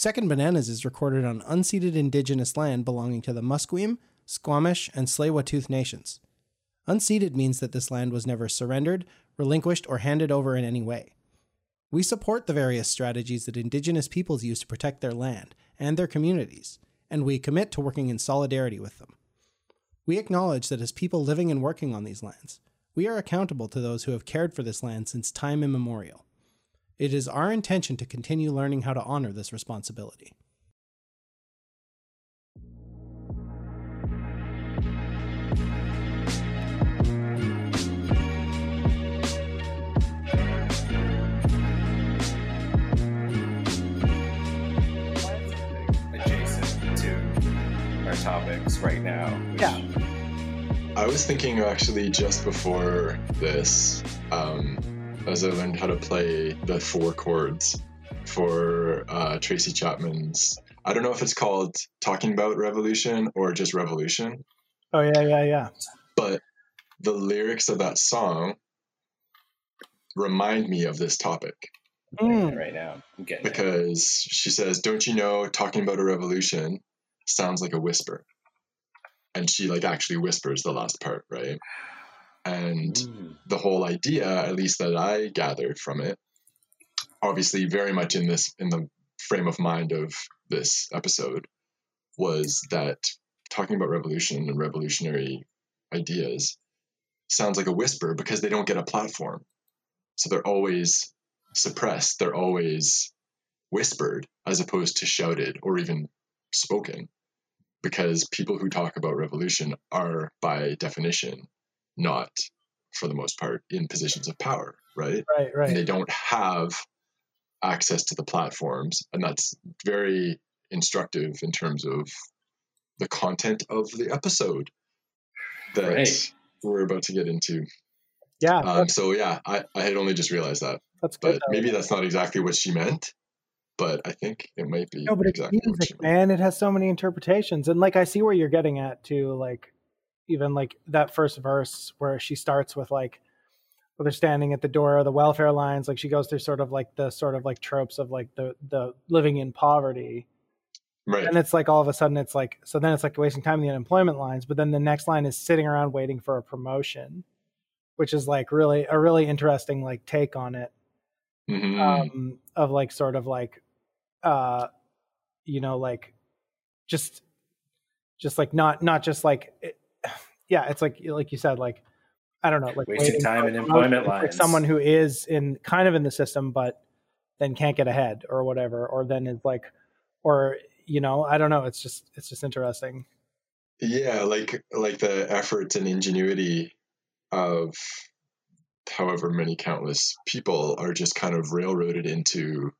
Second Bananas is recorded on unceded indigenous land belonging to the Musqueam, Squamish, and Tsleil-Waututh nations. Unceded means that this land was never surrendered, relinquished, or handed over in any way. We support the various strategies that indigenous peoples use to protect their land and their communities, and we commit to working in solidarity with them. We acknowledge that as people living and working on these lands, we are accountable to those who have cared for this land since time immemorial. It is our intention to continue learning how to honor this responsibility. adjacent to our topics right now. which- Yeah. I was thinking actually just before this, um, as I learned how to play the four chords for uh, Tracy Chapman's. I don't know if it's called Talking About Revolution or just Revolution, Oh, yeah, yeah, yeah. but the lyrics of that song remind me of this topic Mm. Right now, I'm getting it. because she says, "Don't you know talking about a revolution sounds like a whisper," and she like actually whispers the last part, right? And Mm. the whole idea, at least that I gathered from it, obviously very much in this in the frame of mind of this episode, was that talking about revolution and revolutionary ideas sounds like a whisper because they don't get a platform. So they're always suppressed, they're always whispered as opposed to shouted or even spoken. Because people who talk about revolution are, by definition, not, for the most part, in positions of power, right? Right, And right. they don't have access to the platforms. And that's very instructive in terms of the content of the episode that Right. we're about to get into. Yeah, Um, so, yeah, I, I had only just realized that. that's good. But though. maybe that's not exactly what she meant. But I think it might be No, but it's exactly what she music, meant. man. It has so many interpretations, and like I see where you're getting at too. Like even like that first verse where she starts with like, where they're standing at the door of the welfare lines. Like she goes through sort of like the sort of like tropes of like the the living in poverty, Right. and it's like all of a sudden it's like so then it's like wasting time in the unemployment lines. But then the next line is sitting around waiting for a promotion, which is like really a really interesting like take on it Mhm. um, of like sort of like uh you know like just just like not not just like yeah it's like like you said like i don't know like Wasting time for in employment promotion. It's like someone who is in kind of in the system but then can't get ahead or whatever or then is like or you know i don't know it's just it's just interesting Yeah, like like the efforts and ingenuity of however many countless people are just kind of railroaded into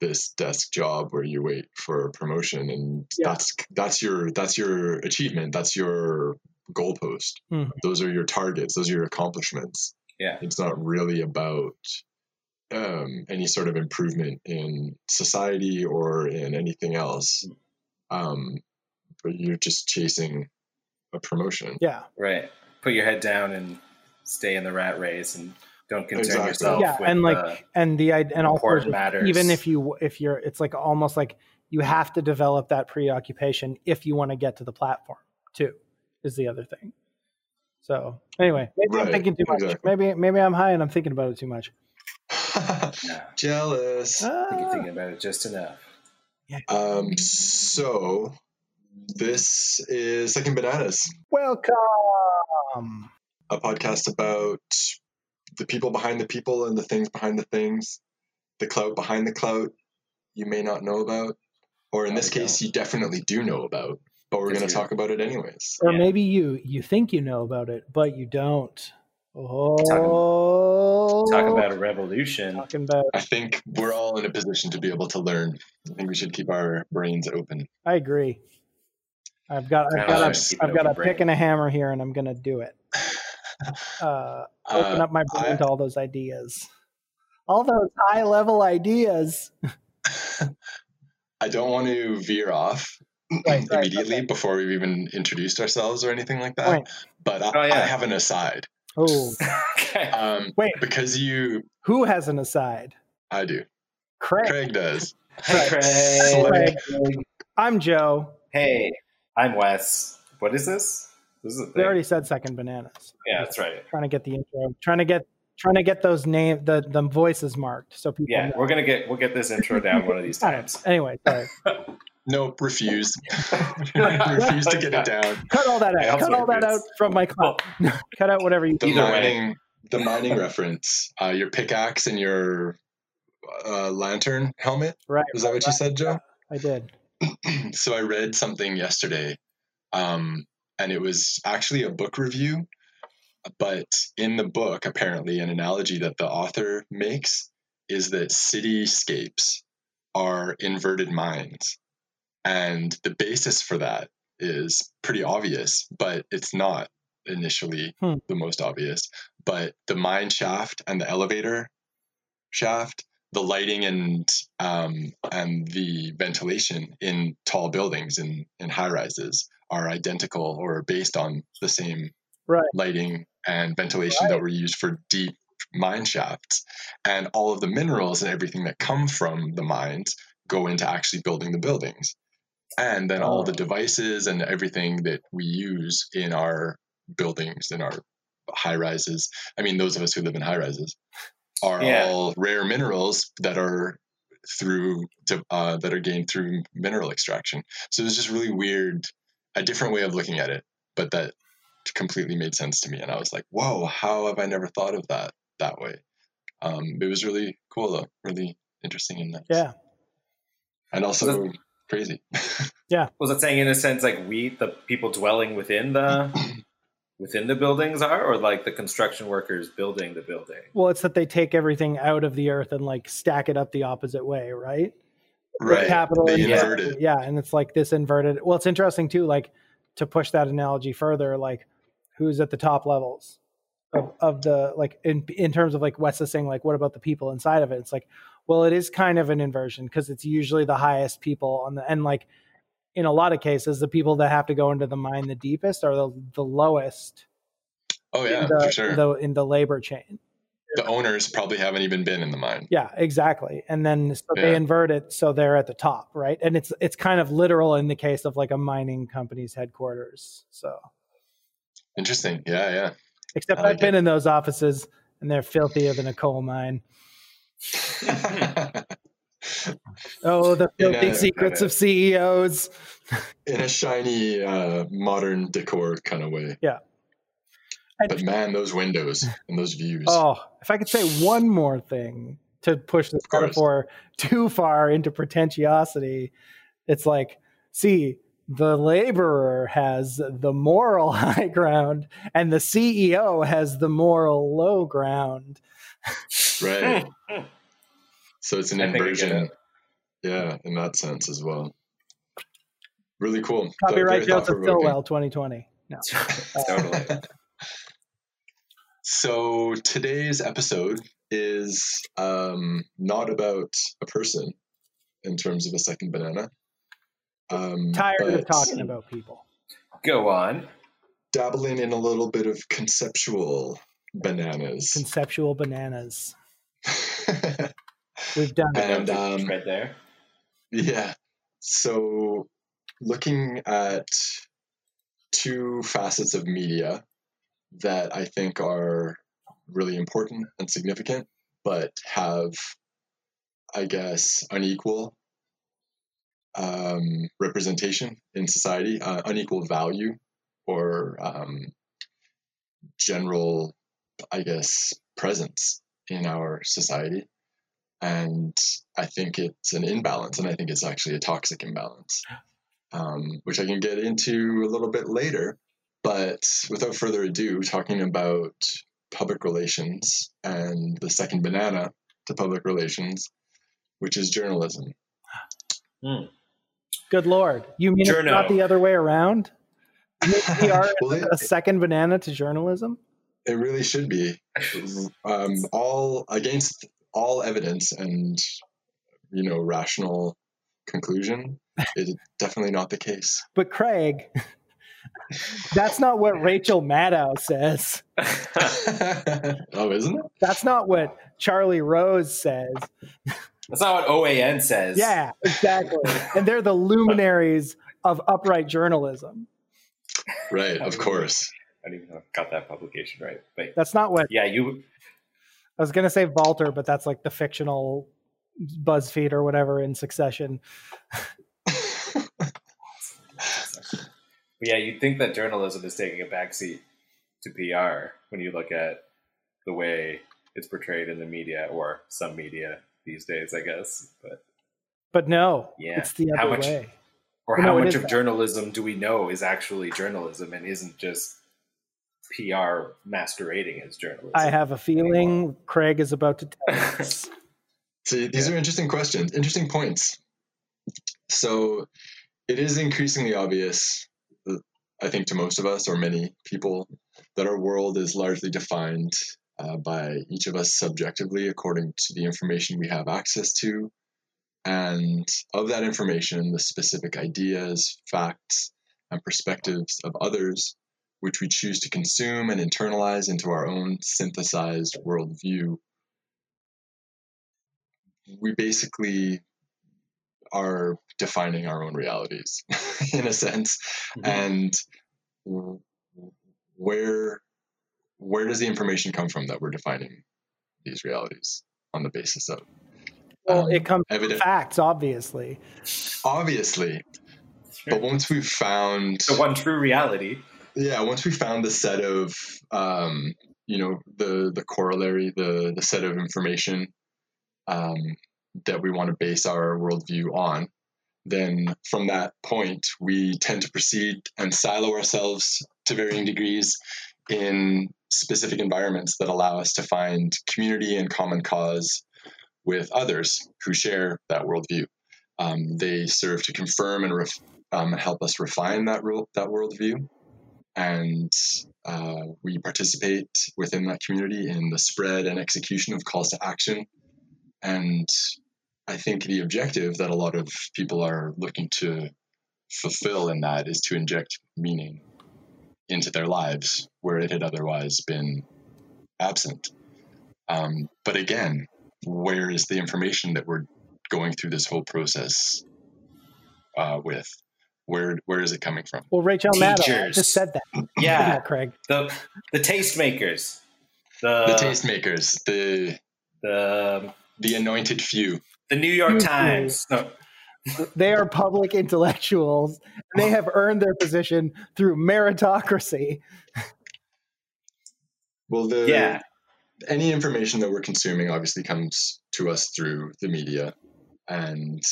this desk job where you wait for a promotion and Yeah. that's that's your that's your achievement that's your goalpost Mhm. those are your targets those are your accomplishments Yeah. it's not really about um, any sort of improvement in society or in anything else um, but you're just chasing a promotion yeah Right. Put your head down and stay in the rat race and don't concern Exactly. yourself yeah with and like uh, and the and also important just matters. even if you if you're it's like almost like you have to develop that preoccupation if you want to get to the platform too is the other thing so anyway maybe i'm thinking too much exactly. maybe maybe i'm high and i'm thinking about it too much Nah, jealous I think you're Ah, thinking about it just enough. Yeah. um, so this is second bananas welcome a podcast about the people behind the people and the things behind the things, the clout behind the clout you may not know about, or in this yeah. case, you definitely do know about, but we're going to talk about it anyways. or Yeah. maybe you you think you know about it but you don't oh Talk about a revolution. talking about I think we're all in a position to be able to learn. I think we should keep our brains open. i agree i've got i've got sure. a, Keep an i've got a open pick brain. and a hammer here and i'm gonna do it uh open Uh, up my brain I- to all those ideas all those high level ideas I don't want to veer off Right, right, immediately okay. before we've even introduced ourselves or anything like that. Point. But I, Oh, yeah. I have an aside. oh okay. Um, Wait. because you, who has an aside I do. craig Craig does. Hey, Craig. Craig. I'm Joe. Hey, I'm Wes. What is this? This is a They already said second bananas. Yeah, that's right. Trying to get the intro. Trying to get trying to get those name the the voices marked so people. Yeah, know. we're gonna get we'll get this intro down one of these All right. times. Anyway, sorry. Nope, refuse. refuse to get it down. Cut all that out. Cut all that out from my clip. Cut out whatever you. The Either way. mining, the mining reference. Uh, your pickaxe and your uh, lantern helmet. Right. Is that what you said, Joe? I did. so I read something yesterday, um, and it was actually a book review. But in the book, apparently, an analogy that the author makes is that cityscapes are inverted mines. And the basis for that is pretty obvious, but it's not initially Hmm. the most obvious. But the mine shaft and the elevator shaft the lighting and um, and the ventilation in tall buildings and in high rises are identical or based on the same Right. lighting and ventilation that were used for deep mine shafts and all of the minerals and everything that come from the mines go into actually building the buildings and then all the Oh. devices and everything that we use in our buildings in our high rises i mean those of us who live in high rises are Yeah. all rare minerals that are through to, uh, that are gained through mineral extraction. So it's just really weird, a different way of looking at it, but that completely made sense to me. And I was like, "Whoa, how have I never thought of that that way?" Um, it was really cool, though, really interesting and nice. Yeah. and also crazy. Yeah. Was it saying in a sense like we the people dwelling within the within the buildings are, or like the construction workers building the building? Well, it's that they take everything out of the earth and like stack it up the opposite way, right? Right? Capital They and invert it. Yeah, and it's like this inverted. Well, it's interesting too. Like to push that analogy further, like who's at the top levels of, of the like in in terms of like Wes is saying, like what about the people inside of it? It's like, well, it is kind of an inversion because it's usually the highest people on the and like in a lot of cases, the people that have to go into the mine the deepest are the the lowest Oh yeah, the, for sure. the in the labor chain. The owners probably haven't even been in the mine. Yeah, exactly. And then so they invert it so they're at the top, right? And it's it's kind of literal in the case of like a mining company's headquarters. So Interesting. Yeah, yeah. except like I've been in those offices and they're filthier than a coal mine. Oh, the filthy a- secrets of E CEOs. in a shiny uh, modern decor kind of way. And- But man, those windows and those views. Oh, if I could say one more thing to push this Of course. metaphor too far into pretentiosity, it's like, see, the laborer has the moral high ground and the CEO has the moral low ground. Right. So it's an I think I get inversion. Yeah, in that sense as well. Really cool. Copyright Joseph thought-provoking. 2020. No. totally. So today's episode is um, not about a person in terms of a second banana. Um, Tired of talking about people. Go on. dabbling in a little bit of conceptual bananas. Conceptual bananas. We've done it. and um, right there. Yeah. So, looking at two facets of media that I think are really important and significant, but have, I guess, unequal um, representation in society, uh, unequal value, or um, general, I guess, presence in our society and I think it's an imbalance, and I think it's actually a toxic imbalance, um, which I can get into a little bit later. But without further ado, talking about public relations and the second banana to public relations, which is journalism. Good Lord. You mean Journo. it's not the other way around? You mean we are Well, it- a second banana to journalism? It really should be um, all against all evidence and you know rational conclusion. It is definitely not the case. But Craig, that's not what Rachel Maddow says. oh, isn't it? That's not what Charlie Rose says. That's not what OAN says. Yeah, exactly. and they're the luminaries of upright journalism. Right, of course. I don't even know if I got that publication right. But That's not what yeah, you I was going to say Vaulter, but that's like the fictional BuzzFeed or whatever in Succession. yeah, you'd think that journalism is taking a backseat to PR when you look at the way it's portrayed in the media or some media these days, I guess. But But no, Yeah. it's the How much- way. or Well, how no, much of that. journalism do we know is actually journalism and isn't just PR masquerading as journalism? I have a feeling Craig is about to tell us. See, these are interesting questions, interesting points. So, it is increasingly obvious, I think, to most of us or many people, that our world is largely defined uh, by each of us subjectively according to the information we have access to. And of that information, the specific ideas, facts, and perspectives of others, which we choose to consume and internalize into our own synthesized worldview we basically are defining our own realities in a sense. And where where does the information come from that we're defining these realities on the basis of? Well, Um, it comes from evident- facts, obviously. obviously. But once we've found the one true reality. yeah once we found the set of um, you know the the corollary the the set of information um, that we want to base our worldview on then from that point we tend to proceed and silo ourselves to varying degrees in specific environments that allow us to find community and common cause with others who share that worldview um, they serve to confirm and ref- um, help us refine that that worldview and uh, we participate within that community in the spread and execution of calls to action. And I think the objective that a lot of people are looking to fulfill in that is to inject meaning into their lives where it had otherwise been absent. Um, but again, where is the information that we're going through this whole process uh, with? Where where is it coming from? Well, Rachel Maddow just said that. Yeah, Craig. the the tastemakers, The the tastemakers, the the the anointed few. The New York Excuse. Times. No, They are public intellectuals, and they have earned their position through meritocracy. Well, the yeah, any information that we're consuming obviously comes to us through the media, and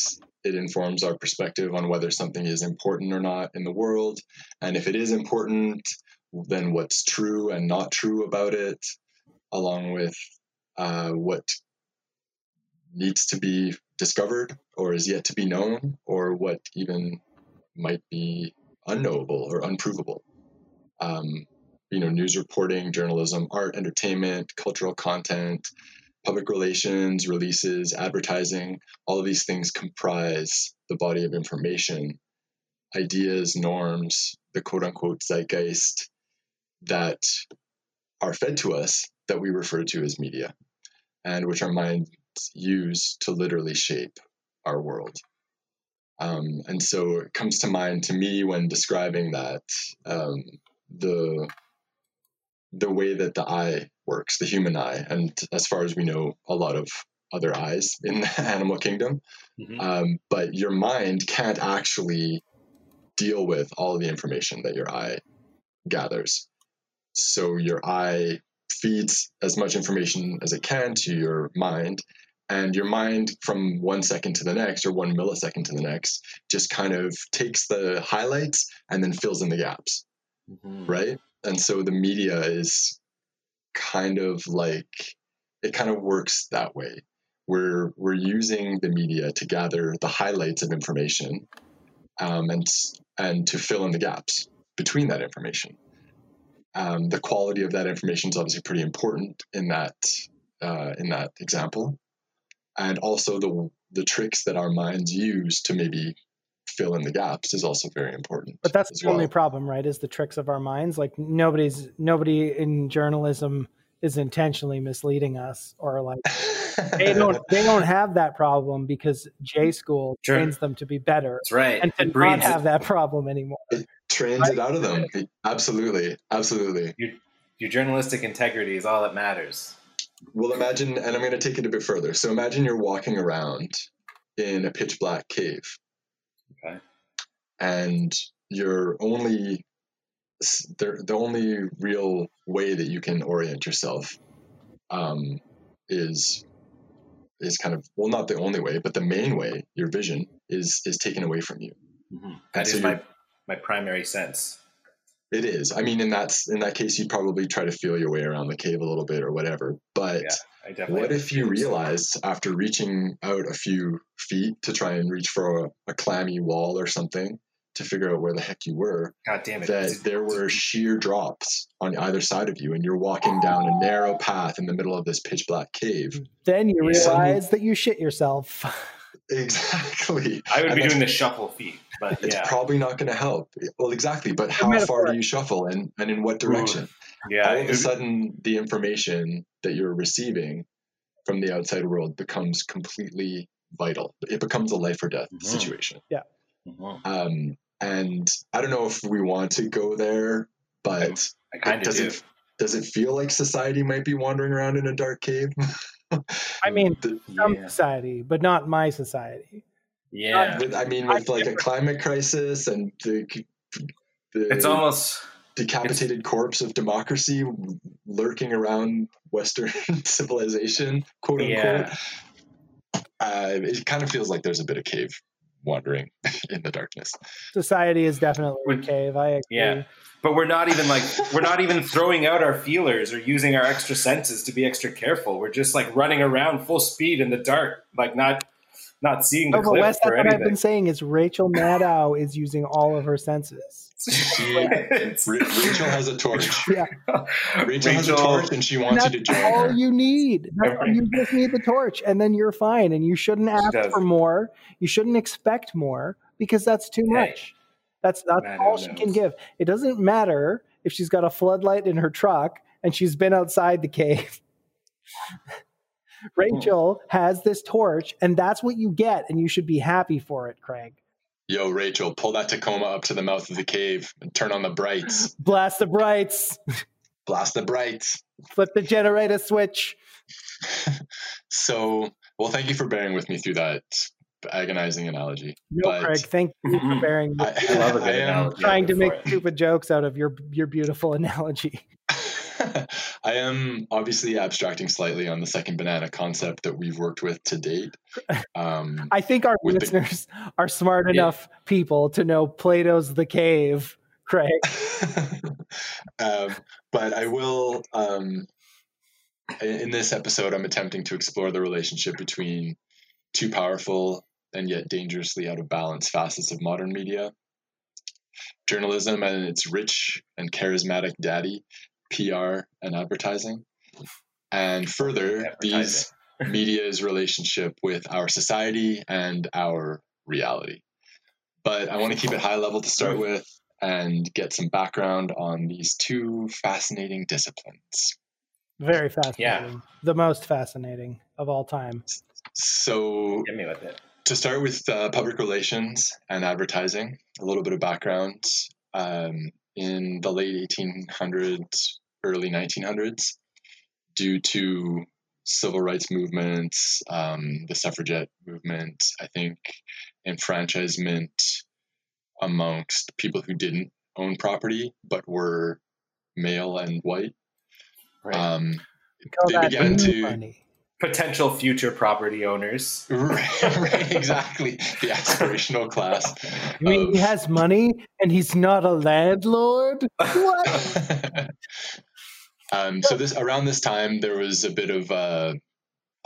it informs our perspective on whether something is important or not in the world, and if it is important, then what's true and not true about it, along with uh, what needs to be discovered or is yet to be known, or what even might be unknowable or unprovable. Um, you know, news reporting, journalism, art, entertainment, cultural content, public relations, releases, advertising, all of these things comprise the body of information, ideas, norms, the quote unquote zeitgeist that are fed to us that we refer to as media and which our minds use to literally shape our world. Um, and so it comes to mind to me when describing that um, the the way that the eye works, the human eye, and as far as we know, a lot of other eyes in the animal kingdom. Mhm. Um, but your mind can't actually deal with all of the information that your eye gathers. So your eye feeds as much information as it can to your mind, and your mind from one second to the next or one millisecond to the next just kind of takes the highlights and then fills in the gaps Mhm. right? And so the media is kind of like it kind of works that way. We're we're using the media to gather the highlights of information, um, and and to fill in the gaps between that information. Um, the quality of that information is obviously pretty important in that uh, in that example, and also the the tricks that our minds use to maybe fill in the gaps is also very important. But that's as the only problem, right? Is the tricks of our minds. Like nobody's nobody in journalism is intentionally misleading us or like they don't they don't have that problem because J school Sure. trains them to be better That's right. and to not breeds have that problem anymore. Trains it out of them. Absolutely, absolutely. your journalistic integrity is all that matters. Well, imagine, and I'm going to take it a bit further. So imagine you're walking around in a pitch black cave. Okay. And your only, the, the only real way that you can orient yourself um, is is kind of well not the only way but the main way your vision is is taken away from you That so is my my primary sense. It is i mean in that in that case you'd probably try to feel your way around the cave a little bit or whatever but Yeah, What if you cubes. realized after reaching out a few feet to try and reach for a, a clammy wall or something to figure out where the heck you were, God damn it! that there were sheer drops on either side of you and you're walking down a narrow path in the middle of this pitch black cave? Then you Yeah. realize that you shit yourself. Exactly. I would And be doing the shuffle feet, but It's yeah, probably not going to help. Well, exactly. But how far do you shuffle and, and in what direction? yeah. All of a sudden, the information that you're receiving from the outside world becomes completely vital. It becomes a life or death Mhm. situation. Mhm. Um, and I don't know if we want to go there, but I kind of does do. it does it feel like society might be wandering around in a dark cave? I mean, some Yeah. society, but not my society. yeah. with, I mean, with like a climate crisis and the, the It's almost decapitated corpse of democracy lurking around Western civilization, quote unquote. yeah. Uh, it kind of feels like there's a bit of cave wandering in the darkness. Society is definitely a cave. I agree. Yeah. But we're not even like we're not even throwing out our feelers or using our extra senses to be extra careful. We're just like running around full speed in the dark, like not not seeing the Oh, but cliff Wes, or that's what I've been saying is Rachel Maddow is using all of her senses. It's- Ra- Rachel has a torch. Yeah. Rachel, has a torch and she wants you to That's join all her. you need. That's all- Every- you just need the torch, and then you're fine. And you shouldn't ask for more. You shouldn't expect more because that's too Hey. much. That's that's Maddow all she can give. It doesn't matter if she's got a floodlight in her truck and she's been outside the cave. Rachel has this torch, and that's what you get, and you should be happy for it, Craig. Yo, Rachel, pull that Tacoma up to the mouth of the cave and turn on the brights. Blast the brights, Blast the brights. flip the generator switch. So, well, thank you for bearing with me through that agonizing analogy. No, But- Craig, thank you for mm-hmm. bearing. I, I love a good I am, analogy. trying to make it. stupid jokes out of your your beautiful analogy. I am obviously abstracting slightly on the second banana concept that we've worked with to date. Um, I think our With the- listeners are smart Yeah. enough people to know Plato's The Cave, Craig. um, but I will. Um, in this episode, I'm attempting to explore the relationship between two powerful and yet dangerously out of balance facets of modern media journalism and its rich and charismatic daddy, PR and advertising. And further, these media's relationship with our society and our reality. But I want to keep it high level to start with and get some background on these two fascinating disciplines. Very fascinating. Yeah. The most fascinating of all time. So, Get me with it. to start with uh, public relations and advertising, a little bit of background. Um, in the late 1800s, early 1900s, due to civil rights movements, um, the suffragette movement, I think enfranchisement amongst people who didn't own property but were male and white. Right. Um, They began to- money. Potential future property owners. right, right, exactly. The aspirational class. You mean he has money and he's not a landlord? What? um, so this around this time there was a bit of uh,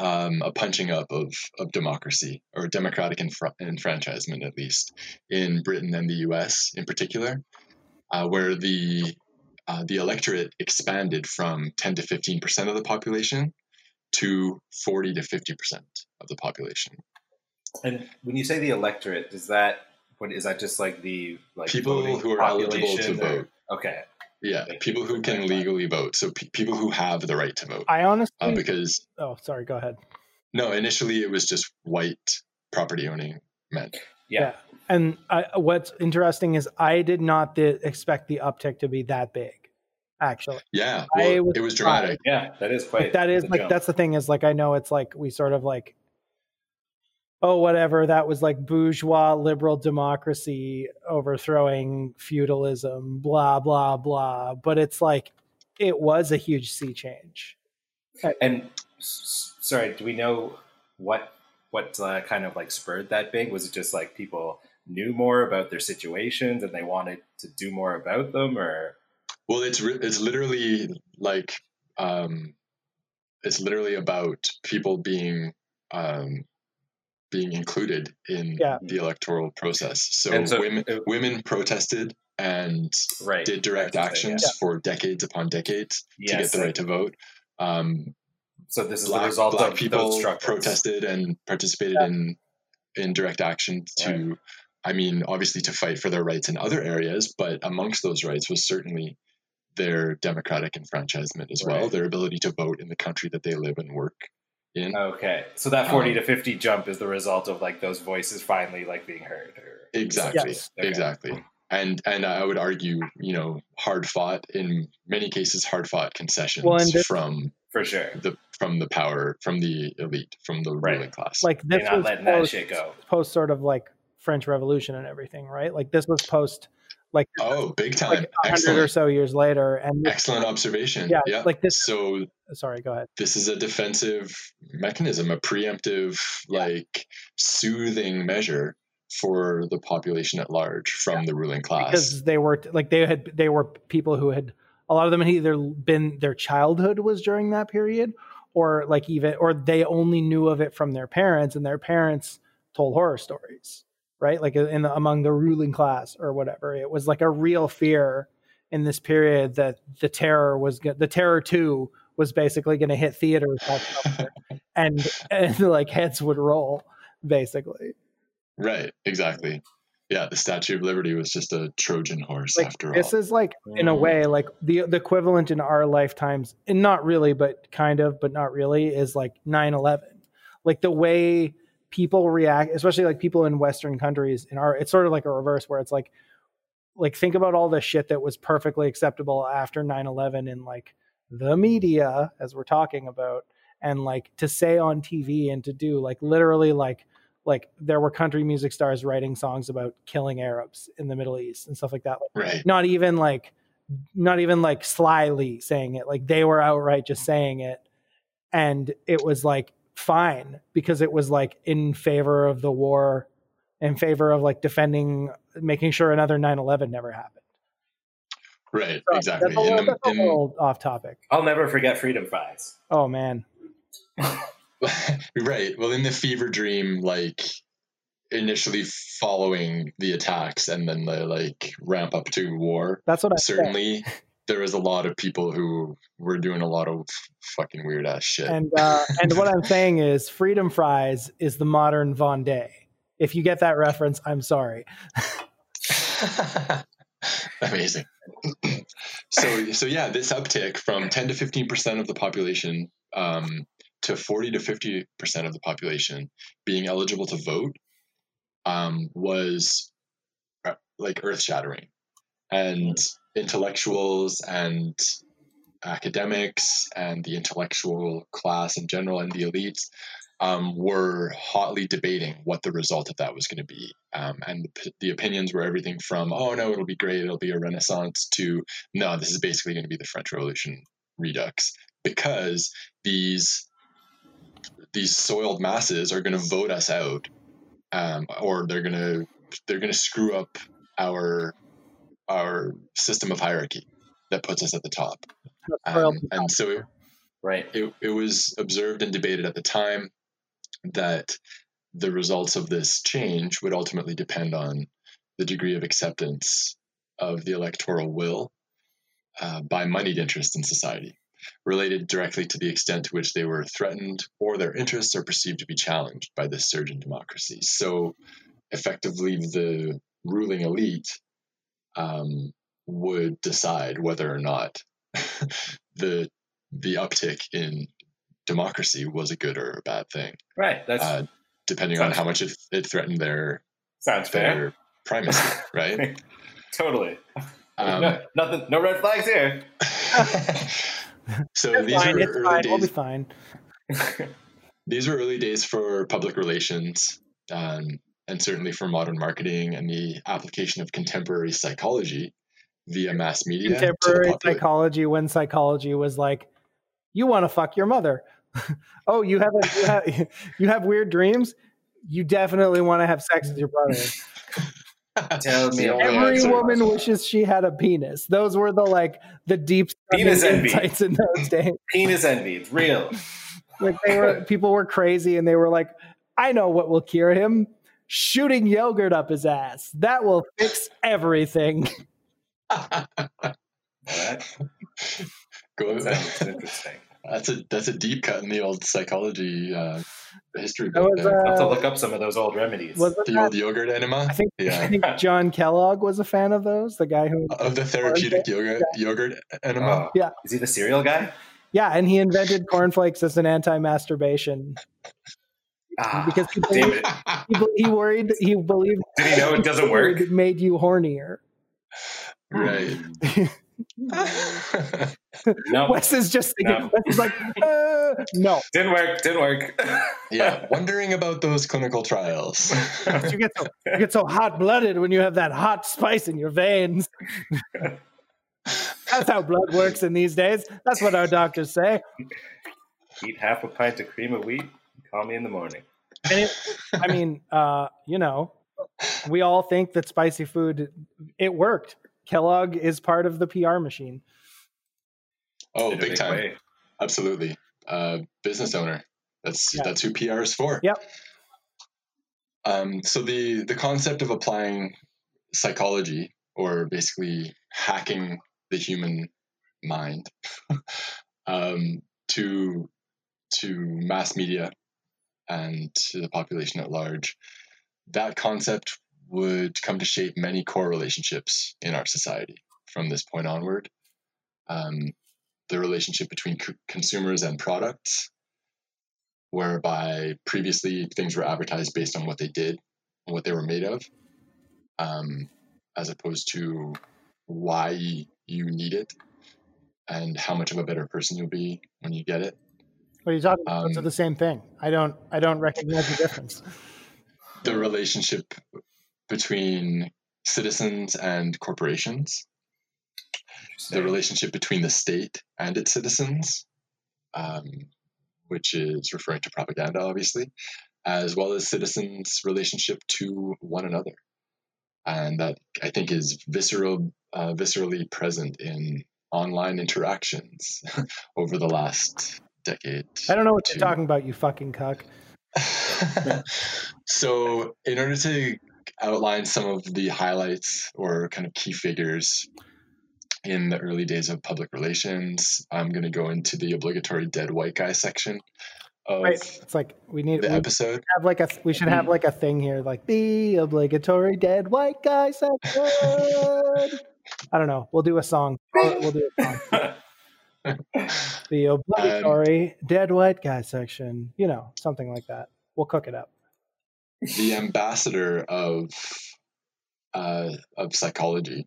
um, a punching up of, of democracy or democratic enfra- enfranchisement at least in Britain and the U.S. in particular, uh, where the uh, the electorate expanded from 10 to 15 percent of the population to 40 to 50 percent of the population. And when you say the electorate, is that what is that just like the like People who are eligible to or- vote. Okay. Yeah, people who can legally vote. So pe- people who have the right to vote. I honestly. Uh, because oh, sorry. Go ahead. no, initially it was just white property owning men. Yeah. And I, what's interesting is I did not th- expect the uptick to be that big. Actually, Yeah, well, was it was dramatic. Yeah, that is quite. like, that is like jump. that's the thing is like I know it's like we sort of like oh whatever that was like bourgeois liberal democracy overthrowing feudalism blah blah blah but it's like it was a huge sea change And sorry, do we know what what uh, kind of like spurred that big? Was it just like people knew more about their situations and they wanted to do more about them, or Well, it's re- it's literally like um, it's literally about people being um, being included in Yeah. the electoral process. So, so- women women protested and right? did direct That's the thing, actions for decades upon decades yeah. to get the right to vote. Um, So this is the result black of people those protested and participated in in direct action to i mean obviously to fight for their rights in other areas but amongst those rights was certainly their democratic enfranchisement as well their ability to vote in the country that they live and work in Okay, so that forty Um, to fifty jump is the result of like those voices finally like being heard. Or, exactly Yes. Okay. exactly and and i would argue you know hard fought in many cases hard fought concessions Well, this- from for sure. the from the power from the elite from the Right. ruling class like They're this not was letting that post, shit go. post sort of like french revolution and everything right like this was post like oh big time. like 100 or excellent. so years later and this- excellent observation. Yeah, yeah. like this- so sorry go ahead. this is a defensive mechanism, a preemptive, like soothing measure for the population at large from the ruling class. because they were like they had they were people who had a lot of them had either been their childhood was during that period or like even or they only knew of it from their parents and their parents told horror stories right like uh, in the, among the ruling class or whatever it was like a real fear in this period that the terror was go- the terror too was basically going to hit theaters and and like heads would roll basically right, exactly. Yeah, the Statue of Liberty was just a Trojan horse like after this all. This is like in a way like the the equivalent in our lifetimes and not really but kind of but not really is like 9-11 like the way people react especially like people in western countries in our it's sort of like a reverse where it's like like think about all the shit that was perfectly acceptable after 9-11 in like the media as we're talking about and like to say on tv and to do like literally like like there were country music stars writing songs about killing arabs in the middle east and stuff like that. Like, right, not even like not even like slyly saying it. Like they were outright just saying it. And it was like fine because it was like in favor of the war in favor of like defending making sure another 9-11 never happened right, So exactly. that's a, little, In the, that's a in, little off topic I'll never forget freedom fries. oh man right. Well, in the fever dream, like initially following the attacks and then the like ramp up to war, that's what i said. certainly there was a lot of people who were doing a lot of fucking weird ass shit. and uh and what i'm saying is freedom fries is the modern vendée if you get that reference i'm sorry Amazing. so so yeah, this uptick from 10 to 15 percent of the population um, to 40 to 50 percent of the population being eligible to vote um, was uh, like earth shattering, and intellectuals and academics and the intellectual class in general and the elites um, were hotly debating what the result of that was going to be. Um, and the, the opinions were everything from, oh no, it'll be great, it'll be a renaissance, to no, this is basically going to be the French Revolution redux because these these soiled masses are going to vote us out, um, or they're going to they're going to screw up our our system of hierarchy that puts us at the top. Um, and so it, Right. it, it was observed and debated at the time that the results of this change would ultimately depend on the degree of acceptance of the electoral will uh, by moneyed interests in society, related directly to the extent to which they were threatened or their interests are perceived to be challenged by this surge in democracy. So, effectively, the ruling elite um, would decide whether or not the the uptick in democracy was a good or a bad thing, Right. That's uh, depending on how much it, it threatened their sounds fair. primacy, right? totally. Um, no, nothing. No red flags here. so It's these fine. were It's early fine. We'll be days. fine. These were early days for public relations, um, and certainly for modern marketing and the application of contemporary psychology via mass media. Contemporary psychology when psychology was like, you want to fuck your mother. oh, you have, a, you have you have weird dreams. You definitely want to have sex with your brother. Tell me The only Every answer. woman wishes she had a penis. Those were the like the deep Penis envy. in those days. Penis envy. It's real. Like they were people were crazy and they were like, I know what will cure him. Shooting yogurt up his ass. That will fix everything. That Go- sounds interesting. that's a that's a deep cut in the old psychology uh, history That book. was, there. I'll have to uh, look up some of those old remedies. was the that- old yogurt enema. I think yeah. I think John Kellogg was a fan of those. The guy who of the therapeutic yogurt yogurt enema. Oh. Yeah. Is he the cereal guy? Yeah, and he invented cornflakes as an anti-masturbation Ah, because people, damn it. people he worried he believed Did he know it doesn't work? it made you hornier. right. No, Wes is just thinking, No. Wes is like, uh, no. didn't work. Didn't work. yeah, wondering about those clinical trials. You get so you get so hot blooded when you have that hot spice in your veins. That's how blood works in these days. That's what our doctors say. Eat half a pint of cream of wheat. Call me in the morning. And it, I mean, uh, you know, we all think that spicy food it worked. Kellogg is part of the PR machine. Oh, In big time. way. Absolutely. Uh, business owner. That's Yeah. that's who PR is for. Yep. Um, so the the concept of applying psychology or basically hacking the human mind um, to to mass media and to the population at large, that concept would come to shape many core relationships in our society from this point onward. Um, the relationship between co- consumers and products, whereby previously things were advertised based on what they did and what they were made of, um, as opposed to why you need it and how much of a better person you'll be when you get it. What are you talking about? Those Um, the same thing. I don't I don't recognize the difference. The relationship between citizens and corporations, the relationship between the state and its citizens, um, which is referring to propaganda, obviously, as well as citizens' relationship to one another. And that I think is visceral, uh, viscerally present in online interactions over the last decade. I don't know what you're talking about, you fucking cuck. so, in order to outline some of the highlights or kind of key figures in the early days of public relations, I'm going to go into the obligatory dead white guy section of Right. It's like we need the we episode. have like a we should have mm-hmm. like a thing here, like the obligatory dead white guy section. I don't know. We'll do a song. We'll, we'll do a song. The obligatory dead white guy section. You know, something like that. We'll cook it up. the ambassador of uh, of psychology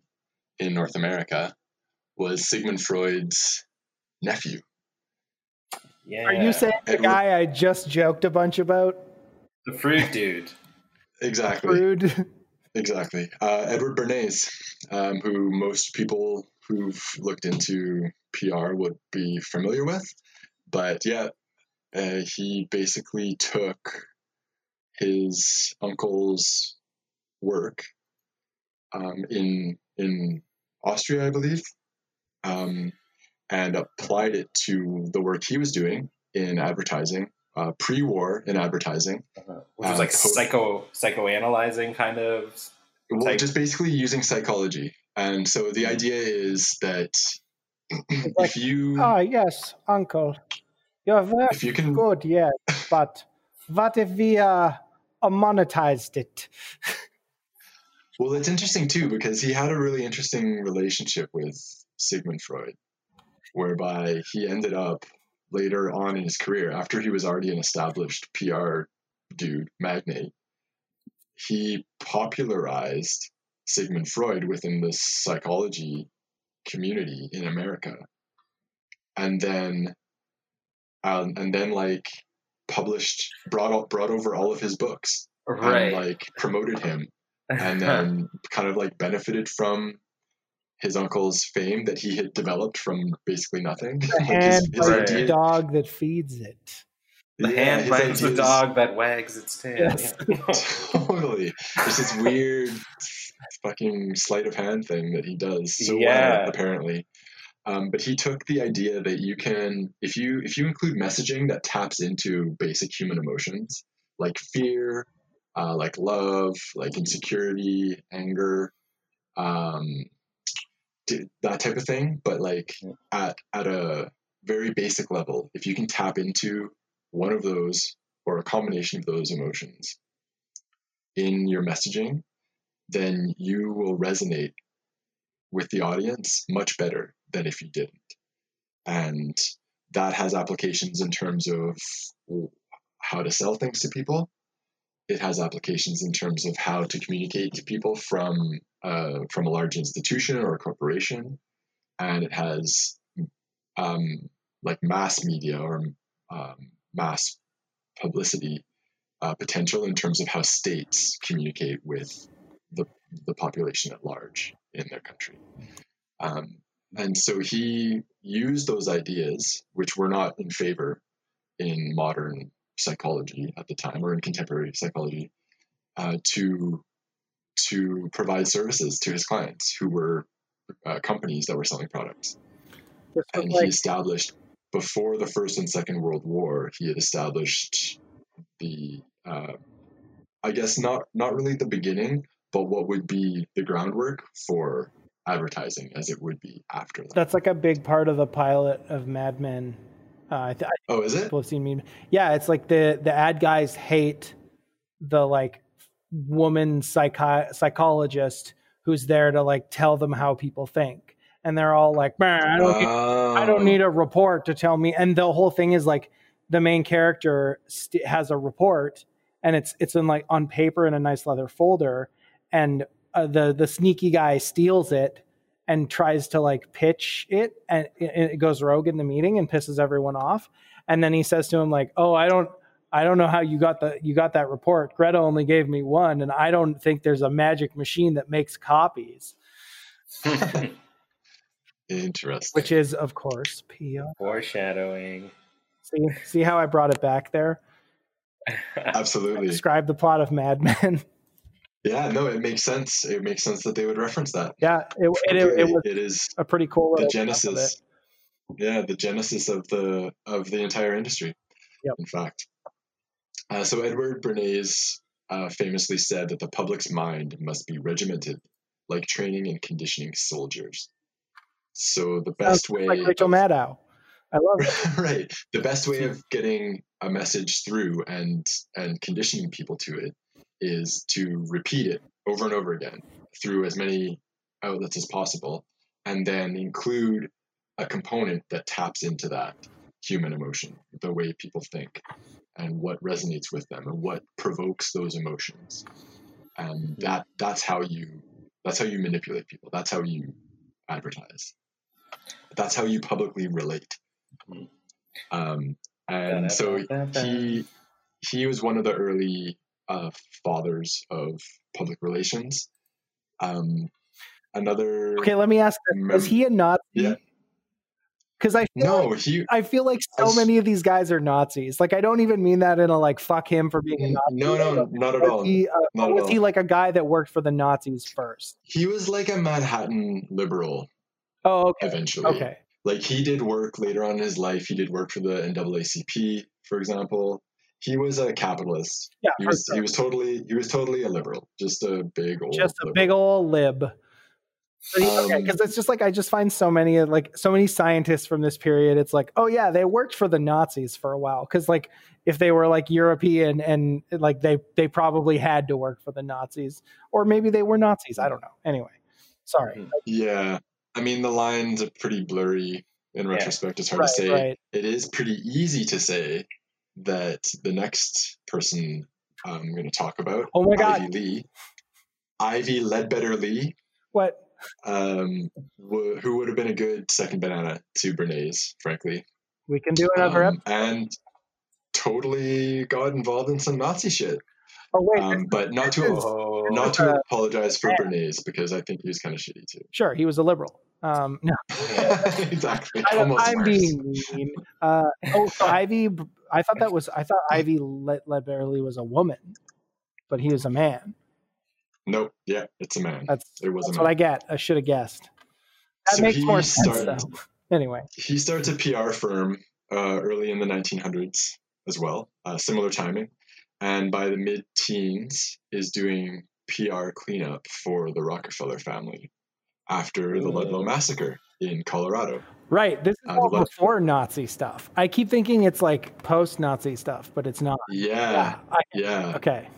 in North America was Sigmund Freud's nephew. yeah. Are you saying the Edward- guy I just joked a bunch about? the Freud dude? Exactly. Rude. Exactly. Uh, Edward Bernays, um, who most people who've looked into PR would be familiar with. But yeah, uh, he basically took his uncle's work um, in in Austria, I believe, um, and applied it to the work he was doing in advertising, uh, pre-war in advertising. Uh-huh. Which was Uh, like psycho psychoanalyzing kind of. Well, Type. just basically using psychology. And so the idea is that like, if you Ah, yes, uncle. You're very if you can good, yes. But what if we uh, monetized it? well it's interesting too because he had a really interesting relationship with Sigmund Freud whereby he ended up later on in his career, after he was already an established PR dude, magnate, he popularized Sigmund Freud within the psychology community in America. And then, um, and then like published, brought brought over all of his books, Right. and like promoted him, and then kind of like benefited from his uncle's fame that he had developed from basically nothing. The Like, hand his- his bites the dog that feeds it. the yeah, hand his bites the dog that wags its tail. Yes. totally. There's this weird fucking sleight of hand thing that he does so Yeah. well, apparently. Um, but he took the idea that you can, if you if you include messaging that taps into basic human emotions like fear, uh, like love, like insecurity, anger, um, that type of thing. But like at at a very basic level, if you can tap into one of those or a combination of those emotions in your messaging, then you will resonate with the audience much better than if you didn't. And that has applications in terms of how to sell things to people. It has applications in terms of how to communicate to people from uh, from a large institution or a corporation, and it has um, like mass media or um, mass publicity uh, potential in terms of how states communicate with the, the population at large in their country. Um, and so he used those ideas, which were not in favor in modern psychology at the time or in contemporary psychology, uh, to to provide services to his clients who were uh, companies that were selling products. And like he established before the First and Second World War, he had established the, uh, I guess not not really the beginning, but what would be the groundwork for advertising as it would be after that. that's like a big part of the pilot of Mad Men. Uh, I, th- Oh, is it? people have seen me. Yeah, it's like the the ad guys hate the like woman psychi- psychologist who's there to like tell them how people think, and they're all like, I don't, need, I don't Oh. need a report to tell me." And the whole thing is like the main character st- has a report, and it's it's in like on paper in a nice leather folder, and uh, the the sneaky guy steals it and tries to like pitch it and it, it goes rogue in the meeting and pisses everyone off and then he says to him like oh i don't i don't know how you got the you got that report greta only gave me one and i don't think there's a magic machine that makes copies Interesting. which is of course PR. Foreshadowing. see see how i brought it back there Absolutely. describe the plot of mad men Yeah, no, it makes sense. It makes sense that they would reference that. yeah it, it, it, it was it is a pretty cool the little of it. genesis yeah the genesis of the of the entire industry Yep. in fact uh, so edward bernays uh, famously said that the public's mind must be regimented like training and conditioning soldiers so the best Sounds way like rachel maddow i love it right the best way of getting a message through and and conditioning people to it is to repeat it over and over again through as many outlets as possible and then include a component that taps into that human emotion the way people think and what resonates with them and what provokes those emotions. And that that's how you that's how you manipulate people. That's how you advertise. That's how you publicly relate. Um, and so he he was one of the early uh, fathers of public relations. Um, another okay let me ask mem- is he a nazi Yeah. because i feel like no, he I feel like so many of these guys are Nazis. Like I don't even mean that in a like fuck him for being a Nazi. no no not at Was all. he, uh, Not was all. he like a guy that worked for the Nazis first? He was like a Manhattan liberal Oh, okay. eventually. Okay. Like he did work later on in his life. He did work for the NAACP, for example. He was a capitalist. Yeah, He was sure. he was totally he was totally a liberal, just a big old just a liberal. big old lib. Okay, Um, because it's just like I just find so many like so many scientists from this period. It's like, oh yeah, they worked for the Nazis for a while. Because like if they were like European and like they they probably had to work for the Nazis, or maybe they were Nazis. I don't know. Anyway, sorry. Yeah. I mean, the lines are pretty blurry in Yeah. retrospect, it's hard Right, to say. right. It is pretty easy to say that the next person I'm going to talk about, Oh my god, Ivy Lee, Ivy Ledbetter Lee, what? um, w- who would have been a good second banana to Bernays, frankly, We can do another Um, episode. and totally got involved in some Nazi shit. Oh wait, Um, but not to Oh, not to Uh, apologize for Bernays because I think he was kind of shitty too. sure, he was a liberal. Um, no, exactly. I, I'm worse. being mean. Uh, oh, so Ivy. I thought that was. I thought Ivy Led- Ledbetter was a woman, but he was a man. Nope. Yeah, it's a man. That's It was a that's man. what I get. I should have guessed. That So makes he more sense started- though. Anyway, he starts a PR firm uh, early in the 1900s as well, uh, similar timing, and by the mid-teens is doing PR cleanup for the Rockefeller family after the Ludlow massacre in Colorado. right. This is Uh, all the before Nazi stuff. I keep thinking it's like post-Nazi stuff, but it's not. Yeah, I, yeah. okay.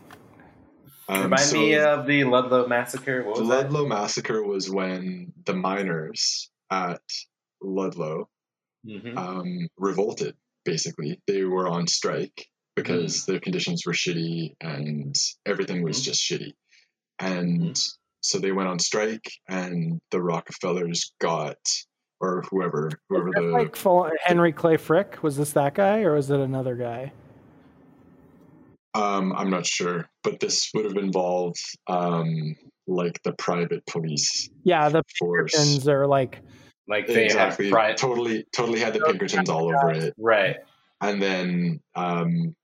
Um, Remind so me of the Ludlow massacre. What the was that? Ludlow massacre was when the miners at Ludlow Mhm. um, revolted. Basically, they were on strike because their conditions were shitty and everything was Mhm. just shitty. And so they went on strike, and the Rockefellers got, or whoever, whoever the like full, Henry Clay Frick. Was this that guy or was it another guy? um, I'm not sure, but this would have involved um, like the private police Yeah, the force. Pinkertons are like Like they Exactly, had pri- totally, totally had the Pinkertons all over it. right. and then um,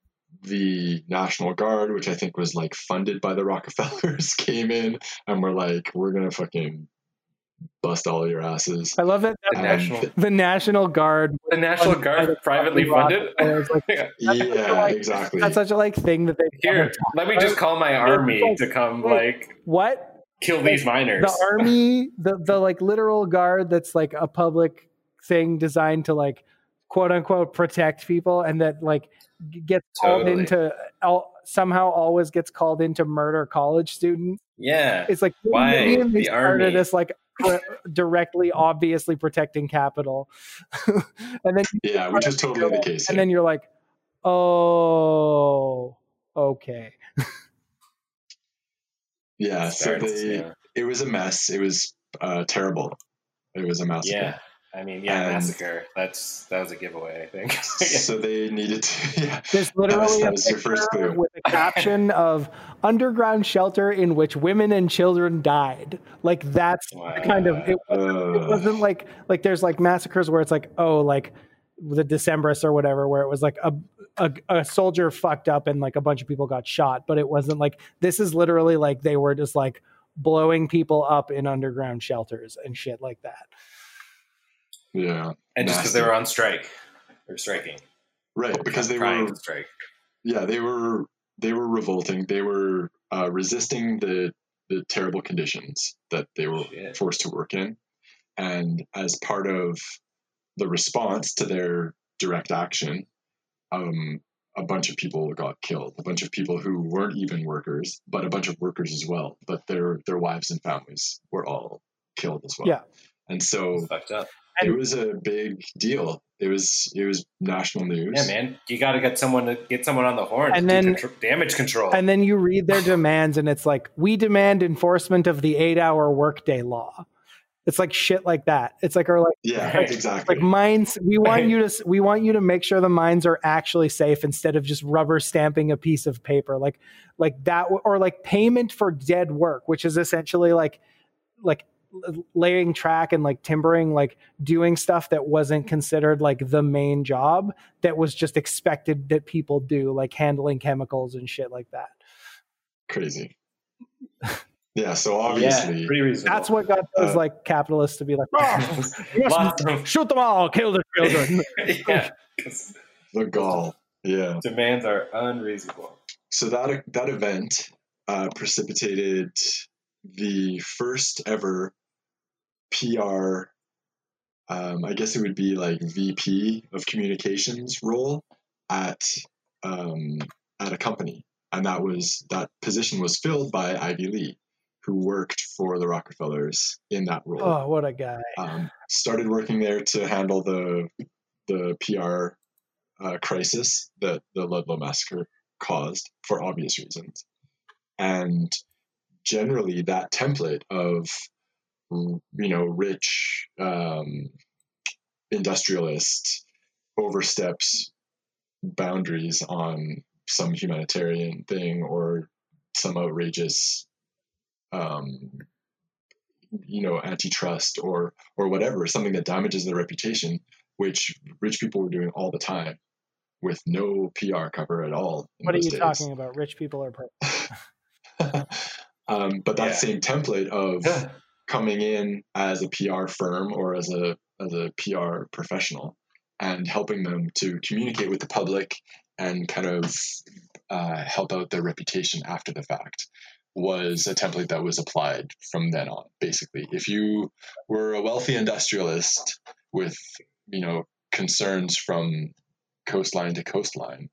the National Guard, which I think was like funded by the Rockefellers, came in and were like, "We're gonna fucking bust all your asses." I love that. The And national, The National Guard. the National Guard privately funded. Like, yeah, like- exactly. that's such a like thing that they Here, let me just call my army to come like What kill these miners. the army, the the like literal guard that's like a public thing designed to like quote unquote protect people, and that like g- gets called into al- somehow always gets called into murder college students. Yeah. It's like Why maybe they the started army? as like directly, obviously protecting capital, and then yeah, which is totally the case. and here. then you're like, oh, okay. yeah, so Starts, they, yeah. it was a mess. It was uh, terrible. It was a mess. yeah. I mean, yeah, And- massacre. That's that was a giveaway, I think. So they needed to. Yeah, There's literally that a was your first picture clue. with a caption of underground shelter in which women and children died. Like that's the kind of it, it uh, wasn't like like there's like massacres where it's like oh like the Decembrists or whatever where it was like a, a a soldier fucked up and like a bunch of people got shot, but it wasn't like this is literally like they were just like blowing people up in underground shelters and shit like that. Yeah, and just because they were on strike or striking, right. Because they were to strike. yeah they were they were revolting they were uh, resisting the the terrible conditions that they were Shit. forced to work in and as part of the response to their direct action um, a bunch of people got killed a bunch of people who weren't even workers but a bunch of workers as well but their their wives and families were all killed as well Yeah. and so Fucked up. It was a big deal it was it was national news Yeah, man. You got to get someone to get someone on the horn And to do then- damage control. And then you read their demands, and it's like, we demand enforcement of the eight hour workday law. It's like shit like that. It's like, or like, yeah exactly like mines. We want you to, we want you to make sure the mines are actually safe instead of just rubber stamping a piece of paper, like, like that, or like payment for dead work, which is essentially like, like laying track and like timbering, like doing stuff that wasn't considered like the main job that was just expected that people do, like handling chemicals and shit like that. crazy. Yeah, so yeah, obviously, pretty reasonable. That's what got those Uh, like capitalists to be like, oh, you must Lots of- shoot them all, kill the children. yeah, 'cause the gall. Yeah. demands are unreasonable. So that that event uh, precipitated the first ever PR. Um, I guess it would be like VP of communications role at um, at a company, and that was that position was filled by Ivy Lee, who worked for the Rockefellers in that role. Oh, what a guy! Um, started working there to handle the the PR uh, crisis that the Ludlow massacre caused for obvious reasons, and generally that template of you know rich um, industrialist oversteps boundaries on some humanitarian thing or some outrageous um, you know antitrust or or whatever something that damages their reputation which rich people were doing all the time with no pr cover at all What are you days. talking about? Rich people are um, but that Yeah. same template of coming in as a PR firm or as a as a PR professional and helping them to communicate with the public and kind of uh, help out their reputation after the fact was a template that was applied from then on basically. If you were a wealthy industrialist with you know concerns from coastline to coastline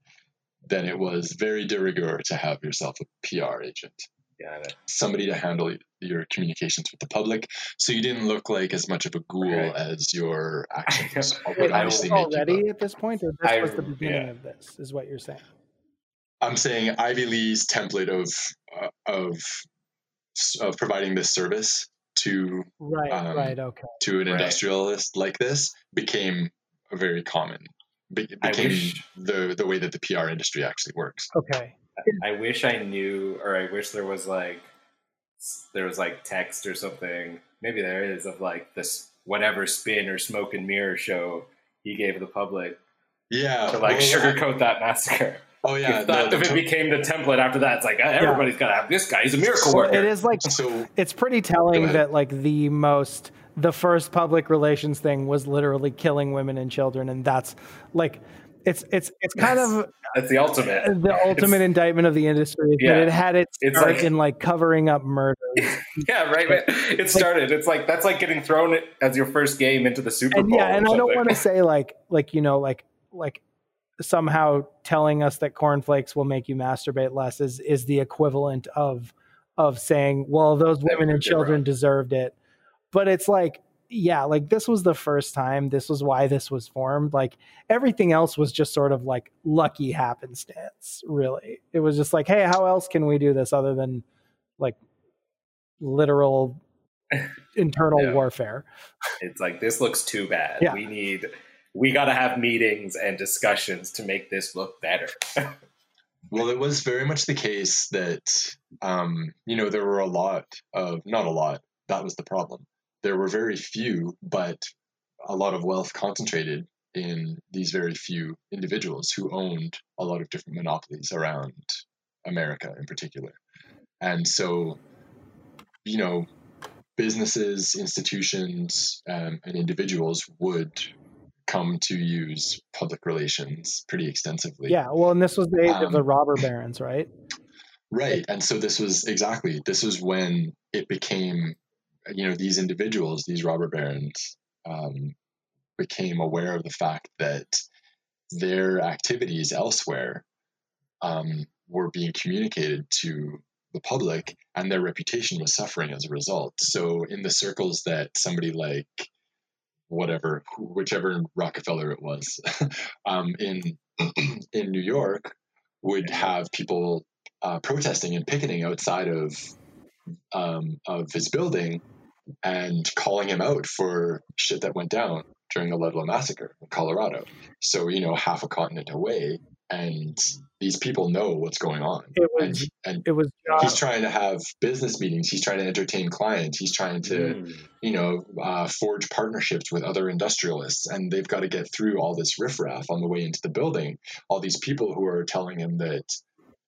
then it was very de rigueur to have yourself a PR agent Got it. somebody to handle your communications with the public so you didn't look like as much of a ghoul Right. as your actions I would obviously make you already at this point, or this I- was the beginning yeah. of this? Is what you're saying? i'm saying ivy lee's template of uh, of of providing this service to Right, Um, right, okay. to an Right. industrialist like this became a very common be, became wish- the the way that the pr industry actually works Okay. I wish I knew, or I wish there was like, there was like text or something. Maybe there is of like this whatever spin or smoke and mirror show he gave the public yeah to like well, sugarcoat that massacre. oh yeah if, that, no, if it became the template after that, it's like uh, everybody's got to have this guy. He's a miracle Well, worker. it is like so it's pretty telling that like the most the first public relations thing was literally killing women and children, and that's like it's it's it's kind of That's the ultimate. the ultimate indictment of the industry is that it had its It's start like- in like covering up murders. Yeah, right. man. It started. It's like that's like getting thrown as your first game into the Super and Bowl. yeah, and I don't want to say like like you know like like somehow telling us that cornflakes will make you masturbate less is is the equivalent of of saying well those women and children wrong. deserved it but it's like yeah like this was the first time this was why this was formed like everything else was just sort of like lucky happenstance really it was just like hey how else can we do this other than like literal internal Yeah. warfare It's like this looks too bad. Yeah. We need. We got to have meetings and discussions to make this look better. Well, it was very much the case that, um, you know, there were a lot of, not a lot, that was the problem. There were very few, but a lot of wealth concentrated in these very few individuals who owned a lot of different monopolies around America in particular. And so, you know, businesses, institutions, um, and individuals would come to use public relations pretty extensively. Yeah, well, and this was the age of Um, the robber barons, right? Right. And so this was exactly this was when it became you know, these individuals, these robber barons, um, became aware of the fact that their activities elsewhere um, were being communicated to the public and their reputation was suffering as a result. So in the circles that somebody like whatever, whichever Rockefeller it was, um, in in New York, would have people uh, protesting and picketing outside of um, of his building and calling him out for shit that went down during the Ludlow massacre in Colorado. So you know, half a continent away, and these people know what's going on, It was and it was he's trying to have business meetings. He's trying to entertain clients. He's trying to Mm. you know, uh, forge partnerships with other industrialists, and they've got to get through all this riffraff on the way into the building. All these people who are telling him that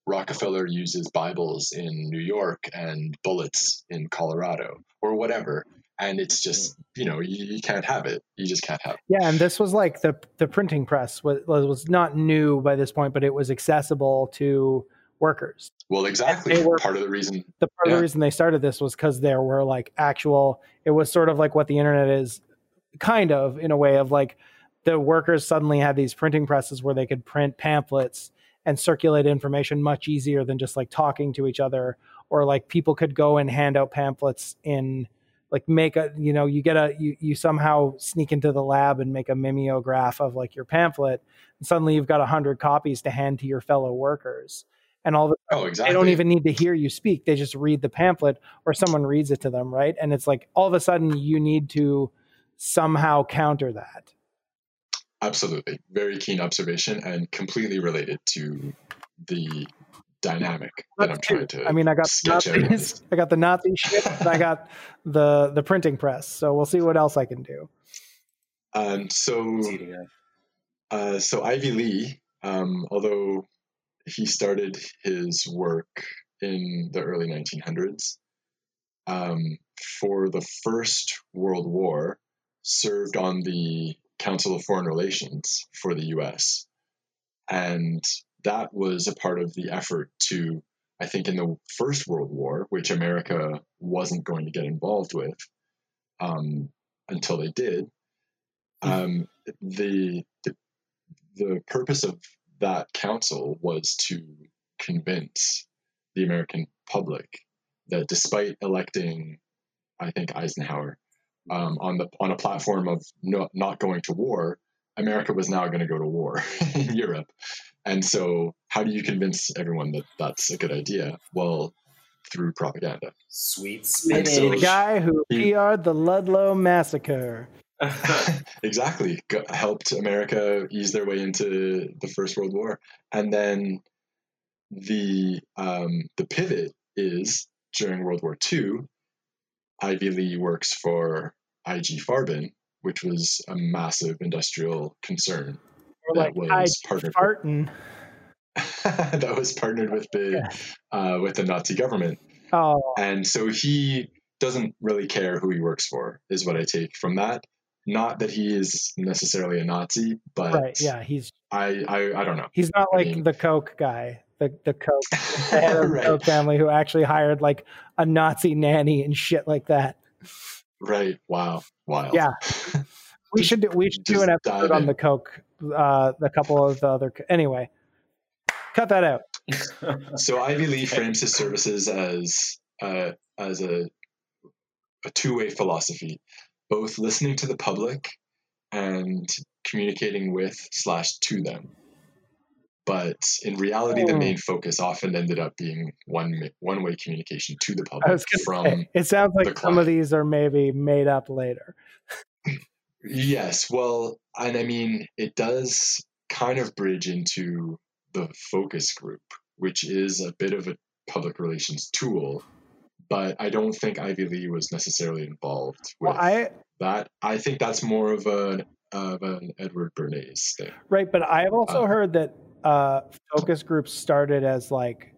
Rockefeller uses Bibles in New York and bullets in Colorado or whatever, and it's just hmm. you know you, you can't have it. You just can't have it. Yeah, and this was like the the printing press was was was not new by this point, but it was accessible to workers. Well, exactly. They were- Part of the reason. The part of the reason they started this was because there were like actual. It was sort of like what the internet is, kind of in a way of like the workers suddenly had these printing presses where they could print pamphlets and circulate information much easier than just like talking to each other or like people could go and hand out pamphlets in like make a you know you get a you, you somehow sneak into the lab and make a mimeograph of like your pamphlet and suddenly you've got a hundred copies to hand to your fellow workers. And all of a Oh, exactly. they don't even need to hear you speak they just read the pamphlet or someone reads it to them right? And it's like all of a sudden you need to somehow counter that Absolutely. Very keen observation and completely related to the dynamic that I'm trying to i mean i got the sketch out. in nazis i got the nazi shit and i got the the printing press so we'll see what else i can do Um, so, Easy to go. uh, so Ivy Lee, um, although he started his work in the early 1900s, um, for the First World War, served on the Council of Foreign Relations for the U.S. And that was a part of the effort to, I think, in the First World War, which America wasn't going to get involved with um, until they did. Um, the, the the purpose of that council was to convince the American public that despite electing, I think Eisenhower, um, on the on a platform of no, not going to war, America was now going to go to war in Europe, and so how do you convince everyone that that's a good idea? Well, through propaganda. Sweet And spinach. so- the guy who He- PR'd the Ludlow massacre exactly Go- helped America ease their way into the First World War, and then the um, the pivot is during World War II. Ivy Lee works for IG Farben, which was a massive industrial concern or that like was partnered farting that was partnered with the uh, with the Nazi government, oh. And so he doesn't really care who he works for, is what I take from that. Not that he is necessarily a Nazi, but right yeah he's I, I I don't know. He's not I like mean- the Koch guy, the the Koch, the head of right, Koch family who actually hired like a Nazi nanny and shit like that. right. Wow, wild. Yeah. We Just- should do, we should do an episode on the Koch, uh, the couple of the other. Anyway, cut that out. So Ivy Lee frames his services as uh, as a a two way philosophy, both listening to the public and communicating with slash to them. But in reality, the Hmm. main focus often ended up being one one way communication to the public from say, it sounds like some of these are maybe made up later. Yes, well, and I mean, it does kind of bridge into the focus group, which is a bit of a public relations tool, but I don't think Ivy Lee was necessarily involved with Well, I that. I think that's more of an of an Edward Bernays thing. right, but I have also Uh, heard that uh, focus groups started as like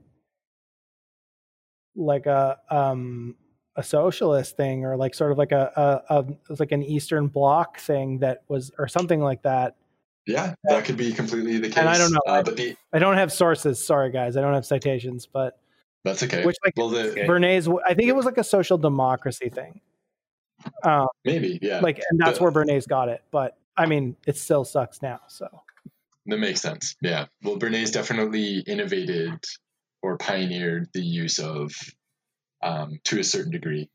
like a um a socialist thing or like sort of like a, a, a it was like an Eastern Bloc thing that was or something like that. Yeah, that could be completely the case. And I don't know, uh, but the I don't have sources. Sorry, guys, I don't have citations, but that's okay. which like well, the Bernays, I think it was like a social democracy thing. Um, maybe yeah, like, and that's The- where Bernays got it. But I mean, it still sucks now. So That makes sense. Yeah. Well, Bernays definitely innovated or pioneered the use of, um, to a certain degree,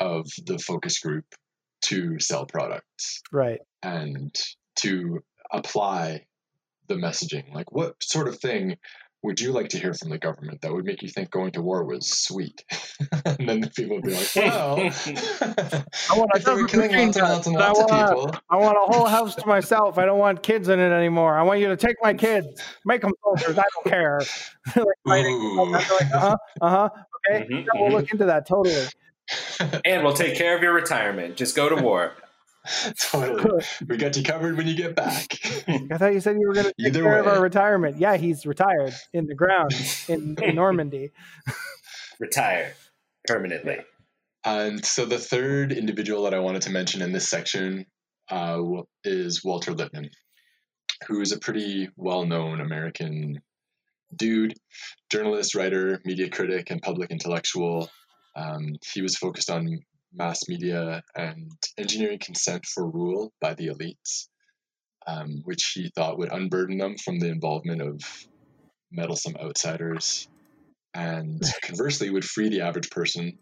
of the focus group to sell products right, and to apply the messaging. Like, what sort of thing would you like to hear from the government that would make you think going to war was sweet? and then the people would be like, well, I want a if they were killing lots and lots and I lots of people. I want a whole house to myself. I don't want kids in it anymore. I want you to take my kids, make them soldiers. I don't care. like fighting. Like, uh huh, uh huh. Okay, Mhm, yeah, we'll look into that totally. and we'll take care of your retirement. Just go to war. totally. We got you covered when you get back. I thought you said you were going to take Either care of our retirement. Yeah, he's retired in the ground in, in Normandy. Retire permanently. And so the third individual that I wanted to mention in this section uh, is Walter Lippmann, who is a pretty well known American dude, journalist, writer, media critic, and public intellectual. Um, he was focused on mass media and engineering consent for rule by the elites, um, which he thought would unburden them from the involvement of meddlesome outsiders. and conversely would free the average person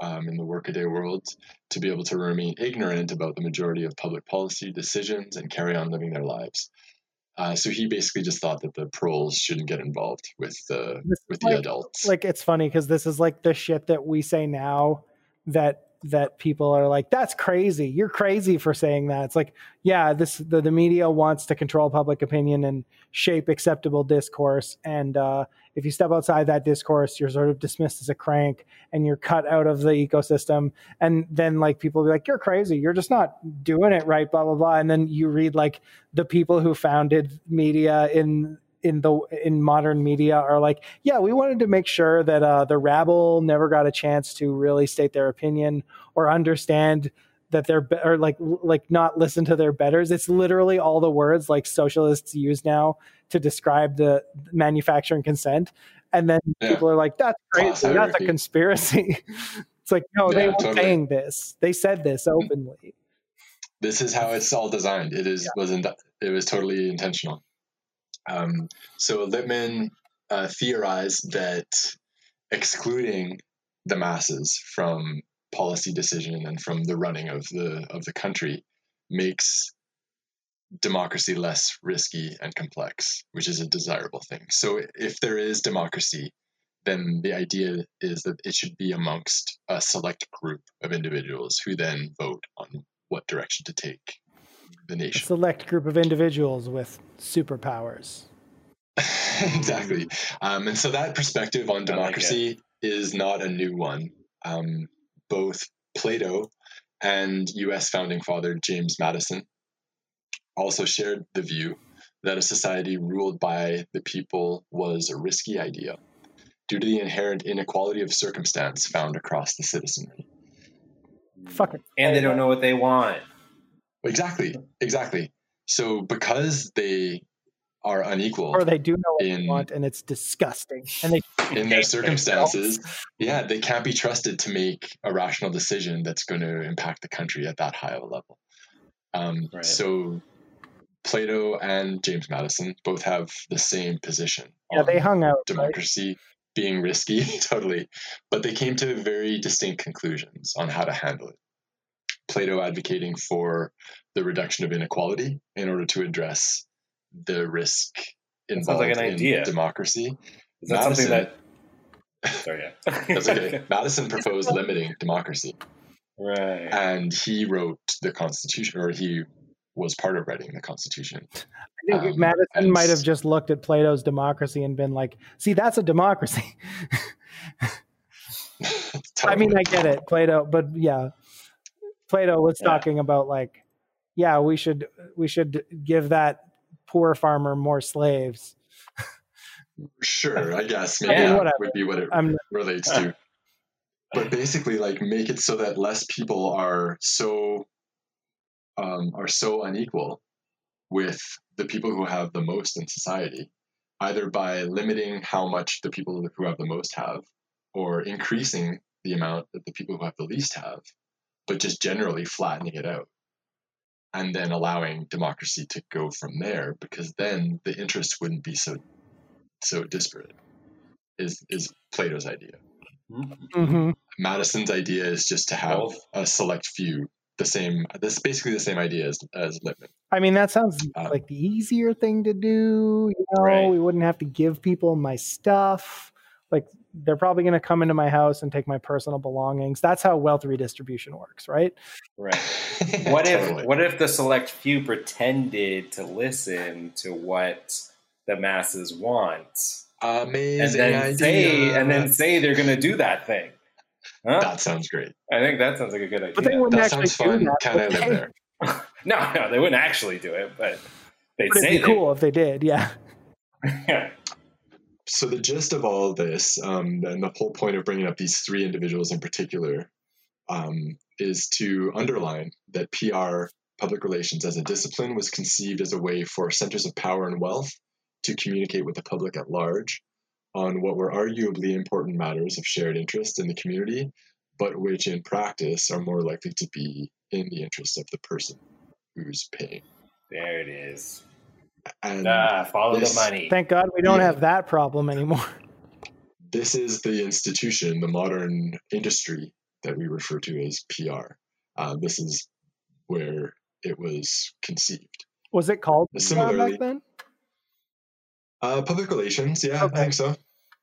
um, in the workaday world to be able to remain ignorant about the majority of public policy decisions and carry on living their lives. Uh, so he basically just thought that the proles shouldn't get involved with the with the like- adults. like it's funny because this is like the shit that we say now that that people are like that's crazy. You're crazy for saying that. It's like yeah this the, the media wants to control public opinion and shape acceptable discourse. And uh, if you step outside that discourse you're sort of dismissed as a crank and you're cut out of the ecosystem. And then like people be like you're crazy. You're just not doing it right blah blah blah. And then you read like the people who founded media in in the in modern media are like, yeah, we wanted to make sure that uh, the rabble never got a chance to really state their opinion or understand that they're be- or like like not listen to their betters. It's literally all the words like socialists use now to describe the manufacturing consent, and then Yeah. people are like, that's crazy, that's a conspiracy. it's like no, they Yeah, weren't totally. saying this. They said this openly. this is how it's all designed. It is Yeah. was in, it was totally intentional. Um, so Lippmann uh, theorized that excluding the masses from policy decision and from the running of the of the country makes democracy less risky and complex, which is a desirable thing. So if there is democracy, then the idea is that it should be amongst a select group of individuals who then vote on what direction to take the A select group of individuals with superpowers. exactly. Um, and so that perspective on democracy is not a new one. Um, both Plato and US founding father James Madison also shared the view that a society ruled by the people was a risky idea due to the inherent inequality of circumstance found across the citizenry. Fucking And they don't know what they want. Exactly, exactly. So because they are unequal or they do know what they want and it's disgusting and they in their circumstances, yeah, they can't be trusted to make a rational decision that's going to impact the country at that high of a level. Um, Right. So Plato and James Madison both have the same position yeah they hung out right? democracy being risky, totally, but they came to very distinct conclusions on how to handle it. Plato advocating for the reduction of inequality in order to address the risk involved like an in idea. democracy. Is that something Madison- that? Sorry, yeah. That's okay. Madison proposed limiting democracy, right. and he wrote the Constitution, or he was part of writing the Constitution. I think Um, Madison and might have just looked at Plato's democracy and been like, "See, that's a democracy." I mean, I get it, Plato, but yeah, Plato was Yeah. talking about like, yeah, we should we should give that poor farmer more slaves. sure, I guess maybe mean, that would be what it I'm relates to. But basically, like make it so that less people are so um, are so unequal with the people who have the most in society, either by limiting how much the people who have the most have, or increasing the amount that the people who have the least have, but just generally flattening it out. And then allowing democracy to go from there, because then the interests wouldn't be so so disparate. Is is Plato's idea. Mhm. Mhm. Madison's idea is just to have a select few. The same. This basically the same idea as as Lippmann. I mean, that sounds Uh, like the easier thing to do. You know, Right. we wouldn't have to give people my stuff. Like they're probably going to come into my house and take my personal belongings. That's how wealth redistribution works, right? Right. What Totally. if what if the select few pretended to listen to what the masses want, amazing and then idea. say and then say they're going to do that thing? Huh? that sounds great. I think that sounds like a good idea. But they wouldn't That actually sounds fun. do that. Can I live there? no, no, they wouldn't actually do it, but they'd But say it'd be they- cool if they did. Yeah. yeah. So the gist of all of this, um, and the whole point of bringing up these three individuals in particular, um, is to underline that PR, public relations as a discipline, was conceived as a way for centers of power and wealth to communicate with the public at large on what were arguably important matters of shared interest in the community, but which in practice are more likely to be in the interest of the person who's paying. There it is. And Ah, follow this- the money. Thank God we don't Yeah. have that problem anymore. this is the institution, the modern industry that we refer to as PR. Uh, this is where it was conceived. Was it called PR Similarly- back then? Uh, public relations, yeah, Okay. I think so.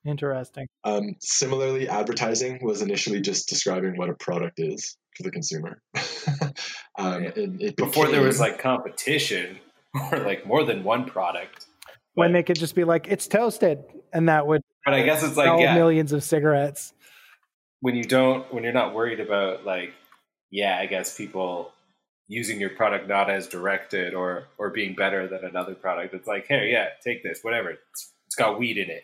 Interesting. Um, similarly, advertising was initially just describing what a product is for the consumer. um, Yeah. it, it Before there was like competition or like more than one product. When But- they could just be like, "It's toasted," and that would But I guess it's like yeah, millions of cigarettes. when you don't when you're not worried about like yeah, I guess people using your product not as directed or or being better than another product. It's like, hey, yeah, take this, whatever. It's, it's got weed in it.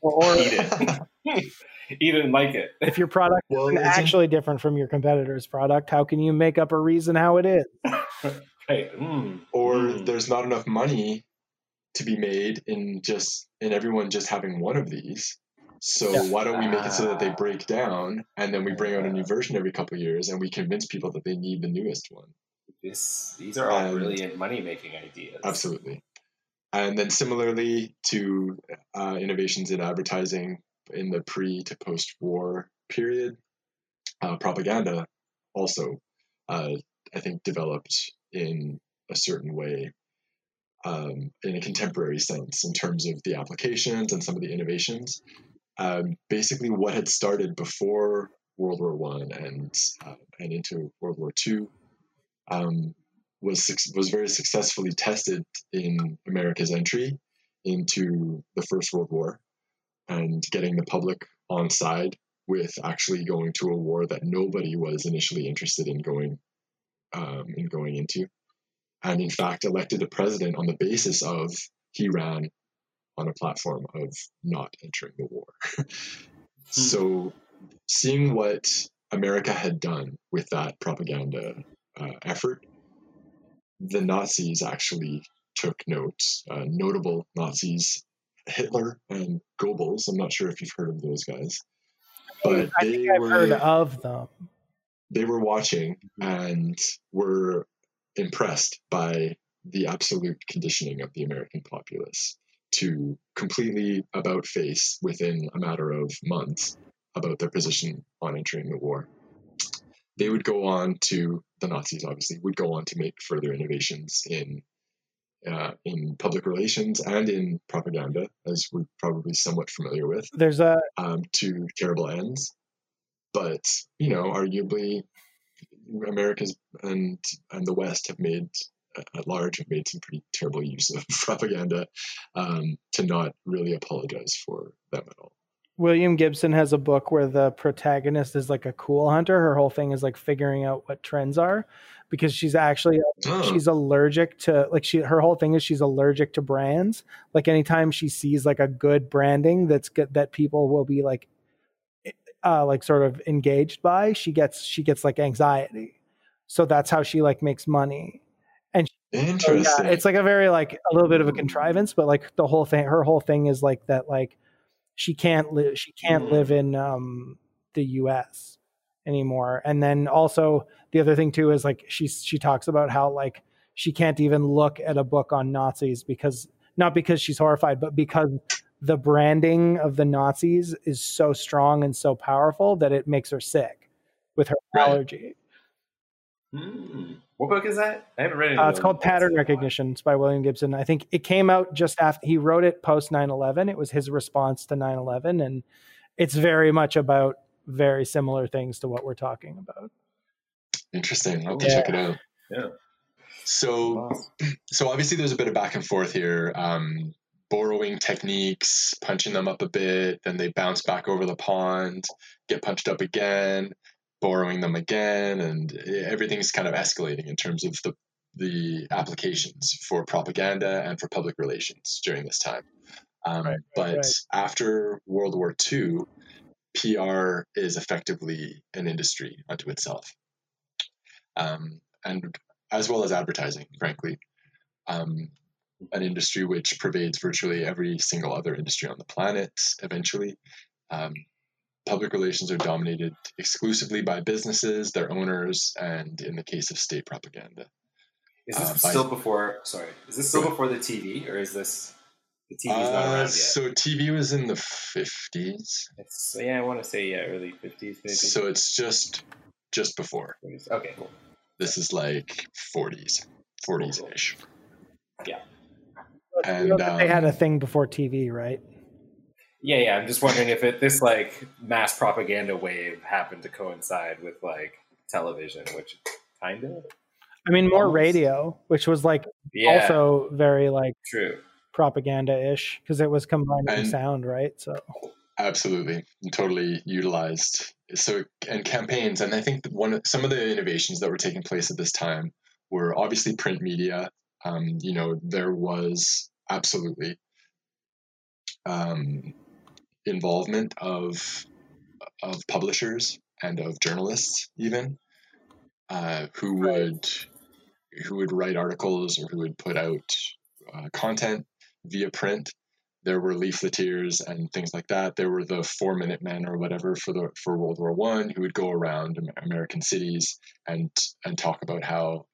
Or, or Eat it. Eat it and like it. if your product well, is actually different from your competitor's product, how can you make up a reason how it is? Right. Mm. or Mm. there's not enough money to be made in just in everyone just having one of these. So Yeah. why don't we make it so that they Ah. break down and then we bring out a new version every couple of years and we convince people that they need the newest one. This these are all Um, brilliant money making ideas. Absolutely. And then similarly to uh, innovations in advertising in the pre to post war period, uh, propaganda also, uh, I think, developed in a certain way um, in a contemporary sense in terms of the applications and some of the innovations. Um, basically, what had started before World War One and uh, and into World War Two um, was was very successfully tested in America's entry into the First World War and getting the public on side with actually going to a war that nobody was initially interested in going um, in going into, and in fact elected a president on the basis of he ran on a platform of not entering the war. So, seeing what America had done with that propaganda uh, effort, the Nazis actually took notes. Uh, notable Nazis, Hitler and Goebbels. I'm not sure if you've heard of those guys, but I they think I've were heard of them. They were watching and were impressed by the absolute conditioning of the American populace to completely about face within a matter of months about their position on entering the war. They would go on to the Nazis, obviously, would go on to make further innovations in uh, in public relations and in propaganda, as we're probably somewhat familiar with There's a um, to terrible ends. But you know, arguably, America's and and the West have made at large have made some pretty terrible use of propaganda um, to not really apologize for them at all. William Gibson has a book where the protagonist is like a cool hunter. Her whole thing is like figuring out what trends are because she's actually Oh. she's allergic to like she her whole thing is she's allergic to brands. Like anytime she sees like a good branding that's good that people will be like uh like sort of engaged by, she gets she gets like anxiety. So that's how she like makes money. So, Interesting. yeah, it's like a very like a little bit of a contrivance, but like the whole thing, her whole thing is like that, like she can't live, she can't Mm. live in um, the U.S. anymore. And then also the other thing too is like she she talks about how like she can't even look at a book on Nazis because not because she's horrified, but because the branding of the Nazis is so strong and so powerful that it makes her sick with her Right. allergy. Mm. What book is that? I haven't read it. Uh, it's called Pattern Recognition. It's by William Gibson. I think it came out just after he wrote it post 9 11. It was his response to 9 11. And it's very much about very similar things to what we're talking about. Interesting. I'll have to Yeah. check it out. Yeah. So, so obviously there's a bit of back and forth here. Um, borrowing techniques, punching them up a bit, then they bounce back over the pond, get punched up again, borrowing them again, and everything's kind of escalating in terms of the the applications for propaganda and for public relations during this time. Um, Right, right, but right. after World War II, PR is effectively an industry unto itself, um, and as well as advertising, frankly. Um, an industry which pervades virtually every single other industry on the planet eventually. Um, public relations are dominated exclusively by businesses, their owners, and in the case of state propaganda. Is this uh, by- still before? Sorry, is this still Go ahead. before the TV, or is this The TV's not Uh, around yet. so TV was in the 50s. It's, yeah, I want to say yeah, early fifties maybe. So it's just just before. okay, cool. This is like 40s, 40s ish. You And, know that they had um, a thing before TV, right? Yeah, yeah. I'm just wondering if it this like mass propaganda wave happened to coincide with like television, which kind of I mean, more Almost. radio, which was like yeah, also very like true. propaganda-ish because it was combined And- sound, right? So Absolutely, totally utilized. So and campaigns, and I think one of- some of the innovations that were taking place at this time were obviously print media. Um, you know, there was absolutely um, involvement of of publishers and of journalists, even uh, who would who would write articles or who would put out uh, content via print there were leafleteers and things like that. There were the Four Minute Men or whatever for the for World War One who would go around American cities and and talk about how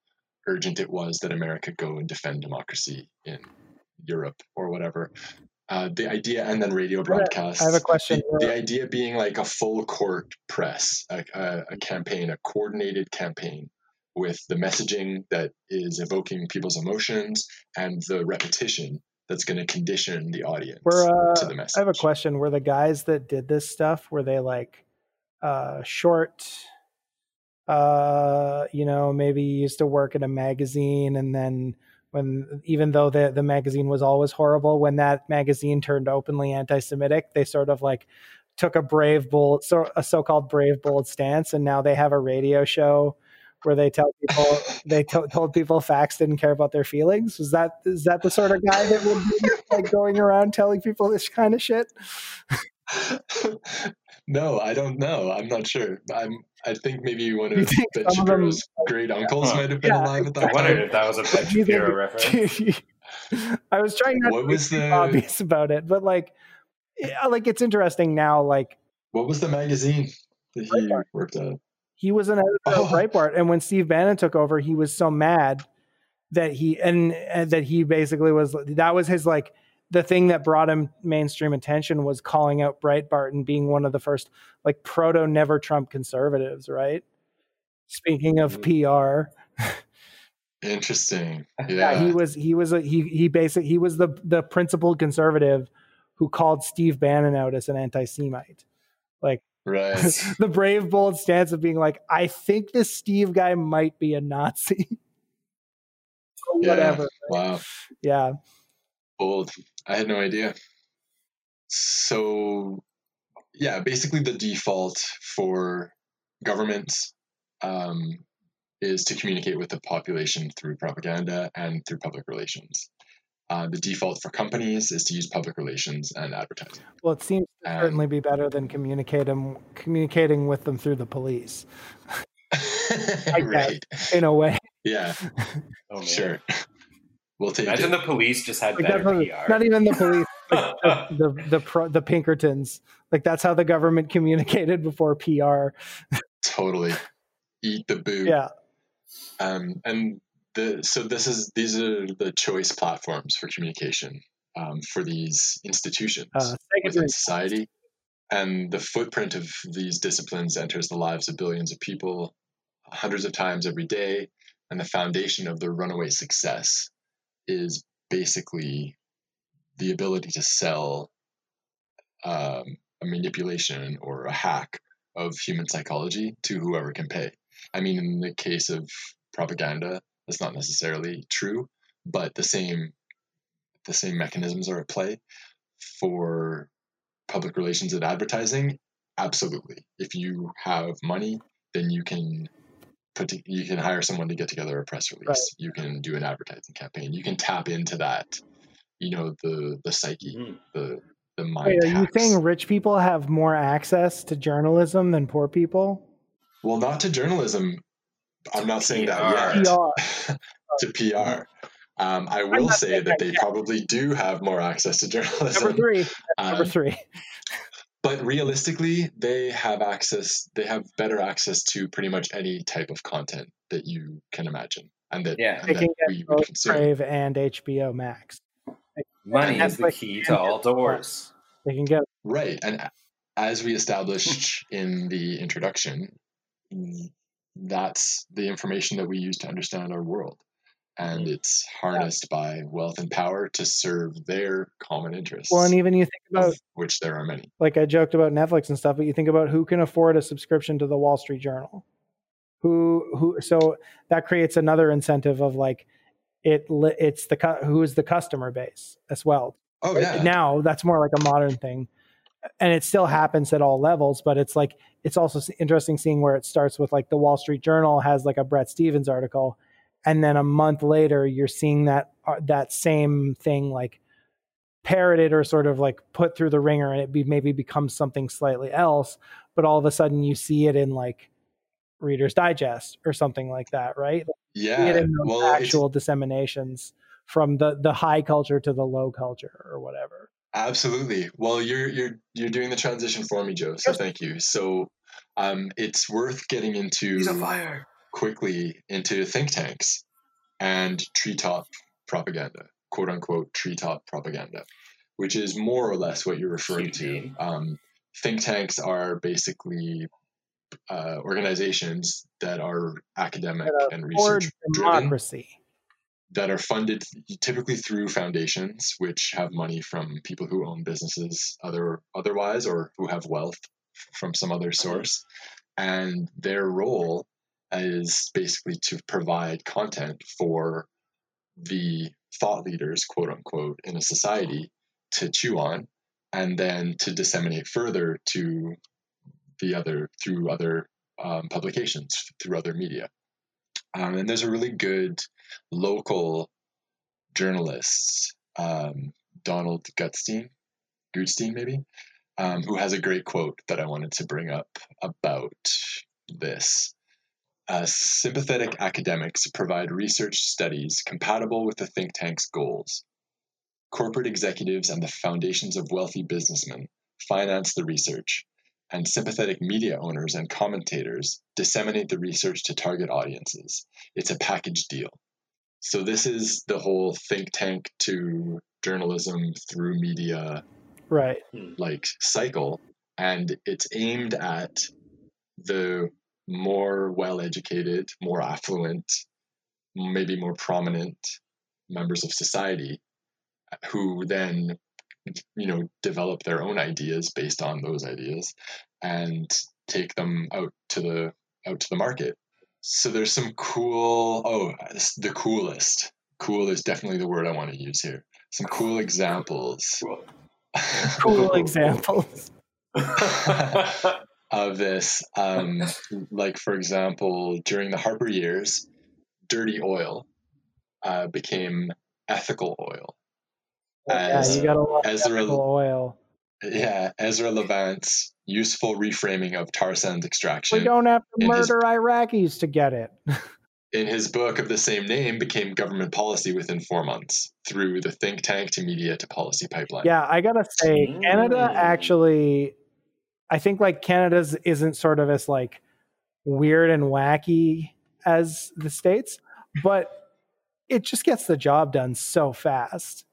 urgent it was that America go and defend democracy in Europe or whatever. Uh, the idea and then radio broadcasts. I have a question. The, the idea being like a full court press, a, a, a campaign, a coordinated campaign with the messaging that is evoking people's emotions and the repetition that's going to condition the audience uh, to the message. I have a question. Were the guys that did this stuff were they like uh, short? Uh, you know, maybe used to work at a magazine, and then when even though the the magazine was always horrible, when that magazine turned openly anti-Semitic, they sort of like took a brave bold so a so-called brave bold stance, and now they have a radio show where they tell people they to- told people facts didn't care about their feelings. Is that is that the sort of guy that would be like going around telling people this kind of shit? no, I don't know. I'm not sure. I'm. I think maybe one of think Ben some them- Shapiro's great uncles Huh. might have been Yeah, alive at that I that wondered if that was a Ben Shapiro reference. I was trying not What to be was too the- obvious about it, but like, yeah, like it's interesting now. Like What was the magazine that he Breitbart. worked at? he was an editor Oh. of Breitbart, and when Steve Bannon took over, he was so mad that he and, and that he basically was that was his like the thing that brought him mainstream attention was calling out Breitbart and being one of the first like proto never Trump conservatives, right? Speaking of mm-hmm. PR, Interesting. yeah, Yeah. he was he was a he he basically he was the the principled conservative who called Steve Bannon out as an anti-Semite. Like right. the brave bold stance of being like, I think this Steve guy might be a Nazi. Or Yeah. Whatever. Wow. Yeah. Bold. I had no idea. So, yeah, basically the default for governments um, is to communicate with the population through propaganda and through public relations. Uh, the default for companies is to use public relations and advertising. Well, it seems to Um, certainly be better than communicate 'em- communicating with them through the police right. in a way. Yeah, Oh, sure. We'll take Imagine it. the police just had Like better that's PR. not, not even the police, like the, the the pro, the Pinkertons. Like that's how the government communicated before PR. totally. Eat the boot. Yeah. um, and the so this is these are the choice platforms for communication um, for these institutions Uh, within society and the footprint of these disciplines enters the lives of billions of people hundreds of times every day and the foundation of their runaway success is basically the ability to sell um, a manipulation or a hack of human psychology to whoever can pay. I mean, in the case of propaganda, that's not necessarily true, but the same the same mechanisms are at play for public relations and advertising. Absolutely, if you have money, then you can put to, you can hire someone to get together a press release. Right. You can do an advertising campaign. You can tap into that, you know, the the psyche, Mhm. the the mind. Wait, are you saying rich people have more access to journalism than poor people? Well, not to journalism. I'm not saying that yet. PR. to PR. Um, I will say that that they yet. probably do have more access to journalism. Number journalism. three. Um, Number three. but realistically, they have access. They have better access to pretty much any type of content that you can imagine, and that, Yeah. and They that can get we both consume. Crave and HBO Max. Money is the key to all doors. They can get Right. And as we established in the introduction, that's the information that we use to understand our world. And it's harnessed by wealth and power to serve their common interests, well, and even you think about which there are many. like I joked about Netflix and stuff, but you think about who can afford a subscription to the Wall Street Journal. Who who so that creates another incentive of like it it's the who is the customer base as well. Oh, yeah. Now that's more like a modern thing. And it still happens at all levels, but it's like it's also interesting seeing where it starts with like the Wall Street Journal has like a Bret Stephens article and then a month later you're seeing that uh, that same thing like parroted or sort of like put through the ringer and it be, maybe becomes something slightly else but all of a sudden you see it in like reader's digest or something like that right see it yeah. in Well, actual disseminations from the the high culture to the low culture or whatever Absolutely. Well, you're you're you're doing the transition for me, Joe. So thank you. So, um, it's worth getting into fire. Quickly into think tanks and treetop propaganda, quote unquote treetop propaganda, which is more or less what you're referring to. Um, think tanks are basically uh, organizations that are academic That are and for research driven democracy that are funded typically through foundations, which have money from people who own businesses other otherwise or who have wealth from some other source. And their role is basically to provide content for the thought leaders, quote unquote, in a society to chew on and then to disseminate further to the other through other um, publications, through other media. Um, and there's a really good local journalist, um, Donald Gutstein, Gutstein maybe, um, who has a great quote that I wanted to bring up about this. Uh, sympathetic academics provide research studies compatible with the think tank's goals. Corporate executives and the foundations of wealthy businessmen finance the research, and sympathetic media owners and commentators disseminate the research to target audiences. It's a package deal. So, this is the whole think tank to journalism through media right like cycle and it's aimed at the more well educated more affluent maybe more prominent members of society who then you know develop their own ideas based on those ideas and take them out to the out to the market. So there's some cool oh the coolest. Cool is definitely the word i want to use here. Some cool examples. Cool. cool examples of this. Um, like, for example, during the Harper years, dirty oil uh, became ethical oil. yeah you got a lot of ethical oil yeah, Ezra Levant's useful reframing of tar sands extraction. we don't have to in his- murder iraqis to get it in his book of the same name became government policy within four months through the think tank to media to policy pipeline. Yeah, I gotta say, Canada Mm. actually, I think like Canada's isn't sort of as like weird and wacky as the states, but it just gets the job done so fast.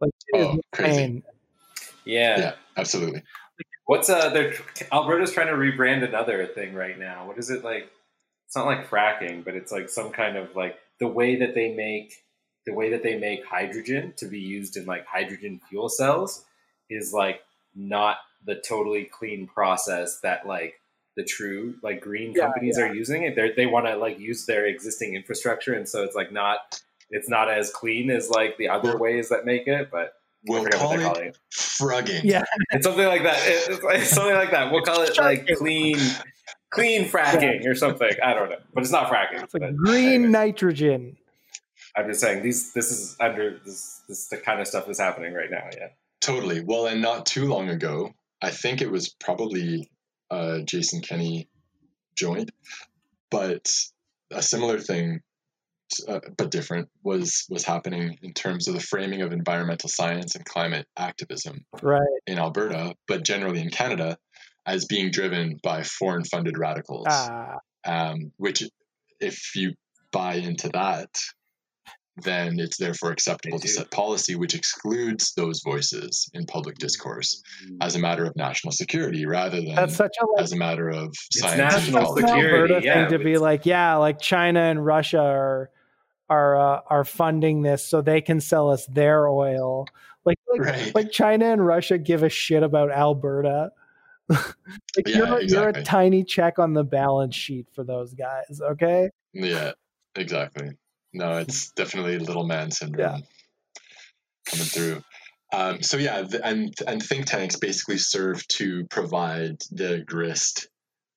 Like Oh, crazy. yeah. Yeah, absolutely. What's uh? They're, Alberta's trying to rebrand another thing right now. What is it like? It's not like fracking, but it's like some kind of like the way that they make the way that they make hydrogen to be used in like hydrogen fuel cells is like not the totally clean process that like the true like green Yeah, companies are using it. They're, they want to like use their existing infrastructure, and so it's like not it's not as clean as like the other ways that make it, but. We'll forget what call they're it calling it. frugging. Yeah, It's something like that. It- It's, something like that. We'll call it like clean, clean fracking or something. I don't know, but it's not fracking. it's like green anyways, nitrogen. I'm just saying these. This is under this. This the kind of stuff that's happening right now. Yeah. Totally. Well, and not too long ago, I think it was probably uh, Jason Kenney joint, but a similar thing, uh, but different, was was happening in terms of the framing of environmental science and climate activism Right. in Alberta, but generally in Canada, as being driven by foreign-funded radicals. Ah, um, which if you buy into that then it's therefore acceptable to set policy which excludes those voices in public discourse as a matter of national security rather than That's such a like as a matter of science and national knowledge. An security, Alberta yeah, thing to be like, yeah, like China and Russia are are uh, are funding this so they can sell us their oil. Like like, Right. like China and Russia give a shit about Alberta. like Yeah, you're, you're a tiny check on the balance sheet for those guys. Okay, Yeah, exactly. No, it's definitely little man syndrome coming through. Um, so yeah, the, and and think tanks basically serve to provide the grist,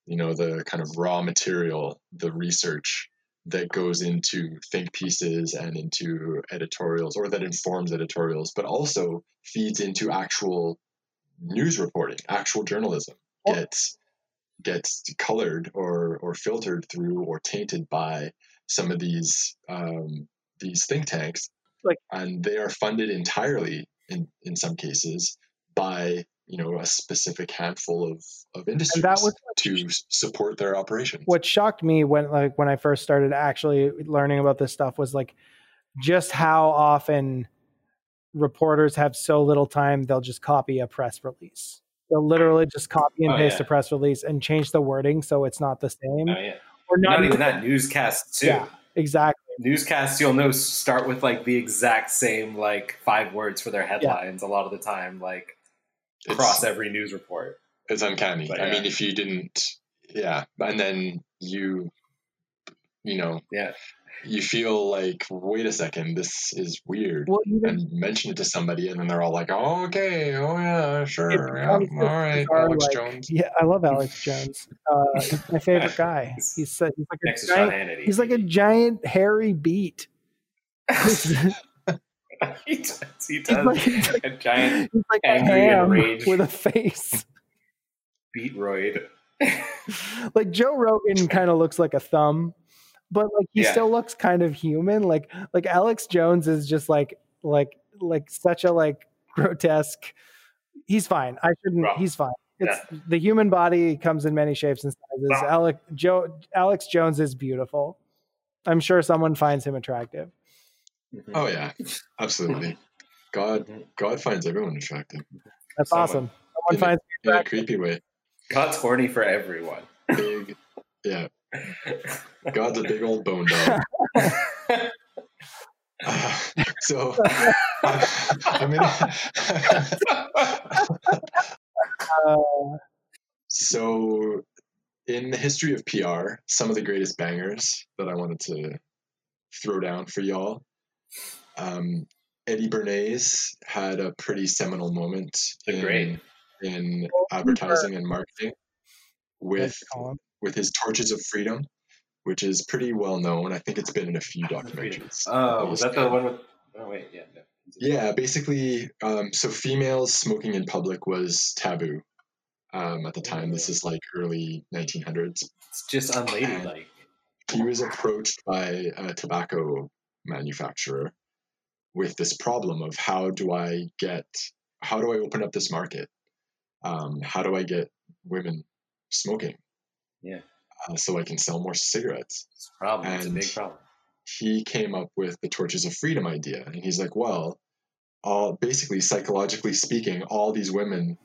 you know, the kind of raw material, the research that goes into think pieces and into editorials, or that informs editorials, but also feeds into actual news reporting, actual journalism gets gets colored or or filtered through or tainted by some of these um, these think tanks, Like- and they are funded entirely in in some cases by you know a specific handful of of industries was- to support their operations. what shocked me when like when I first started actually learning about this stuff was like just how often reporters have so little time they'll just copy a press release. They'll literally just copy and Oh, paste yeah. a press release and change the wording so it's not the same. Oh, yeah. Or Not, even that newscast too. Yeah, exactly. Newscasts you'll know start with like the exact same like five words for their headlines a lot of the time, like It's- across every news report. It's uncanny. But I mean, if you didn't, yeah, and then you, you know, Yeah. you feel like, wait a second, this is weird, Well, even and mention it to somebody, and then they're all like, oh, okay, oh yeah, sure, It yeah, becomes all this right, bizarre, Alex like- Jones. yeah, I love Alex Jones. Uh, he's my favorite guy. He's, uh, he's like a Next to giant, he's like a giant hairy beat. he's he does. He he's does. like, a giant he's like a angry, ham enraged- with a face. beatroid. like Joe Rogan kind of looks like a thumb, but like he Yeah. still looks kind of human. Like like Alex Jones is just like like like such a like grotesque. He's fine. I shouldn't. Well, he's fine. It's the human body comes in many shapes and sizes. Well. Alec Joe Alex Jones is beautiful. I'm sure someone finds him attractive. Mm-hmm. Oh yeah, absolutely. God. God finds everyone attractive That's Someone. awesome. In Someone finds in a creepy way. God's horny for everyone. Big, yeah. God's a big old bone dog. Uh, so I'm gonna. uh, So, in the history of PR, some of the greatest bangers that I wanted to throw down for y'all. Um, Eddie Bernays had a pretty seminal moment in, Great. in advertising and marketing with Colin. With his Torches of Freedom, which is pretty well known. I think it's been in a few documentaries. Oh, was that the one with? Oh wait, yeah. No. Yeah, basically, um, so females smoking in public was taboo um, at the time. This is like early 1900s. It's just unladylike. He was approached by a tobacco manufacturer with this problem of how do I get, how do I open up this market? Um, how do I get women smoking? Yeah. Uh, so I can sell more cigarettes. It's a problem. It's a big problem. he came up with the torches of freedom idea and he's like well all basically psychologically speaking all these women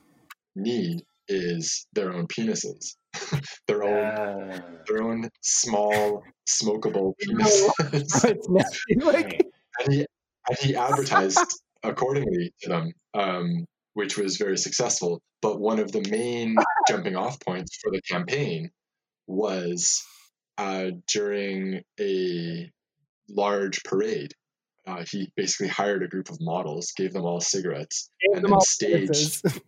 need is their own penises their own Ah, their own small smokable No. penises it's nasty. Like, and he and he advertised accordingly to them um, which was very successful but one of the main jumping off points for the campaign was uh, during a large parade. Uh, he basically hired a group of models, gave them all cigarettes, gave and them then all staged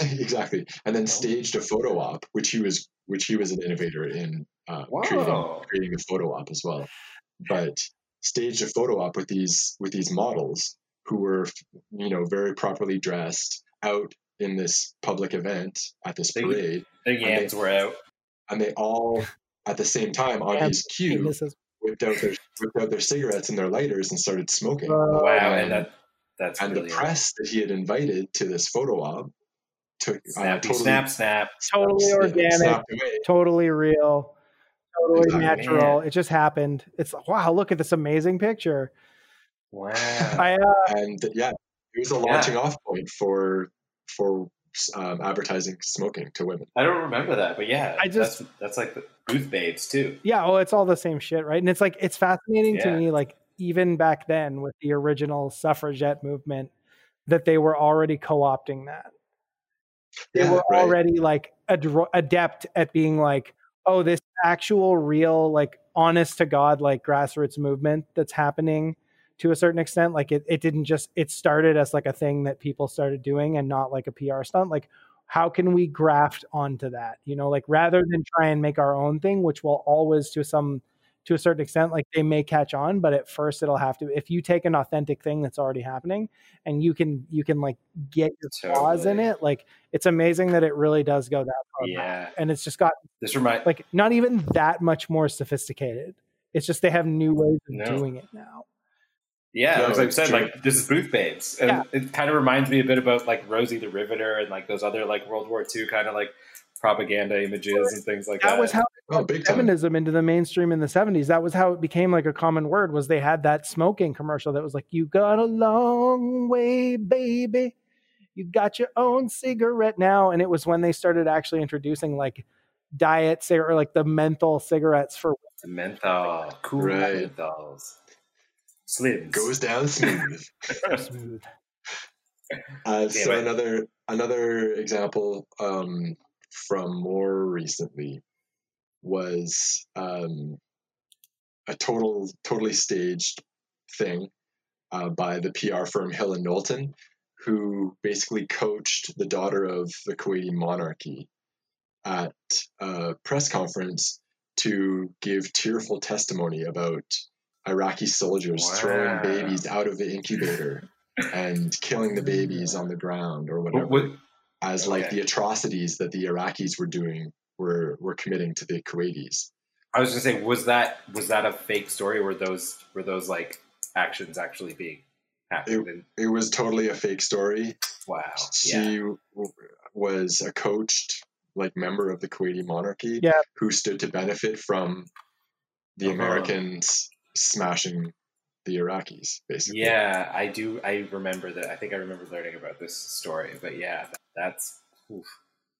exactly, and then staged a photo op, which he was which he was an innovator in uh, creating Whoa. creating the photo op as well. But staged a photo op with these with these models who were you know very properly dressed out in this public event at this They- parade, The yams were out. And they all at the same time on Yeah, his cue Penises. whipped out their whipped out their cigarettes and their lighters and started smoking. Uh, Wow, Um, and that that's and the press that he had invited to this photo op took uh, totally snap, snap. totally yeah, organic, totally real, totally Exactly. natural. Man. It just happened. It's wow, look at this amazing picture. Wow. I uh, and yeah, it was a launching off point for for um, advertising smoking to women. I don't remember that, but yeah, I just- that's, that's like the booth babes too. yeah, well, it's all the same shit, right? And it's like it's fascinating to me, like even back then with the original suffragette movement, that they were already co-opting that. They Yeah, were right. already like adro- adept at being like, oh, this actual, real, like honest to God, like grassroots movement that's happening to a certain extent. Like it, it didn't just it started as like a thing that people started doing and not like a PR stunt. Like how can we graft onto that? You know, like rather than try and make our own thing, which will always to some to a certain extent, like they may catch on, but at first it'll have to if you take an authentic thing that's already happening and you can you can like get your claws in it, like it's amazing that it really does go that far. back. Yeah, And it's just got this remind like not even that much more sophisticated. It's just they have new ways of No. doing it now. Yeah, No, as I it's said, true. like this is booth babes, and Yeah. it kind of reminds me a bit about like Rosie the Riveter and like those other like World War II kind of like propaganda images and things like that. That was how Oh, big time. feminism into the mainstream in the 70s. That was how it became like a common word was they had that smoking commercial that was like, you got a long way, baby. You got your own cigarette now. And it was when they started actually introducing like diet cigarette or like the menthol cigarettes for The menthol, cool Right. menthols, slims. Goes down smooth. smooth. Uh, so Anyway. another another example um, from more recently was um, a total totally staged thing uh, by the PR firm Hill and Knowlton, who basically coached the daughter of the Kuwaiti monarchy at a press conference to give tearful testimony about Iraqi soldiers throwing babies out of the incubator and killing the babies on the ground or whatever What- what- as like Okay. the atrocities that the Iraqis were doing were were committing to the Kuwaitis. I was gonna say, was that was that a fake story? Were those were those like actions actually being happened? And It was totally a fake story. wow, She yeah, was a coached like member of the Kuwaiti monarchy Yeah. who stood to benefit from the Uh-huh. Americans smashing the Iraqis, basically. yeah. I do. I remember that. I think I remember learning about this story. But yeah, that's oof.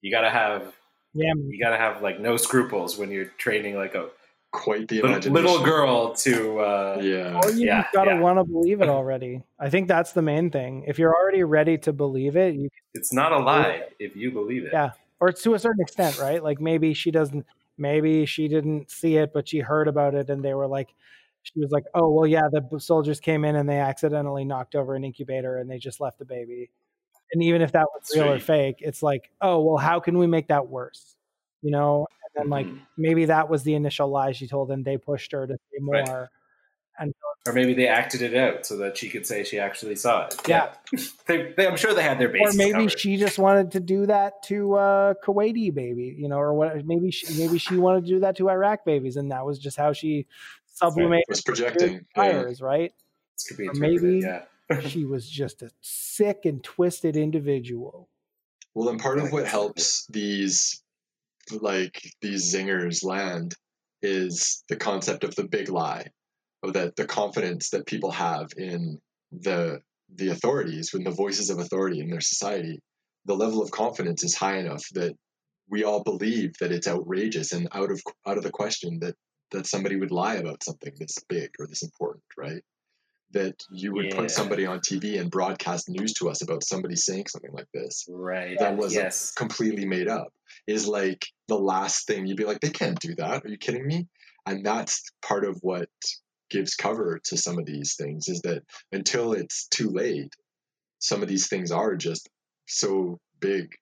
you gotta have Yeah. you gotta have like no scruples when you're training like a Quite the little, imagination. little girl to. Uh, Yeah. Or you Yeah, gotta yeah. want to believe it already. I think that's the main thing. If you're already ready to believe it, you It's not a lie if you believe it. Yeah. or to a certain extent, right? Like maybe she doesn't, maybe she didn't see it, but she heard about it, and they were like, she was like, oh well, yeah, the soldiers came in and they accidentally knocked over an incubator and they just left the baby. And even if that was real or fake, it's like, oh well, how can we make that worse? You know, and then like Mhm. maybe that was the initial lie she told, and they pushed her to say more. Right. And Or maybe they acted it out so that she could say she actually saw it. Yeah. they, they, I'm sure they had their base. or maybe covered. she just wanted to do that to uh Kuwaiti baby, you know, or what maybe she maybe she wanted to do that to Iraq babies and that was just how she sublimated Was projecting. Yeah. right? Could be or maybe- yeah. she was just a sick and twisted individual. Well, and part of what helps these like these zingers land is the concept of the big lie, or that the confidence that people have in the the authorities, when the voices of authority in their society, the level of confidence is high enough that we all believe that it's outrageous and out of out of the question that that somebody would lie about something this big or this important, right? That you would Yeah. put somebody on TV and broadcast news to us about somebody saying something like this Right. that wasn't yes. completely made up is like the last thing you'd be like they can't do that are you kidding me and that's part of what gives cover to some of these things is that until it's too late some of these things are just so big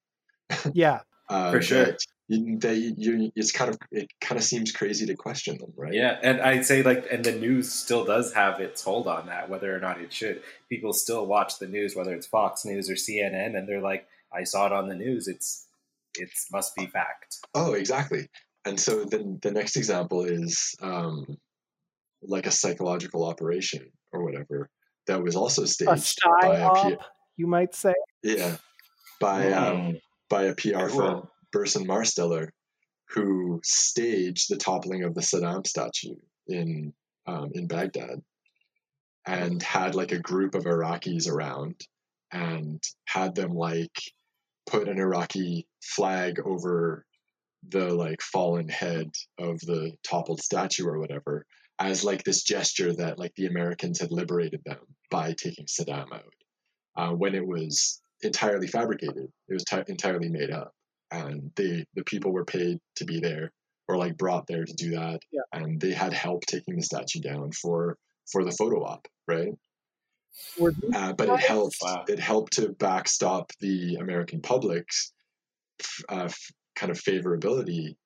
Yeah. uh, For sure. That you, they, you, it's kind of it kind of seems crazy to question them right Yeah, and I'd say like, and the news still does have its hold on that, whether or not it should. People still watch the news, whether it's Fox News or CNN, and they're like, "I saw it on the news. It's, it must be fact." oh exactly and so then the next example is um, like a psychological operation or whatever that was also A staged by a P- psyop, you might say. Yeah, by um, by a PR Cool. firm, Burson Marsteller, who staged the toppling of the Saddam statue in um, in Baghdad. and had like a group of Iraqis around and had them like put an Iraqi flag over the like fallen head of the toppled statue or whatever as like this gesture that like the Americans had liberated them by taking Saddam out uh, when it was entirely fabricated it was t- entirely made up and they the people were paid to be there or like brought there to do that Yeah. and they had help taking the statue down for for the photo op right uh, but it helped Wow. it helped to backstop the American public's uh, f- kind of favorability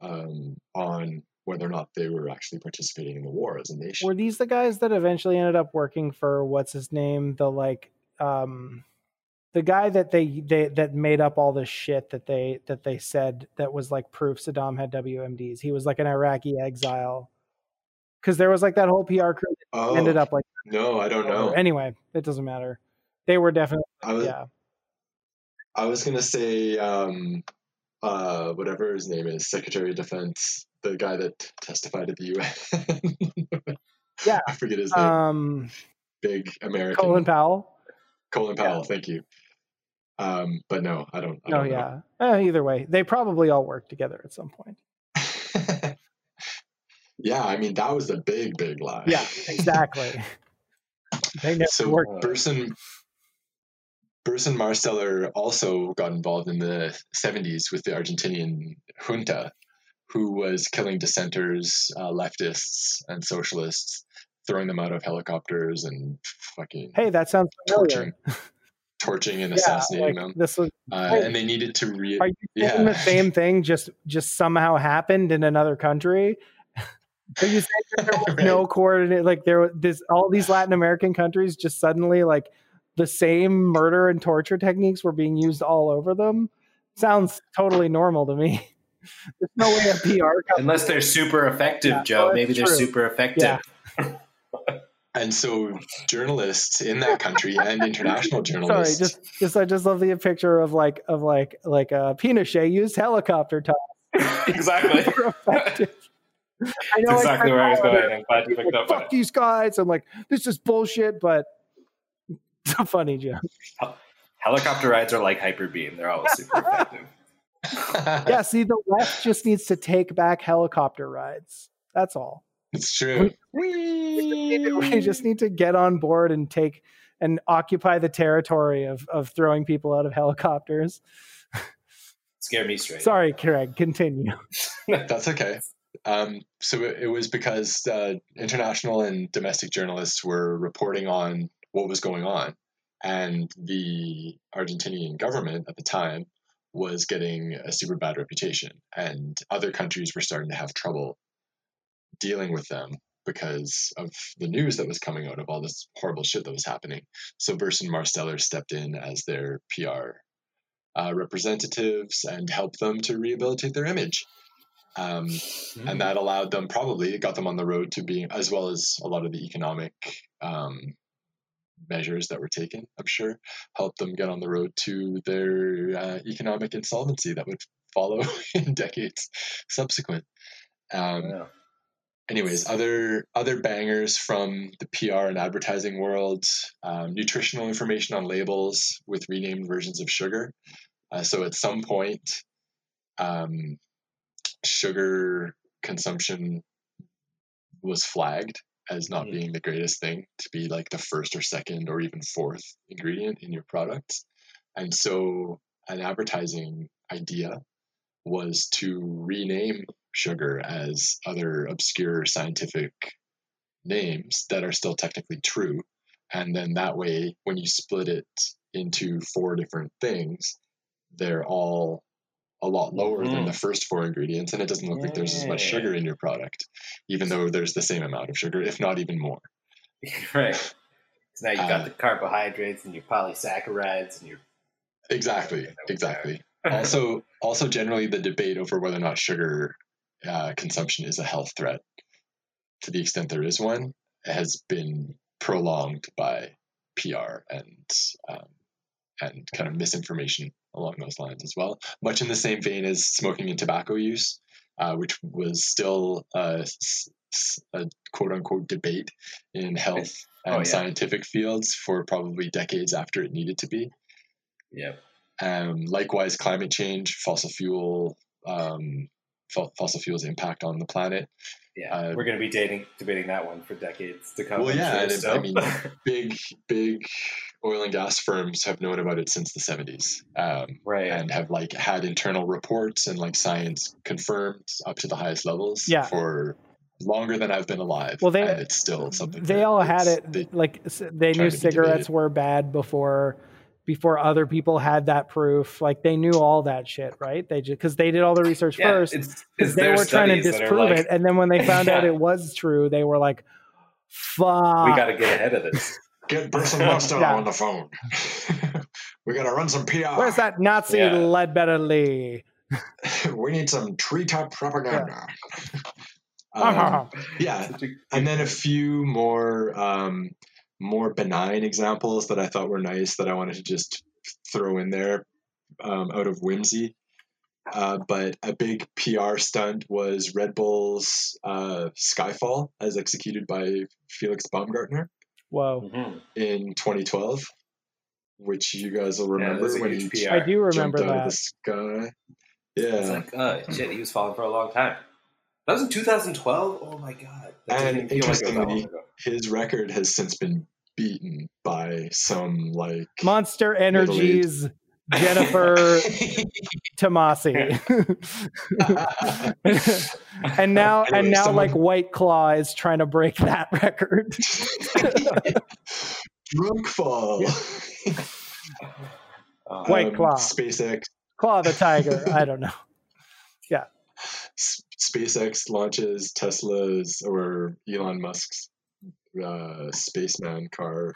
um, on whether or not they were actually participating in the war as a nation. were these the guys that eventually ended up working for what's his name the like um the guy that they they that made up all this shit that they that they said that was like proof Saddam had WMDs. He was like an Iraqi exile. Cuz there was like that whole PR crew that oh, ended up like no, I don't know. Anyway, it doesn't matter. They were definitely I was, yeah. I was gonna say um, uh, whatever his name is, Secretary of Defense, the guy that testified at the UN. Yeah. I forget his name. Um Big American Colin Powell. Colin Powell. Thank you. Um, but no, I don't. I Oh don't know. yeah. Uh, either way, they probably all worked together at some point. yeah, I mean that was a big, big lie. Yeah, exactly. they never So worked. Burson Burson Marsteller also got involved in the 70s with the Argentinian junta, who was killing dissenters, uh, leftists, and socialists, throwing them out of helicopters and fucking Hey, that sounds familiar. torching, torching and Yeah, assassinating like, them. this was Uh, Wait. and they needed to re. Are you saying Yeah. the same thing just just somehow happened in another country? Are you saying there was Right. no coordinate like there was this all these Latin American countries just suddenly like the same murder and torture techniques were being used all over them? Sounds totally normal to me. There's no way a PR company Unless they're super effective, Yeah, Joe. well, Maybe that's they're super effective. Yeah. And so journalists in that country and international Sorry, journalists. just just I just love the picture of like of like like uh Pinochet used helicopter top exactly. for effective. I That's know exactly where I was going. I'm glad you picked like, up on fuck it. these guys. I'm like, this is bullshit, but it's a funny joke. Helicopter rides are like hyper beam. They're always super effective. Yeah, see, the left just needs to take back helicopter rides. That's all. It's true. We just need to get on board and take and occupy the territory of of throwing people out of helicopters. Scare me straight. Sorry, Craig, continue. That's okay. Um, so it, it was because uh, international and domestic journalists were reporting on what was going on, and the Argentinian government at the time was getting a super bad reputation, and other countries were starting to have trouble dealing with them because of the news that was coming out of all this horrible shit that was happening. So Burson Marsteller stepped in as their PR uh, representatives and helped them to rehabilitate their image. Um, and that allowed them probably it got them on the road to being as well as a lot of the economic um, measures that were taken i'm sure helped them get on the road to their uh, economic insolvency that would follow in decades subsequent um, Yeah. Anyways other other bangers from the pr and advertising world um, nutritional information on labels with renamed versions of sugar uh, so at some point um, sugar consumption was flagged as not Hmm. being the greatest thing to be like the first or second or even fourth ingredient in your products. And so an advertising idea was to rename sugar as other obscure scientific names that are still technically true. And then that way, when you split it into four different things, they're all a lot lower than Mhm. the first four ingredients, and it doesn't look like there's as much Yeah. sugar in your product, even though there's the same amount of sugar, if not even more. right. So now you've got Uh, the carbohydrates and your polysaccharides and your Exactly, exactly. also, also generally the debate over whether or not sugar uh, consumption is a health threat, to the extent there is one, has been prolonged by PR and um, and kind of misinformation along those lines as well. Much in the same vein as smoking and tobacco use, uh, which was still a quote unquote debate in health and Oh, yeah. scientific fields for probably decades after it needed to be. Yep. Um, likewise, climate change, fossil fuel, um, fossil fuels' impact on the planet. Yeah. Uh, We're going to be dating, debating that one for decades to come. Well, yeah, sure, and it- so. I mean, big, big oil and gas firms have known about it since the seventies, um, right. and have like had internal reports and like science confirmed up to the highest levels Yeah. for longer than I've been alive. Well, they- and it's still something. they that all had it they- like they knew cigarettes were bad before before other people had that proof like they knew all that shit right they just because they did all the research yeah, first it's, 'cause it's they were trying to studies that are disprove like, it and then when they found out it was true they were like fuck We got to get ahead of this. get Bruce and Monster Yeah. on the phone. we gotta run some PR. where's that nazi Yeah. ledbetter lee we need some treetop propaganda. Um, Uh-huh. yeah, and then a few more um, more benign examples that I thought were nice that I wanted to just throw in there um, out of whimsy. Uh, but a big PR stunt was Red Bull's uh, Skyfall, as executed by Felix Baumgartner whoa Mhm. in 2012, which you guys will remember that's a when huge he PR. i do remember jumped out of the that sky. It's Yeah, like, oh, shit, he was falling for a long time. That was in 2012? Oh my god. That And even feel like it was that long interestingly- his record has since been beaten by some like monster energies jennifer tomasi. And now and Anyway, now someone- like white claw is trying to break that record. Drunk fall. Oh, White um, Claw. SpaceX. Claw the tiger. I don't know. Yeah. S- SpaceX launches Tesla's or Elon Musk's uh, spaceman car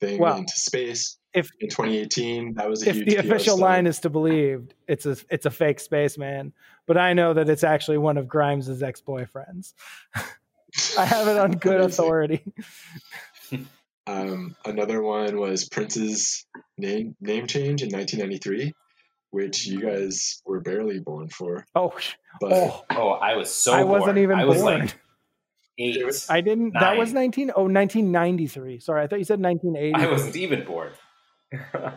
thing Well, into space if- in 2018. That was a if huge the official stunt. line is to believe it's a it's a fake spaceman but i know that it's actually one of grimes's ex-boyfriends i have it on good authority Um, another one was Prince's name name change in 1993, which you guys were barely born for. oh But oh oh, I was so i wasn't even I was born like eight. I didn't that was nine. 19 oh 1993 sorry i thought you said 1980 I wasn't even born.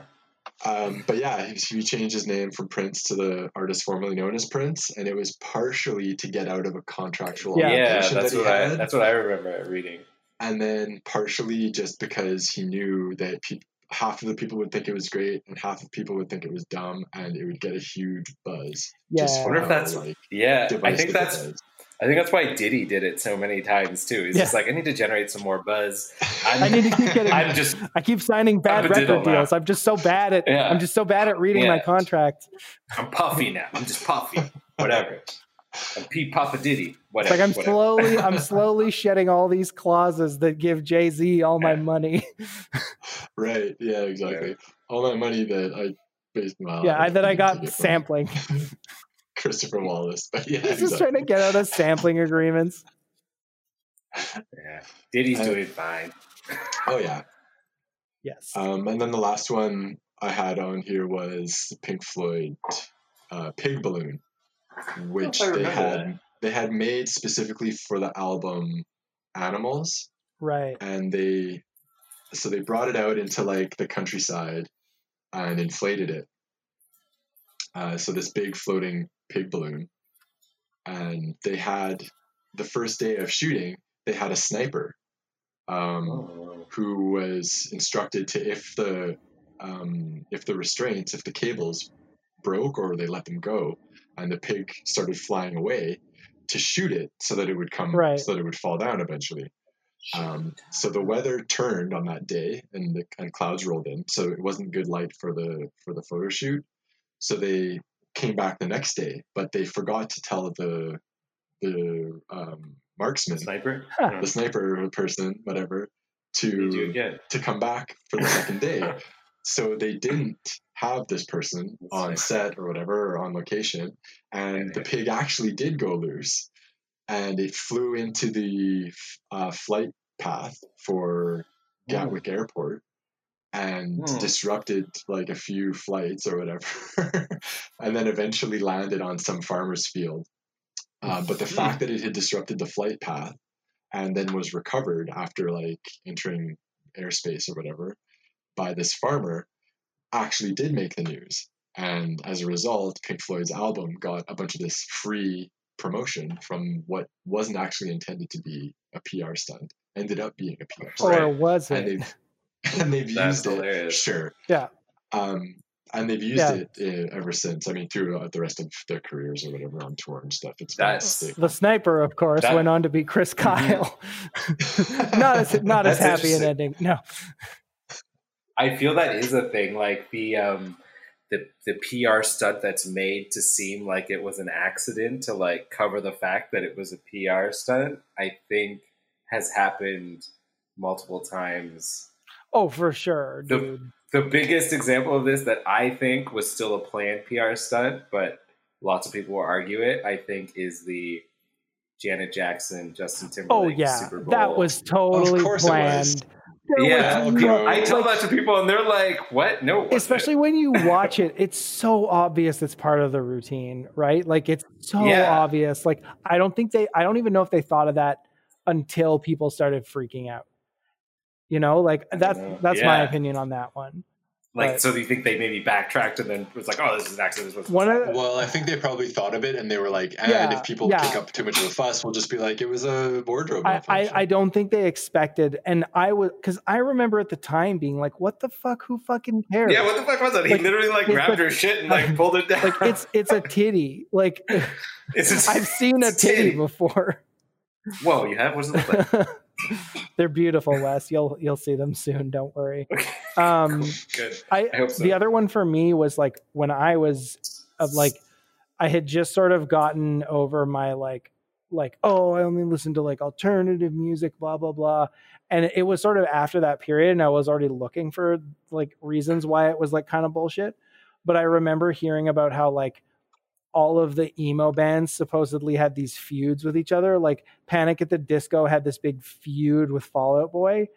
Um, but yeah, he, he changed his name from Prince to the artist formerly known as Prince, and it was partially to get out of a contractual Yeah. yeah, that's that he what I that's what I remember reading. and then partially just because he knew that peop half of the people would think it was great, and half of people would think it was dumb, and it would get a huge buzz. yeah just for wonder if that's- like, Yeah, I think that's was. I think that's why Diddy did it so many times too. He's Yeah. just like, I need to generate some more buzz. I'm, I need to keep getting- I'm just I keep signing bad I'm a diddle record now. deals. I'm just so bad at Yeah. I'm just so bad at reading my contract. I'm puffy now. I'm just puffy. Whatever. I'm Pete Papa Diddy. It's Whatever. like I'm whatever. slowly I'm slowly shedding all these clauses that give Jay Z all my Yeah. money. right? Yeah, exactly. All that money that I based well, yeah, I, that I got take it from sampling. Christopher Wallace, but yeah, He's just trying to get out of sampling agreements. Yeah. Diddy's Uh, doing fine. Oh yeah. Yes. Um, and then the last one I had on here was Pink Floyd uh, Pig Balloon, which they had that. they had made specifically for the album Animals, right. and they so they brought it out into like the countryside and inflated it. Uh, so this big floating pig balloon, and they had the first day of shooting, they had a sniper. Um, Oh. who was instructed to if the um, if the restraints, if the cables broke or they let them go, and the pig started flying away, to shoot it so that it would come, Right. so that it would fall down eventually. Um, so the weather turned on that day, and the and clouds rolled in, so it wasn't good light for the for the photo shoot. So they came back the next day, but they forgot to tell the the um, marksman, Sniper? Huh. the sniper person, whatever, to to come back for the second day. So they didn't have this person on set or whatever or on location, and the pig actually did go loose, and it flew into the uh, flight path for Gatwick Airport and Hmm. disrupted like a few flights or whatever, and then eventually landed on some farmer's field. Uh, but the fact that it had disrupted the flight path and then was recovered after like entering airspace or whatever by this farmer actually did make the news. And as a result, Pink Floyd's album got a bunch of this free promotion from what wasn't actually intended to be a PR stunt, ended up being a PR stunt. Or was And it? they've, and they've That's used it. Sure. Yeah. Um, and they've used Yeah. it uh, ever since. I mean, throughout the rest of their careers or whatever on tour and stuff. It's been a That's- The sniper, of course, That- went on to be Chris Kyle. not as not as happy an ending. No. I feel that is a thing. Like the um, the the PR stunt that's made to seem like it was an accident to like cover the fact that it was a PR stunt. I think has happened multiple times. Oh, for sure, The- dude. The biggest example of this that I think was still a planned PR stunt, but lots of people will argue it. I think is the Janet Jackson, Justin oh, Timberlake Oh yeah, Super Bowl. that was totally course it was. planned. There yeah. was okay. no- I tell like, that to people, and they're like, "What? No." especially when you watch it it's so obvious it's part of the routine right like it's so Yeah. obvious like i don't think they i don't even know if they thought of that until people started freaking out you know like that's know. that's my opinion on that one Like, But- so do you think they maybe backtracked and then it was like, oh, this is an accident. This was One of the- Well, I think they probably thought of it and they were like, and Yeah, if people yeah. kick up too much of a fuss, we'll just be like, it was a wardrobe. I, I, malfunction." I don't think they expected and i was because i remember at the time being like what the fuck who fucking cares yeah, what the fuck was that? He literally like it's grabbed like- her shit and like pulled it down. like it's it's a titty like It's just- i've seen a it's titty before Whoa, you have? What does it look like? they're beautiful wes. You'll you'll see them soon. Don't worry. Um Good. I, I hope so. the other one for me was like when I was of like I had just sort of gotten over my like like oh I only listen to like alternative music blah blah blah. And it was sort of after that period and I was already looking for like reasons why it was like kind of bullshit. But I remember hearing about how like all of the emo bands supposedly had these feuds with each other. Like Panic at the Disco had this big feud with Fall Out Boy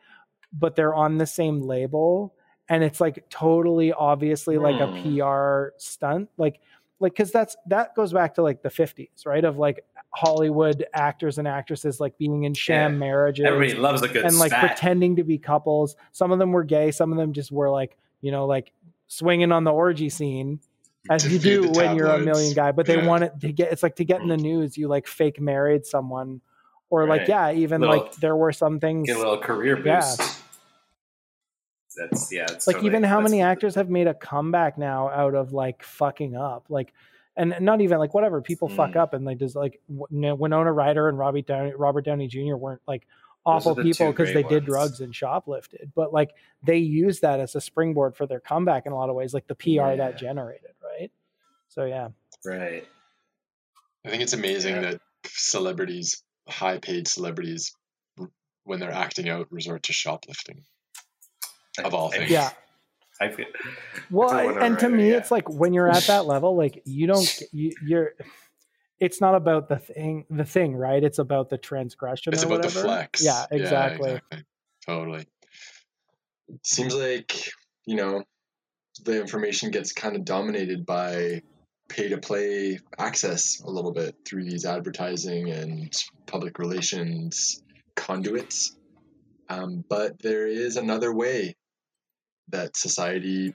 but they're on the same label and it's like totally obviously like a Hmm. PR stunt. Like like cuz that's that goes back to like the 50s right of like Hollywood actors and actresses like being in sham Yeah. marriages Everybody loves a good and like pretending to be couples. Some of them were gay some of them just were like you know like swinging on the orgy scene as you do when you're a million guy but they Yeah. want it to get it's like to get in the news you like fake married someone or like yeah even Little- like there were some things Get a little career boost. Yeah. That's yeah. It's like totally- even how many actors have made a comeback now out of like fucking up like and not even like whatever people fuck Mm. up and they just like Winona Ryder and Robbie Downey, Robert Downey Jr. weren't like awful people because they did drugs and shoplifted but like they used that as a springboard for their comeback in a lot of ways like the PR Yeah. that generated right so yeah Right. I think it's amazing Yeah. that celebrities, high paid celebrities, when they're acting out, resort to shoplifting. Of all things. yeah I feel. well It's a I- whatever, and to me yeah. it's like when you're at that level like you don't you, you're it's not about the thing the thing right it's about the transgression It's or about the flex. yeah exactly exactly. Totally. Seems like, you know, the information gets kind of dominated by pay to play access a little bit through these advertising and public relations conduits. Um, but there is another way that society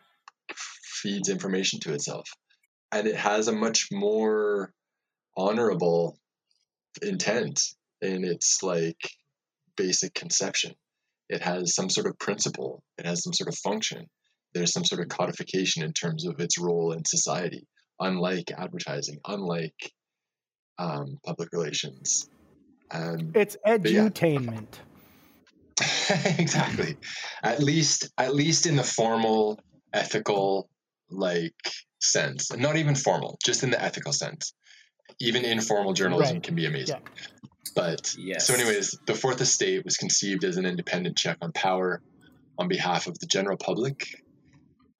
feeds information to itself. And it has a much more honorable intent in its like basic conception. It has some sort of principle, it has some sort of function. There's some sort of codification in terms of its role in society, unlike advertising, unlike um, public relations. Um, it's yeah. edutainment exactly. At least, at least in the formal, ethical, like sense, and not even formal, just in the ethical sense. Even informal journalism Right. can be amazing. Yeah. But Yes. so, anyways, the Fourth Estate was conceived as an independent check on power on behalf of the general public,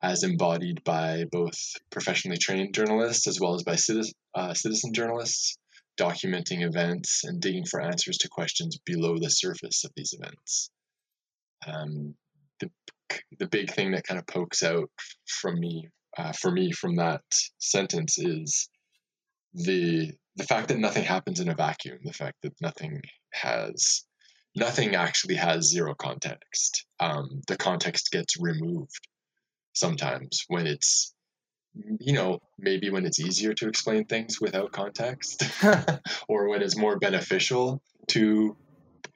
as embodied by both professionally trained journalists as well as by citizen, uh, citizen journalists, documenting events and digging for answers to questions below the surface of these events. Um, the, the big thing that kind of pokes out from me, uh, for me, from that sentence is the the fact that nothing happens in a vacuum, the fact that nothing has nothing actually has zero context. Um, the context gets removed sometimes when it's, you know, maybe when it's easier to explain things without context, or when it's more beneficial to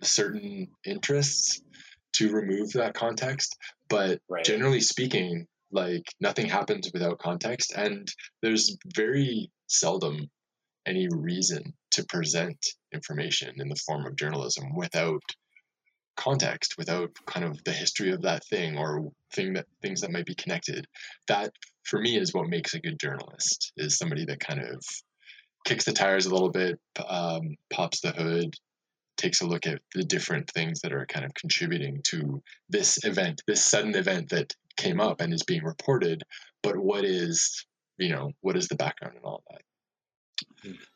certain interests to remove that context. But Right. generally speaking, like nothing happens without context, and there's very seldom any reason to present information in the form of journalism without context, without kind of the history of that thing or thing that things that might be connected. That for me is what makes a good journalist is somebody that kind of kicks the tires a little bit, um, pops the hood, takes a look at the different things that are kind of contributing to this event, this sudden event that came up and is being reported. But what is, you know, what is the background and all that?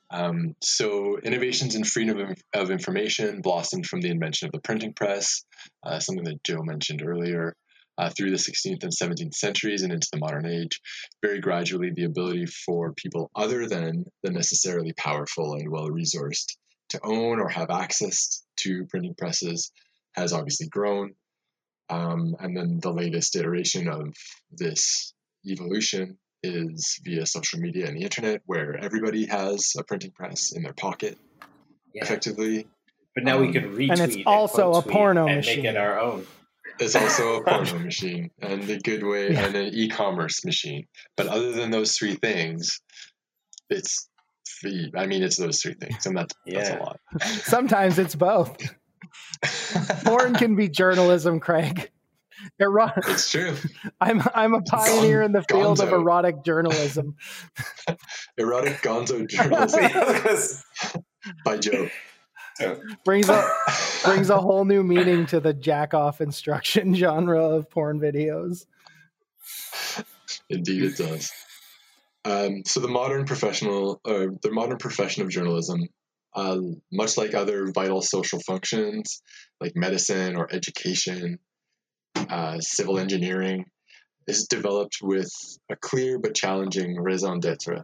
Um, so innovations in freedom of, information blossomed from the invention of the printing press, uh, something that Joe mentioned earlier, uh, through the 16th and 17th centuries and into the modern age. Very gradually, the ability for people other than the necessarily powerful and well resourced to own or have access to printing presses has obviously grown. Um, and then the latest iteration of this evolution is via social media and the internet, where everybody has a printing press in their pocket, Yeah. effectively. But now we Um, can retweet and it's also quote a tweet porno and machine. make it our own. It's also a porno machine and a good way Yeah. and an e-commerce machine. But other than those three things, it's free. I mean, it's those three things, and that's that's a lot. Sometimes it's both. Porn can be journalism, Craig. Ero- it's true. I'm I'm a pioneer in the field of erotic journalism. Erotic Gonzo journalism by Joe. Brings a brings a whole new meaning to the jack off instruction genre of porn videos. Indeed, it does. Um, so the modern professional, uh, the modern profession of journalism, uh, much like other vital social functions like medicine or education, uh, civil engineering, is developed with a clear but challenging raison d'être.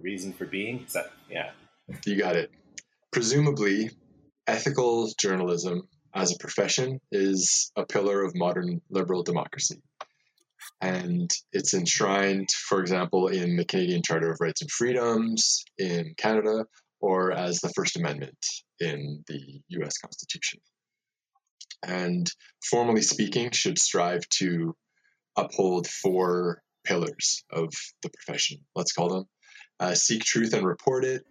Reason for being? Is that, yeah. You got it. Presumably, ethical journalism as a profession is a pillar of modern liberal democracy. And it's enshrined, for example, in the Canadian Charter of Rights and Freedoms in Canada, or as the First Amendment in the US Constitution. And formally speaking, should strive to uphold four pillars of the profession, let's call them. Uh, seek truth and report it,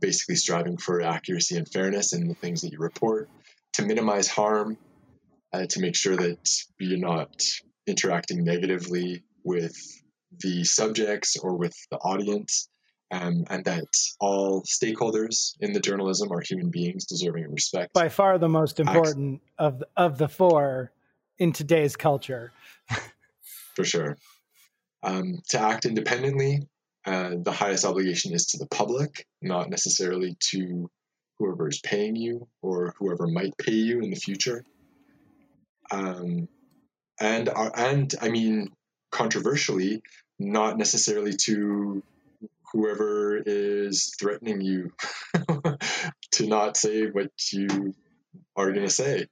basically striving for accuracy and fairness in the things that you report, to minimize harm, uh, to make sure that you're not interacting negatively with the subjects or with the audience, um, and that all stakeholders in the journalism are human beings deserving of respect. By far the most important of the, of the four in today's culture. for sure. Um, to act independently, uh, the highest obligation is to the public, not necessarily to whoever is paying you or whoever might pay you in the future. Um, and uh, and I mean, controversially, not necessarily to whoever is threatening you to not say what you are going to say,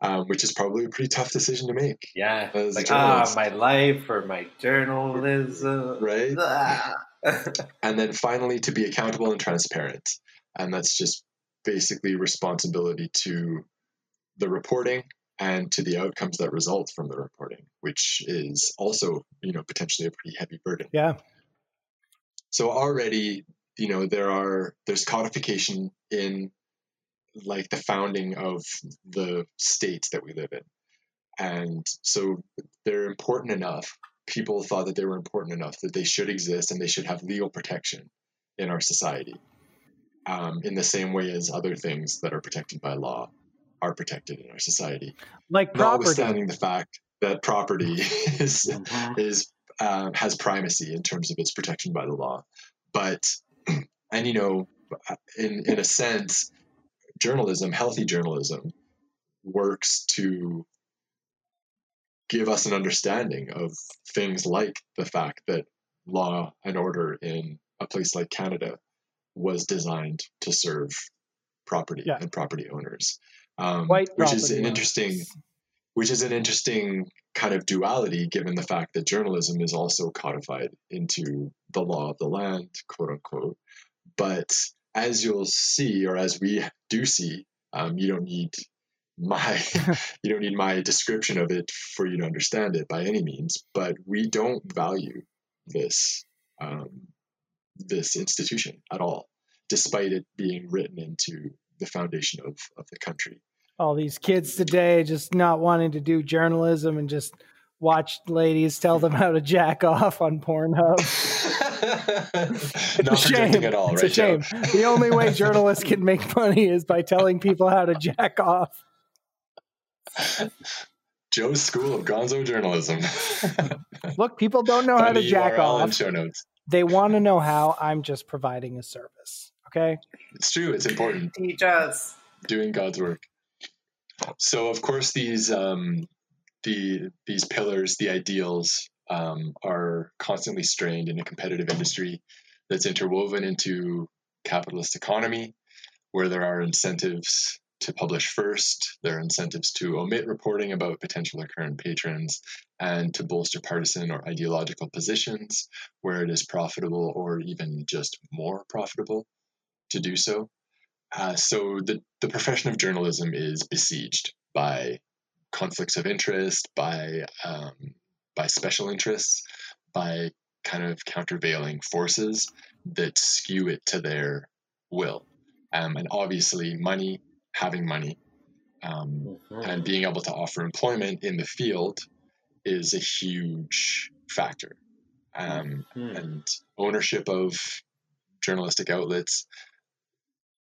um, which is probably a pretty tough decision to make. Yeah. As like, ah, my life or my journalism. Right? Ah. and then finally to be accountable and transparent and that's just basically responsibility to the reporting and to the outcomes that result from the reporting which is also you know potentially a pretty heavy burden Yeah. So already you know there are there's codification in like the founding of the states that we live in and so they're important enough people thought that they were important enough that they should exist and they should have legal protection in our society um, in the same way as other things that are protected by law are protected in our society Like property. notwithstanding the fact that property is Mhm. is uh, has primacy in terms of its protection by the law. But and you know, in in a sense, journalism, healthy journalism, works to give us an understanding of things like the fact that law and order in a place like Canada was designed to serve property Yeah. and property owners. um, which is an owners. interesting, which is an interesting kind of duality, given the fact that journalism is also codified into the law of the land, quote unquote. But as you'll see, or as we do see, um, you don't need my you don't need my description of it for you to understand it by any means. But we don't value this um, this institution at all, despite it being written into the foundation of, of the country. All these kids today just not wanting to do journalism and just watch ladies tell them how to jack off on Pornhub. Not It's a shame. at all, it's right, a shame. The only way journalists can make money is by telling people how to jack off. Joe's School of Gonzo Journalism. Look, people don't know how to jack URL off. show notes. They want to know how. I'm just providing a service. Okay. It's true. It's important. Teach us. doing God's work. So of course these um, the these pillars, the ideals, um, are constantly strained in a competitive industry that's interwoven into capitalist economy, where there are incentives to publish first, there are incentives to omit reporting about potential or current patrons, and to bolster partisan or ideological positions where it is profitable or even just more profitable to do so. Uh, so the, the profession of journalism is besieged by conflicts of interest, by um, by special interests, by kind of countervailing forces that skew it to their will. Um, and obviously, money, having money, um, and being able to offer employment in the field is a huge factor. Um, Hmm. and ownership of journalistic outlets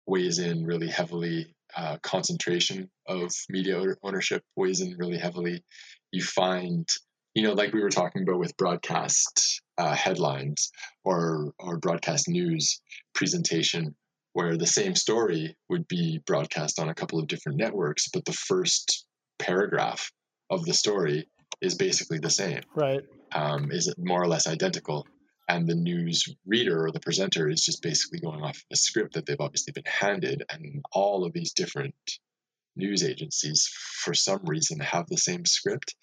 weighs in really heavily. Uh, concentration of media ownership weighs in really heavily. You find, you know, like we were talking about with broadcast uh, headlines or or broadcast news presentation, where the same story would be broadcast on a couple of different networks, but the first paragraph of the story is basically the same Right. um, is more or less identical. And the news reader or the presenter is just basically going off a script that they've obviously been handed. And all of these different news agencies, for some reason, have the same script,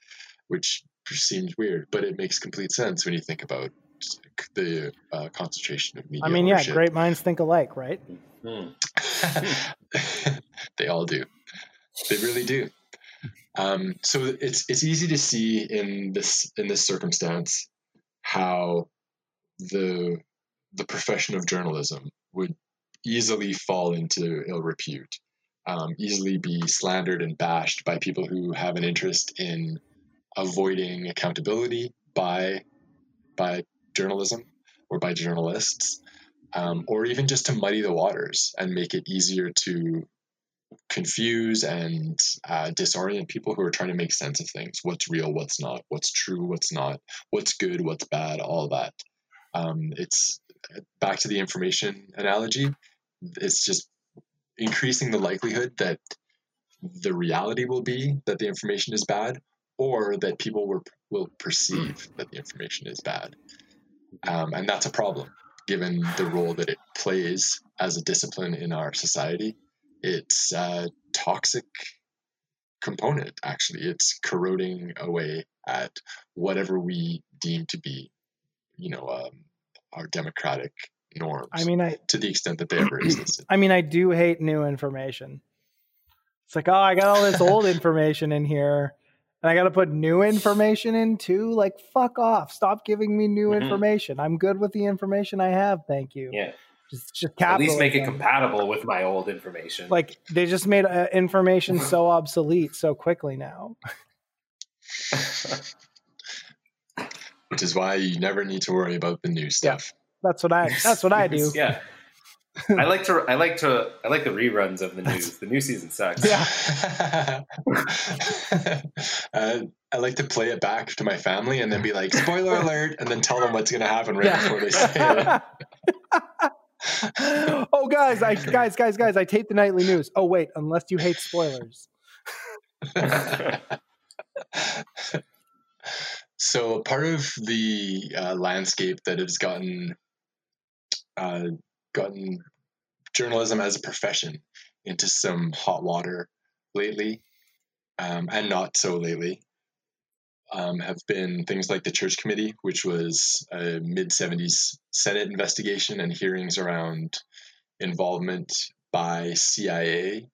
which seems weird, but it makes complete sense when you think about the uh, concentration of media. I mean, yeah, great minds think alike, right? Hmm. they all do. They really do. Um, so it's it's easy to see in this in this circumstance how the the profession of journalism would easily fall into ill repute, um, easily be slandered and bashed by people who have an interest in avoiding accountability by by journalism or by journalists, um, or even just to muddy the waters and make it easier to confuse and uh, disorient people who are trying to make sense of things. What's real, what's not, what's true, what's not, what's good, what's bad, all that. Um, it's back to the information analogy. It's just increasing the likelihood that the reality will be that the information is bad or that people will, will perceive that the information is bad. Um, and that's a problem given the role that it plays as a discipline in our society. It's a toxic component, actually. It's corroding away at whatever we deem to be, you know, um, our democratic norms I mean, I to the extent that they ever existed. I mean, I do hate new information. It's like, oh, I got all this old information in here, and I got to put new information in too. Like, fuck off! Stop giving me new Mhm. information. I'm good with the information I have. Thank you. Yeah. Just, just At least make it compatible with my old information. Like they just made uh, information so obsolete so quickly now. Which is why you never need to worry about the new stuff. That's what I. That's what I do. yeah. I like to I like to I like the reruns of the news. The new season sucks. Yeah. uh, I like to play it back to my family and then be like, spoiler alert, and then tell them what's going to happen right before they say it. oh, guys, I guys, guys, guys, I tape the nightly news. Oh, wait, unless you hate spoilers. So part of the uh, landscape that has gotten uh, gotten journalism as a profession into some hot water lately, um, and not so lately, um, have been things like the Church Committee, which was a mid 70s Senate investigation and hearings around involvement by CIA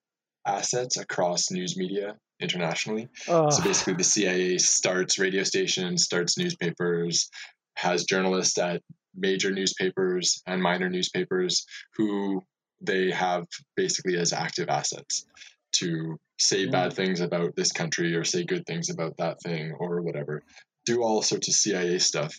assets across news media internationally. Oh, So basically, the CIA starts radio stations, starts newspapers, has journalists at major newspapers and minor newspapers who they have basically as active assets to say hmm. bad things about this country or say good things about that thing or whatever. Do all sorts of CIA stuff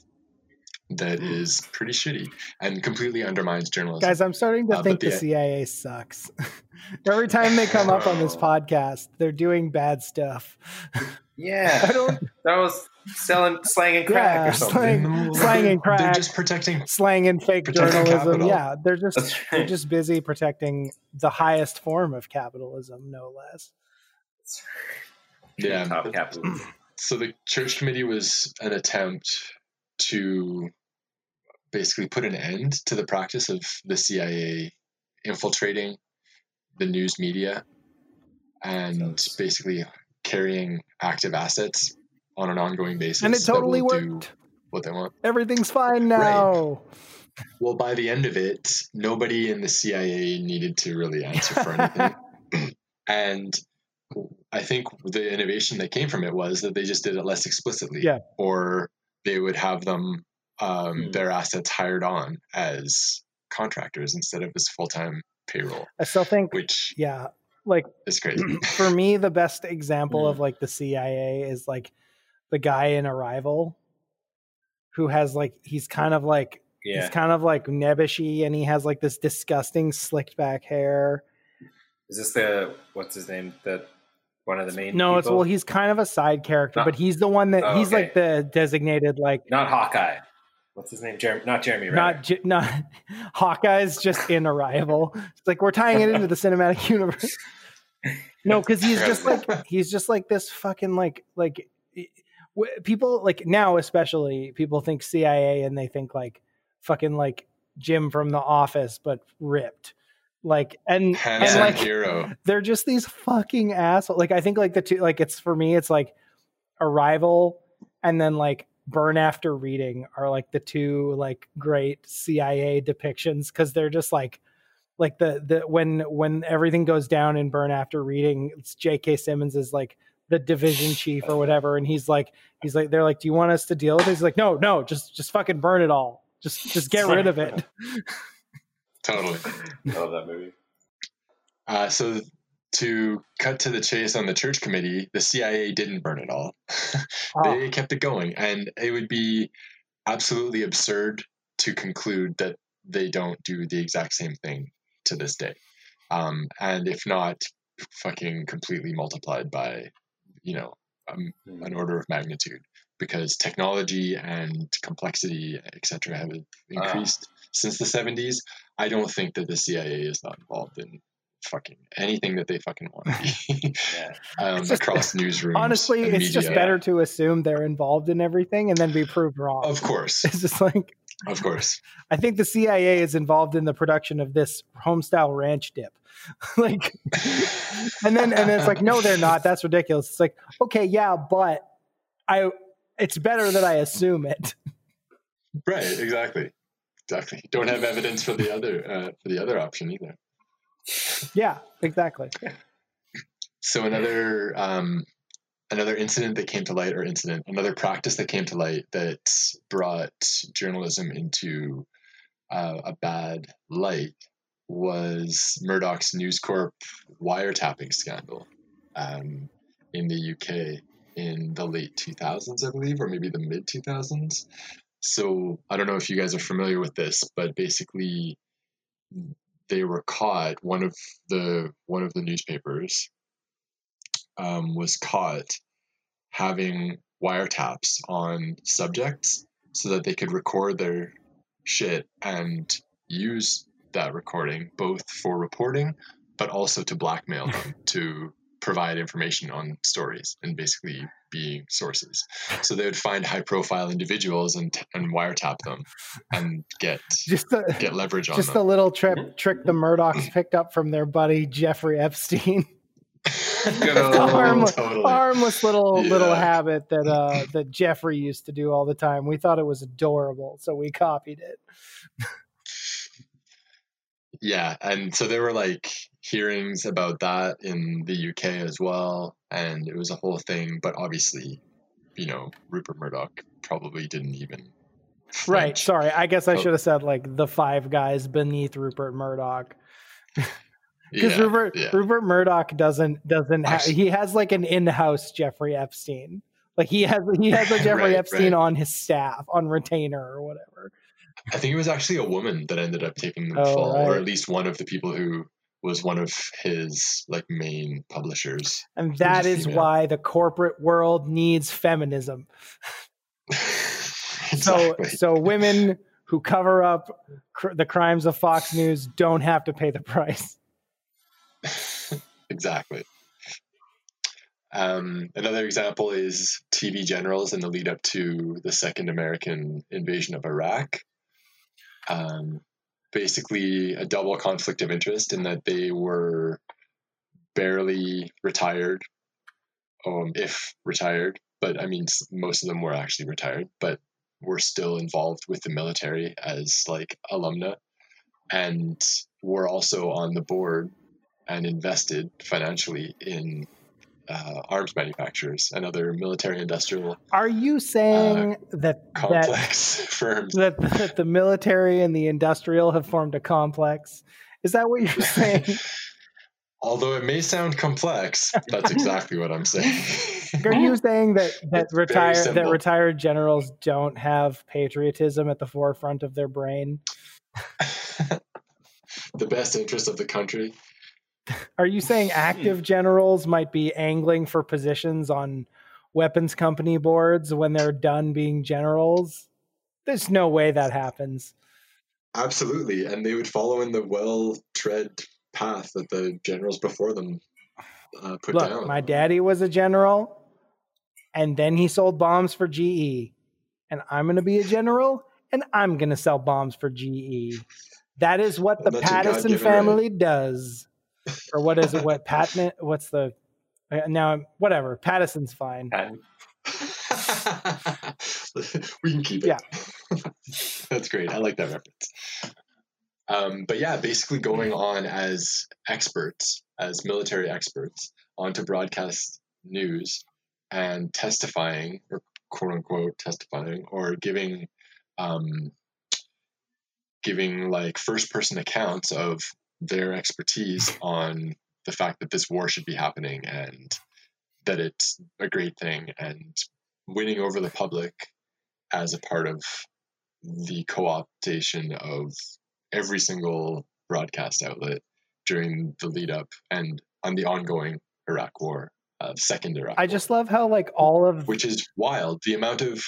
that is pretty shitty and completely undermines journalism. guys, I'm starting to Uh, think the the- CIA sucks. Every time they come up on this podcast, they're doing bad stuff. Yeah, I don't that was selling slang and crack Yeah, or something. slang- slang they're- and crack. They're just protecting slang and fake Protecting journalism. capital. Yeah, they're just That's they're just busy protecting the highest form of capitalism, no less. Yeah. top capitalism. So the church committee was an attempt to basically put an end to the practice of the CIA infiltrating the news media and basically carrying active assets on an ongoing basis. And it totally worked. what they want. Everything's fine now. Well, by the end of it, nobody in the CIA needed to really answer for anything. and I think the innovation that came from it was that they just did it less explicitly. Yeah. Or they would have them, um, Hmm. their assets hired on as contractors instead of as full time payroll, I still think, which yeah, like it's crazy. for me, the best example Mm. of like the CIA is like the guy in Arrival who has like he's kind of like Yeah, he's kind of like nebbishy and he has like this disgusting slicked back hair. is this the what's his name? The one of the main. No, it's well, he's kind of a side character, Not- but he's the one that Oh, he's okay. like the designated like not Hawkeye. What's his name? Jeremy, not Jeremy. Renner. not J- not Hawkeye's just in Arrival. It's like we're tying it into the cinematic universe. No, because he's just like he's just like this fucking like like people like now especially people think CIA and they think like fucking like Jim from The Office but ripped. Like and and like hero. they're just these fucking assholes. Like I think like the two like it's for me it's like Arrival and then like Burn After Reading are like the two like great CIA depictions because they're just like like the the when when everything goes down in Burn After Reading, it's J.K. Simmons is like the division chief or whatever, and he's like he's like they're like, do you want us to deal with it? He's like, no, no, just just fucking burn it all. Just just get rid of it. Totally. I love that movie. Uh, so to cut to the chase on the church committee, the CIA didn't burn it all. Oh, they kept it going, and it would be absolutely absurd to conclude that they don't do the exact same thing to this day. Um, and if not, fucking completely multiplied by, you know, um, an order of magnitude because technology and complexity, etc., have increased since the 70s. I don't think that the CIA is not involved in fucking anything that they fucking want to be Yeah. um, just- across newsrooms. honestly, and it's just better to assume they're involved in everything and then be proved wrong. Of course, It's just like of course. I think the CIA is involved in the production of this homestyle ranch dip. like and then and then it's like, no, they're not. That's ridiculous. It's like, okay, yeah, but I it's better that I assume it. Right, exactly, exactly. Don't have evidence for the other uh, for the other option either. Yeah, exactly. So another um, another incident that came to light, or incident, another practice that came to light that brought journalism into uh, a bad light was Murdoch's News Corp wiretapping scandal um, in the UK in the late 2000s, I believe, or maybe the mid 2000s. So I don't know if you guys are familiar with this, but basically they were caught. One of the one of the newspapers um, was caught having wiretaps on subjects so that they could record their shit and use that recording both for reporting but also to blackmail them to provide information on stories and basically being sources. So they would find high profile individuals and, and wiretap them and get Just a, get leverage on just them. a little trip trick the Murdochs picked up from their buddy Jeffrey Epstein. Good a harmless, Totally. harmless little little habit that uh, that Jeffrey used to do all the time. We thought it was adorable, so we copied it. Yeah, and so there were like hearings about that in the UK as well, and it was a whole thing. But obviously, you know, Rupert Murdoch probably didn't even. Right. Sorry, I guess I should have said like the five guys beneath Rupert Murdoch. Because Yeah, Rupert yeah. Rupert Murdoch doesn't doesn't ha- he has like an in-house Jeffrey Epstein. Like he has he has a Jeffrey Right, Epstein right. on his staff on retainer or whatever. I think it was actually a woman that ended up taking the Oh, fall, or at least one of the people who was one of his like main publishers. And that is female. why the corporate world needs feminism. exactly. So so women who cover up cr- the crimes of Fox News don't have to pay the price. exactly. Um, another example is TV generals in the lead up to the second American invasion of Iraq. Um, basically, a double conflict of interest in that they were barely retired, um, if retired, but I mean, most of them were actually retired, but were still involved with the military as like alumna and were also on the board and invested financially in uh, arms manufacturers and other military industrial Are you saying that that complex firms. that, that the military and the industrial have formed a complex? Is that what you're saying? Although it may sound complex, that's exactly what I'm saying. Are you saying that that retired that retired generals don't have patriotism at the forefront of their brain? the best interest of the country. Are you saying active generals might be angling for positions on weapons company boards when they're done being generals? There's no way that happens. Absolutely. And they would follow in the well tread path that the generals before them uh, put Look, down. my daddy was a general, and then he sold bombs for GE. And I'm going to be a general, and I'm going to sell bombs for GE. That is what the Well, that's your Pattison family does. Or what is it? What Patton? What's the? uh, Now, whatever. Pattison's fine. We can keep it. Yeah. That's great. I like that reference. Um, but yeah, basically going on as experts, as military experts, onto broadcast news and testifying, or quote unquote testifying, or giving, um, giving like first person accounts of their expertise on the fact that this war should be happening and that it's a great thing and winning over the public as a part of the co-optation of every single broadcast outlet during the lead up and on the ongoing Iraq war, uh, second Iraq. I war, just love how like all of which is wild. The amount of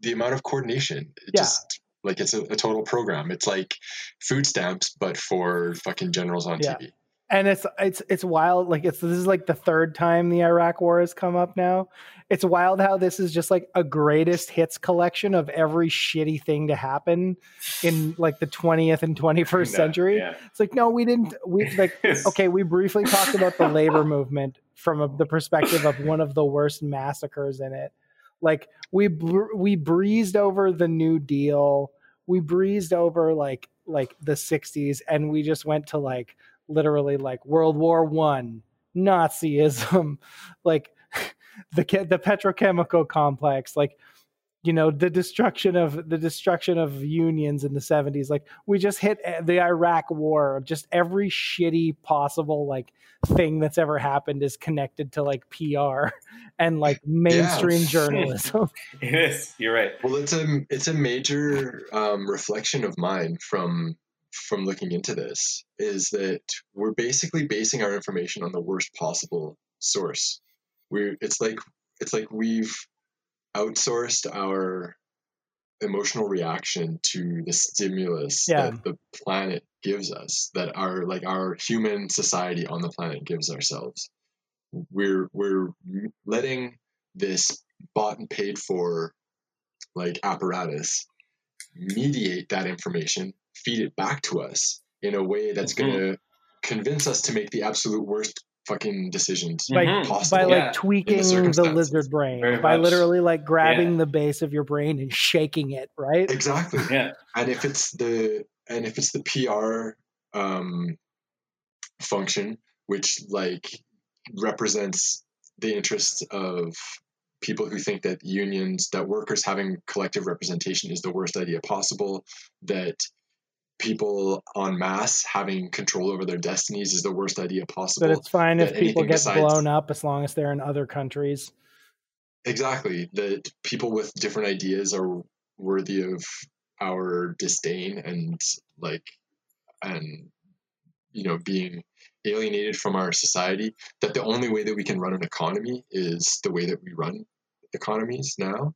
the amount of coordination. It Yeah. Just like it's a, a total program. It's like food stamps, but for fucking generals on Yeah. TV. and it's it's it's wild like it's this is like the third time the iraq war has come up now it's wild how this is just like a greatest hits collection of every shitty thing to happen in like the 20th and 21st No, century yeah. it's like no we didn't we like okay we briefly talked about the labor movement from a, the perspective of one of the worst massacres in it like we br- we breezed over the new deal we breezed over like like the 60s and we just went to like literally like world war 1 nazism like the the petrochemical complex like you know the destruction of the destruction of unions in the 70s like we just hit eh, the iraq war just every shitty possible like thing that's ever happened is connected to like pr and like mainstream Yeah. journalism It is. You're right. Well, it's a it's a major um, reflection of mine from from looking into this is that we're basically basing our information on the worst possible source. We're it's like it's like we've outsourced our emotional reaction to the stimulus Yeah. that the planet gives us that our like our human society on the planet gives ourselves we're we're letting this bought and paid for like apparatus mediate that information feed it back to us in a way that's Mhm. going to convince us to make the absolute worst fucking decisions by, Mhm. possible. by like Yeah. tweaking the circumstances. lizard brain Very by much. literally like grabbing Yeah. the base of your brain and shaking it right exactly. Yeah. and if it's the and if it's the PR um, function, which like represents the interests of people who think that unions, that workers having collective representation is the worst idea possible, that people en masse having control over their destinies is the worst idea possible. But it's fine if people get besides- blown up as long as they're in other countries Exactly. That people with different ideas are worthy of our disdain and like and you know being alienated from our society that the only way that we can run an economy is the way that we run economies now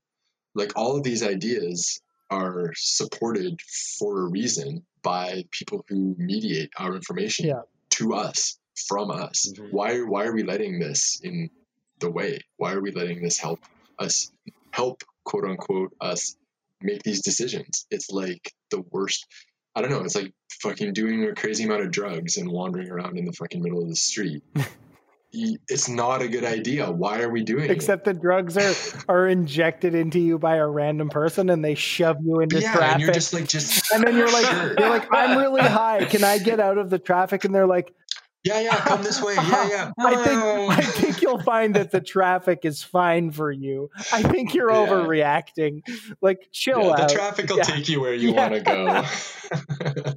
like all of these ideas are supported for a reason by people who mediate our information Yeah. to us from us Mhm. why why are we letting this in the way why are we letting this help us help quote unquote us make these decisions it's like the worst i don't know it's like fucking doing a crazy amount of drugs and wandering around in the fucking middle of the street Y- it's not a good idea why are we doing it except the drugs are are injected into you by a random person and they shove you into yeah traffic and you're just like just and then you're like Sure. you're like i'm really high can i get out of the traffic and they're like yeah yeah come this way yeah yeah I think I think you'll find that the traffic is fine for you. I think you're Yeah. overreacting. Like chill Yeah, out. the traffic will take you where you want to go.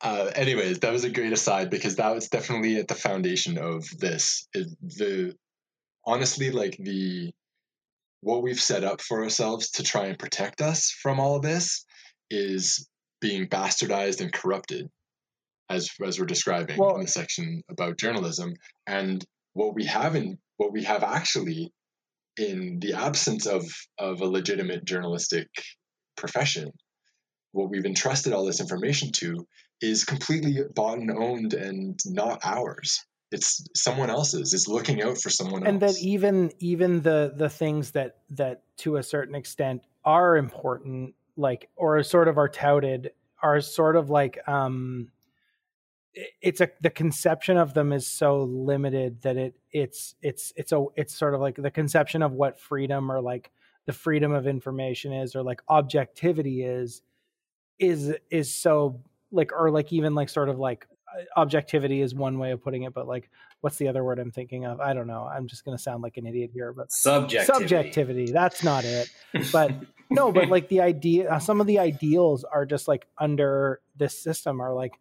Uh, anyways, that was a great aside because that was definitely at the foundation of this. Is the honestly, like the what we've set up for ourselves to try and protect us from all of this is being bastardized and corrupted, as as we're describing Well- in the section about journalism. And what we have in what we have actually in the absence of of a legitimate journalistic profession, what we've entrusted all this information to is completely bought and owned and not ours. It's someone else's. It's looking out for someone else. and else. that even even the the things that that to a certain extent are important like or sort of are touted are sort of like um it's a the conception of them is so limited that it it's it's it's a it's sort of like the conception of what freedom or like the freedom of information is or like objectivity is is is so like or like even like sort of like uh, objectivity is one way of putting it but like what's the other word i'm thinking of i don't know i'm just going to sound like an idiot here but Subjectivity. subjectivity that's not it but no but like the idea uh, some of the ideals are just like under this system are like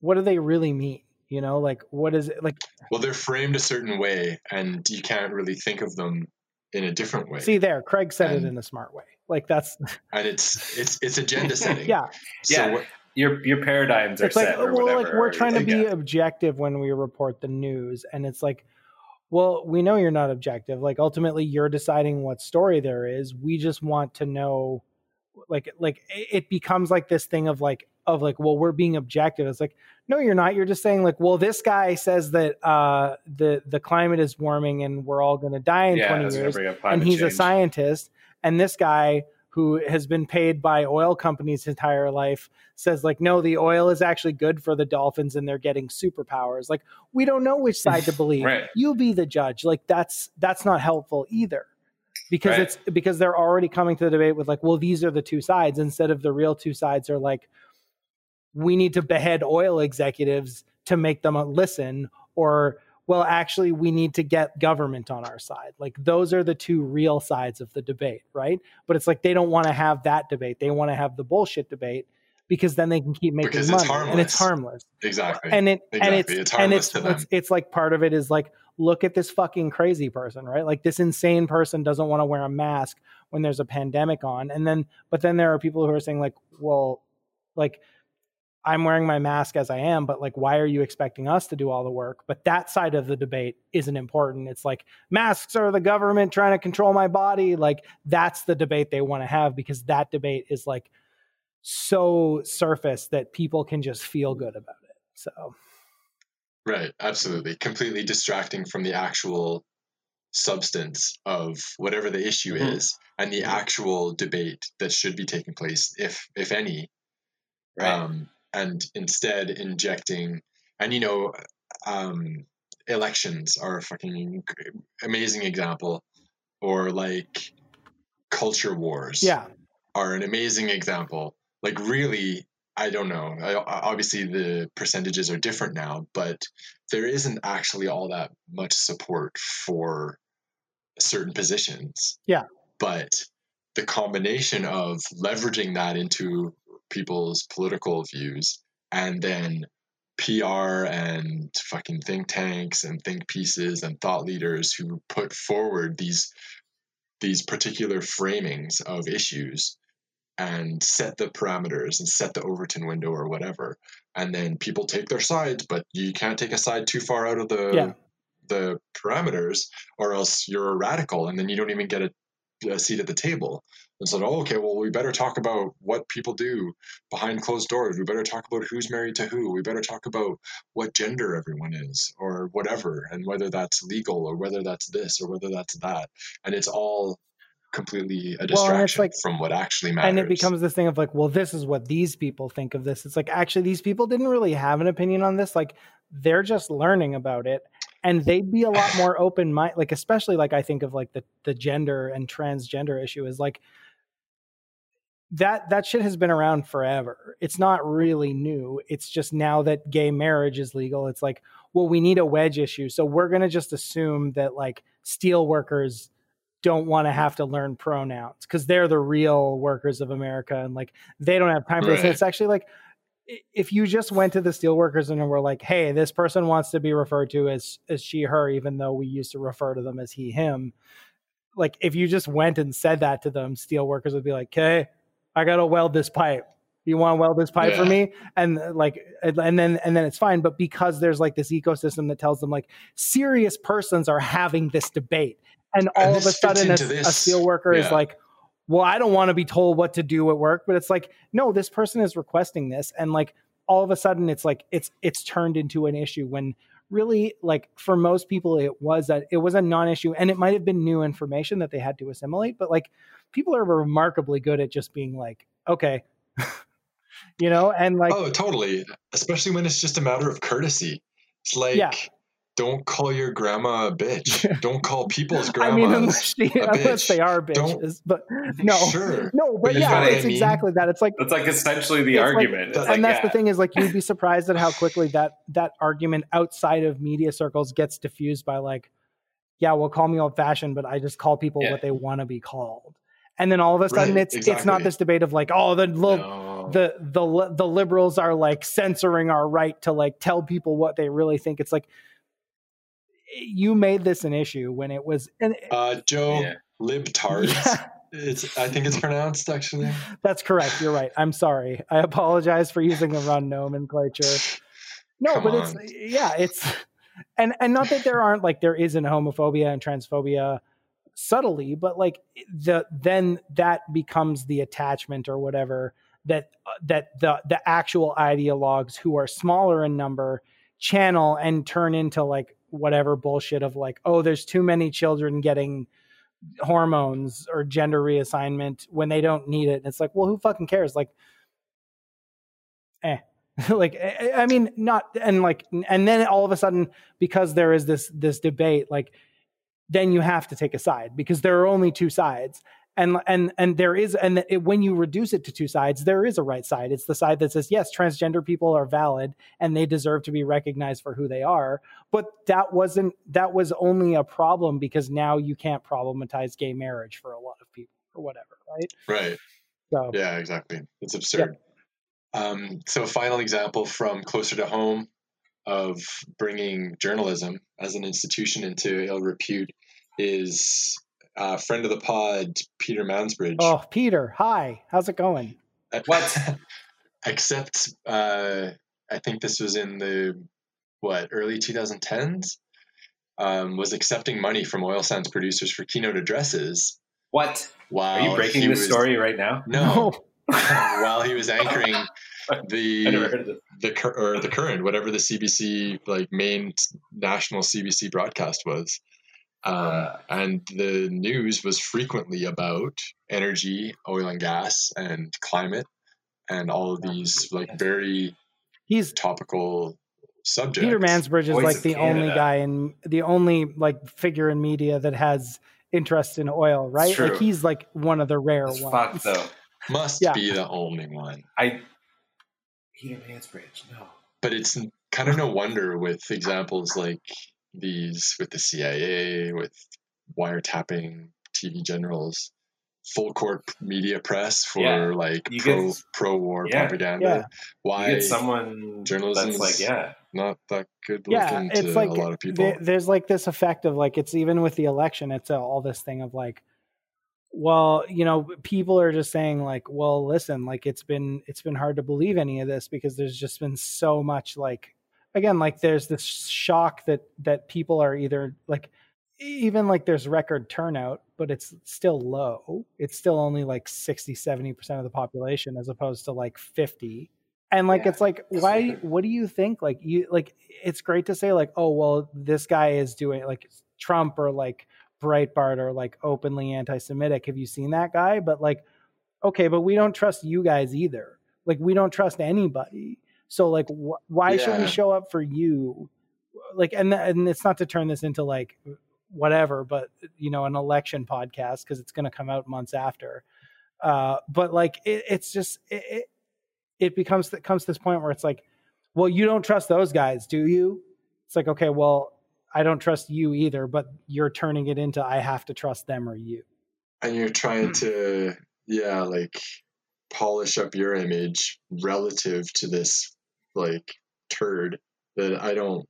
what do they really mean you know like what is it like well, they're framed a certain way, and you can't really think of them in a different way. see there craig said it in a smart way like that's and it's it's it's agenda setting. yeah So Yeah. what- Your your paradigms are it's like set or well whatever. like we're trying to be Yeah. objective when we report the news and it's like well we know you're not objective like ultimately you're deciding what story there is we just want to know like like it becomes like this thing of like of like well we're being objective it's like no you're not you're just saying like well this guy says that uh the the climate is warming and we're all going to die in yeah, 20 years and he's a scientist and this guy who has been paid by oil companies his entire life says like no the oil is actually good for the dolphins and they're getting superpowers like we don't know which side to believe Right. you be the judge like that's that's not helpful either because Right. it's because they're already coming to the debate with like well these are the two sides instead of the real two sides are like we need to behead oil executives to make them listen or well actually we need to get government on our side. Like those are the two real sides of the debate right? But it's like they don't want to have that debate. They want to have the bullshit debate because then they can keep making Because money it's and it's harmless. exactly. and it and Exactly. it's, It's and it's, it's it's like part of it is like look at this fucking crazy person right? Like this insane person doesn't want to wear a mask when there's a pandemic on. And then but then there are people who are saying like well like i'm wearing my mask as i am but like why are you expecting us to do all the work but that side of the debate isn't important it's like masks are the government trying to control my body like that's the debate they want to have because that debate is like so surface that people can just feel good about it so Right, absolutely. Completely distracting from the actual substance of whatever the issue Mhm. is and the actual debate that should be taking place, if if any. Right. Um, and instead injecting and you know, um, elections are a fucking amazing example, or like culture wars. Yeah. are an amazing example. Like really, I don't know. I, obviously, the percentages are different now, but there isn't actually all that much support for certain positions. Yeah. But the combination of leveraging that into people's political views and then PR and fucking think tanks and think pieces and thought leaders who put forward these these particular framings of issues and set the parameters and set the Overton window or whatever. And then people take their sides, but you can't take a side too far out of the Yeah. the parameters, or else you're a radical, and then you don't even get a, a seat at the table. And said, oh, okay, well, we better talk about what people do behind closed doors. We better talk about who's married to who. We better talk about what gender everyone is, or whatever, and whether that's legal, or whether that's this, or whether that's that. And it's all completely a Well, distraction it's like- from what actually matters. and it becomes this thing of like well this is what these people think of this it's like actually these people didn't really have an opinion on this like they're just learning about it and they'd be a lot more open mind like especially like i think of like the the gender and transgender issue is like that that shit has been around forever it's not really new it's just now that gay marriage is legal it's like well we need a wedge issue so we're going to just assume that like steel workers don't want to have to learn pronouns because they're the real workers of America and like they don't have time for this. And it's actually like if you just went to the steelworkers and were like, "Hey, this person wants to be referred to as as she her," even though we used to refer to them as he him. Like if you just went and said that to them, steelworkers would be like, "Okay, I gotta weld this pipe. You want to weld this pipe for me?" And like, and then and then it's fine. But because there's like this ecosystem that tells them like serious persons are having this debate, and all And of a sudden a, a steel worker is like, well, I don't want to be told what to do at work, but it's like, no, this person is requesting this, and like all of a sudden it's like it's it's turned into an issue when really like for most people it was that it was a non-issue and it might have been new information that they had to assimilate but like people are remarkably good at just being like okay you know and like oh, totally. Especially when it's just a matter of courtesy It's like, Yeah. Don't call your grandma a bitch. don't call people's i grandmas. mean unless, she, a unless they are Don't- bitches but no Sure. no but you yeah know what I it's mean? exactly that it's like it's like essentially the It's like- argument. And like, and that's the thing is like you'd be surprised at how quickly that that argument outside of media circles gets diffused by like yeah well call me old fashioned but i just call people Yeah. what they want to be called and then all of a sudden Right, it's it's not this debate of like oh the li- No. the the the liberals are like censoring our right to like tell people what they really think it's like you made this an issue when it was and Uh, Joe, Yeah. libtards. Yeah. It's. I think it's pronounced actually. That's correct. You're right. I'm sorry. I apologize for using the wrong nomenclature. No, Come but it's yeah, it's and and not that there aren't like there isn't homophobia and transphobia subtly, but like the then that becomes the attachment or whatever that uh, that the the actual ideologues who are smaller in number channel and turn into like whatever bullshit of like oh there's too many children getting hormones or gender reassignment when they don't need it. And it's like, well, who fucking cares? Like, eh. like I I mean, not and like and then all of a sudden, because there is this this debate, like then you have to take a side because there are only two sides. And and and there is and it, when you reduce it to two sides, there is a right side. It's the side that says yes, transgender people are valid and they deserve to be recognized for who they are but that wasn't that was only a problem because now you can't problematize gay marriage for a lot of people or whatever right Right. so Yeah. Exactly. It's absurd. Um, so, a final example from closer to home of bringing journalism as an institution into ill repute is a friend of the pod, Peter Mansbridge. oh peter hi how's it going What? Except, uh, I think this was in the what early 2010s. Um, was accepting money from oil sands producers for keynote addresses. What? While Are you breaking he this was- story right now? No, while he was anchoring the heard of this. the or the current whatever the CBC like main national CBC broadcast was. Uh. and the news was frequently about energy, oil and gas, and climate, and all of these like very he's topical subject. Peter Mansbridge is Voice like of the only guy in the only like figure in media that has interest in oil, right? Like he's like one of the rare It's ones. fucked though. must Yeah. be the only one. I Peter Mansbridge. No. But it's kind of no wonder with examples like these with the CIA, with wiretapping TV generals, full court media press for Yeah. like You pro get- pro war Yeah. propaganda. Yeah. Why You get someone journalism that's like, is- yeah, not that good Yeah, looking it's to like a lot of people? there- there's like this effect of like it's even with the election, it's uh, all this thing of like, well, you know, people are just saying like, well, listen, like it's been it's been hard to believe any of this because there's just been so much like again like there's this shock that that people are either like even like there's record turnout but it's still low. It's still only like 60 70% of the population as opposed to like 50 and like Yeah. it's like why what do you think? Like you like it's great to say like oh well this guy is doing like trump or like breitbart or like openly anti-semitic. Have you seen that guy? But like okay but we don't trust you guys either. Like we don't trust anybody so like wh- why should we show up for you? Like and and it's not to turn this into like whatever but you know an election podcast because it's going to come out months after. Uh but like it, it's just it, it it becomes it comes to this point where it's like well you don't trust those guys do you? It's like okay well i don't trust you either but you're turning it into i have to trust them or you. And you're trying to yeah like polish up your image relative to this like turd that i don't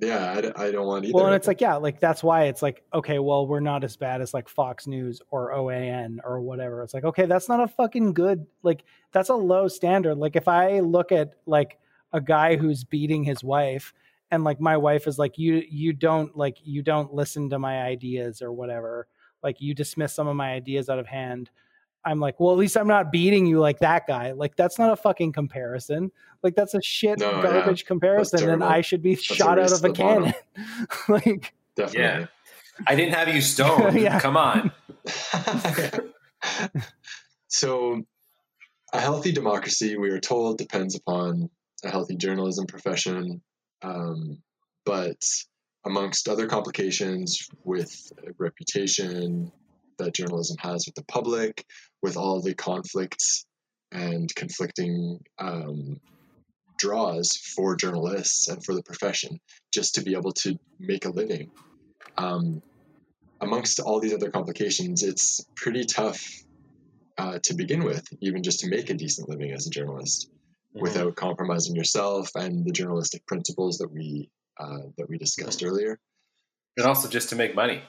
yeah I don't want either well and it's like yeah like that's why it's like okay well we're not as bad as like fox news or oan or whatever. It's like okay that's not a fucking good like that's a low standard. Like if i look at like a guy who's beating his wife and like my wife is like you you don't like you don't listen to my ideas or whatever. Like you dismiss some of my ideas out of hand i'm like well at least i'm not beating you like that guy like that's not a fucking comparison like that's a shit No, yeah. garbage comparison and i should be a shot out of a cannon like definitely I didn't have you stoned. Yeah. Come on. so a healthy democracy we are told depends upon a healthy journalism profession um, but amongst other complications with reputation that journalism has with the public with all the conflicts and conflicting um, draws for journalists and for the profession just to be able to make a living um, amongst all these other complications, it's pretty tough uh, to begin with, even just to make a decent living as a journalist without compromising yourself and the journalistic principles that we uh, that we discussed earlier. And also just to make money.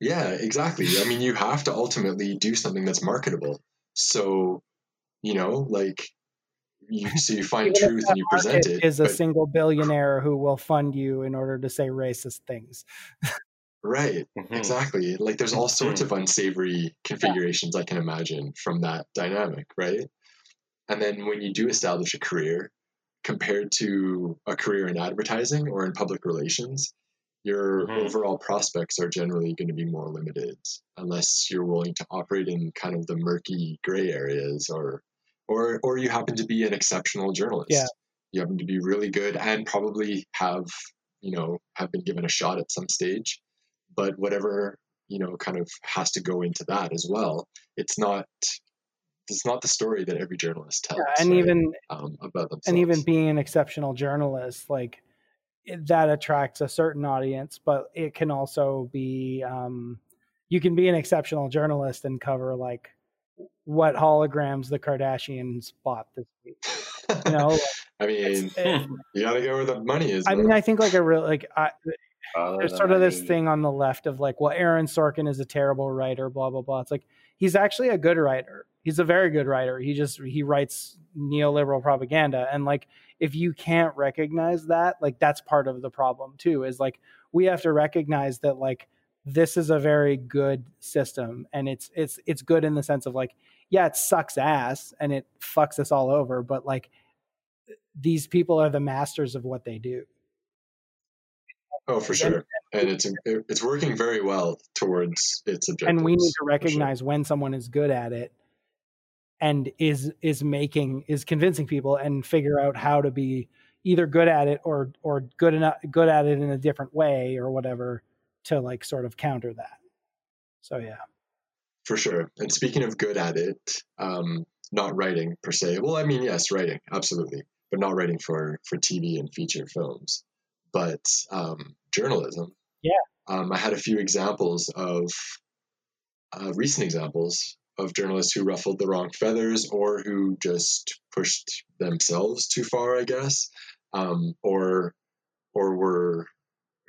Yeah, exactly. I mean, you have to ultimately do something that's marketable. So, you know, like you so you find Even truth and you present market it. is a single billionaire who will fund you in order to say racist things. right. Mhm. Exactly. Like there's all sorts of unsavory configurations I can imagine from that dynamic, right? And then when you do establish a career compared to a career in advertising or in public relations, your Mhm. overall prospects are generally going to be more limited unless you're willing to operate in kind of the murky gray areas or or or you happen to be an exceptional journalist. Yeah. You happen to be really good and probably have, you know, have been given a shot at some stage but whatever you know kind of has to go into that as well it's not it's not the story that every journalist tells Yeah, and right, even um, about themselves and even being an exceptional journalist, like it, that attracts a certain audience, but it can also be um, you can be an exceptional journalist and cover like what holograms the Kardashians bought this week. You know, like, i mean it- you gotta go where the money is I mean, I think like a real like I, Follow there's sort of this thing on the left of like, well, Aaron Sorkin is a terrible writer, blah blah blah. It's like he's actually a good writer. He's a very good writer. He just he writes neoliberal propaganda, and like if you can't recognize that, like that's part of the problem too. Is like we have to recognize that like this is a very good system, and it's it's it's good in the sense of like yeah, it sucks ass and it fucks us all over, but like these people are the masters of what they do. oh for sure and it's it's working very well towards its objectives and we need to for sure. recognize when someone is good at it and is is making is convincing people and figure out how to be either good at it or or good enough good at it in a different way or whatever to like sort of counter that. So yeah. For sure. And speaking of good at it, um, not writing per se. Well, I mean, yes, writing, absolutely, but not writing for for TV and feature films, but um, journalism. Yeah. Um, I had a few examples of uh, recent examples of journalists who ruffled the wrong feathers or who just pushed themselves too far, I guess, um, or or were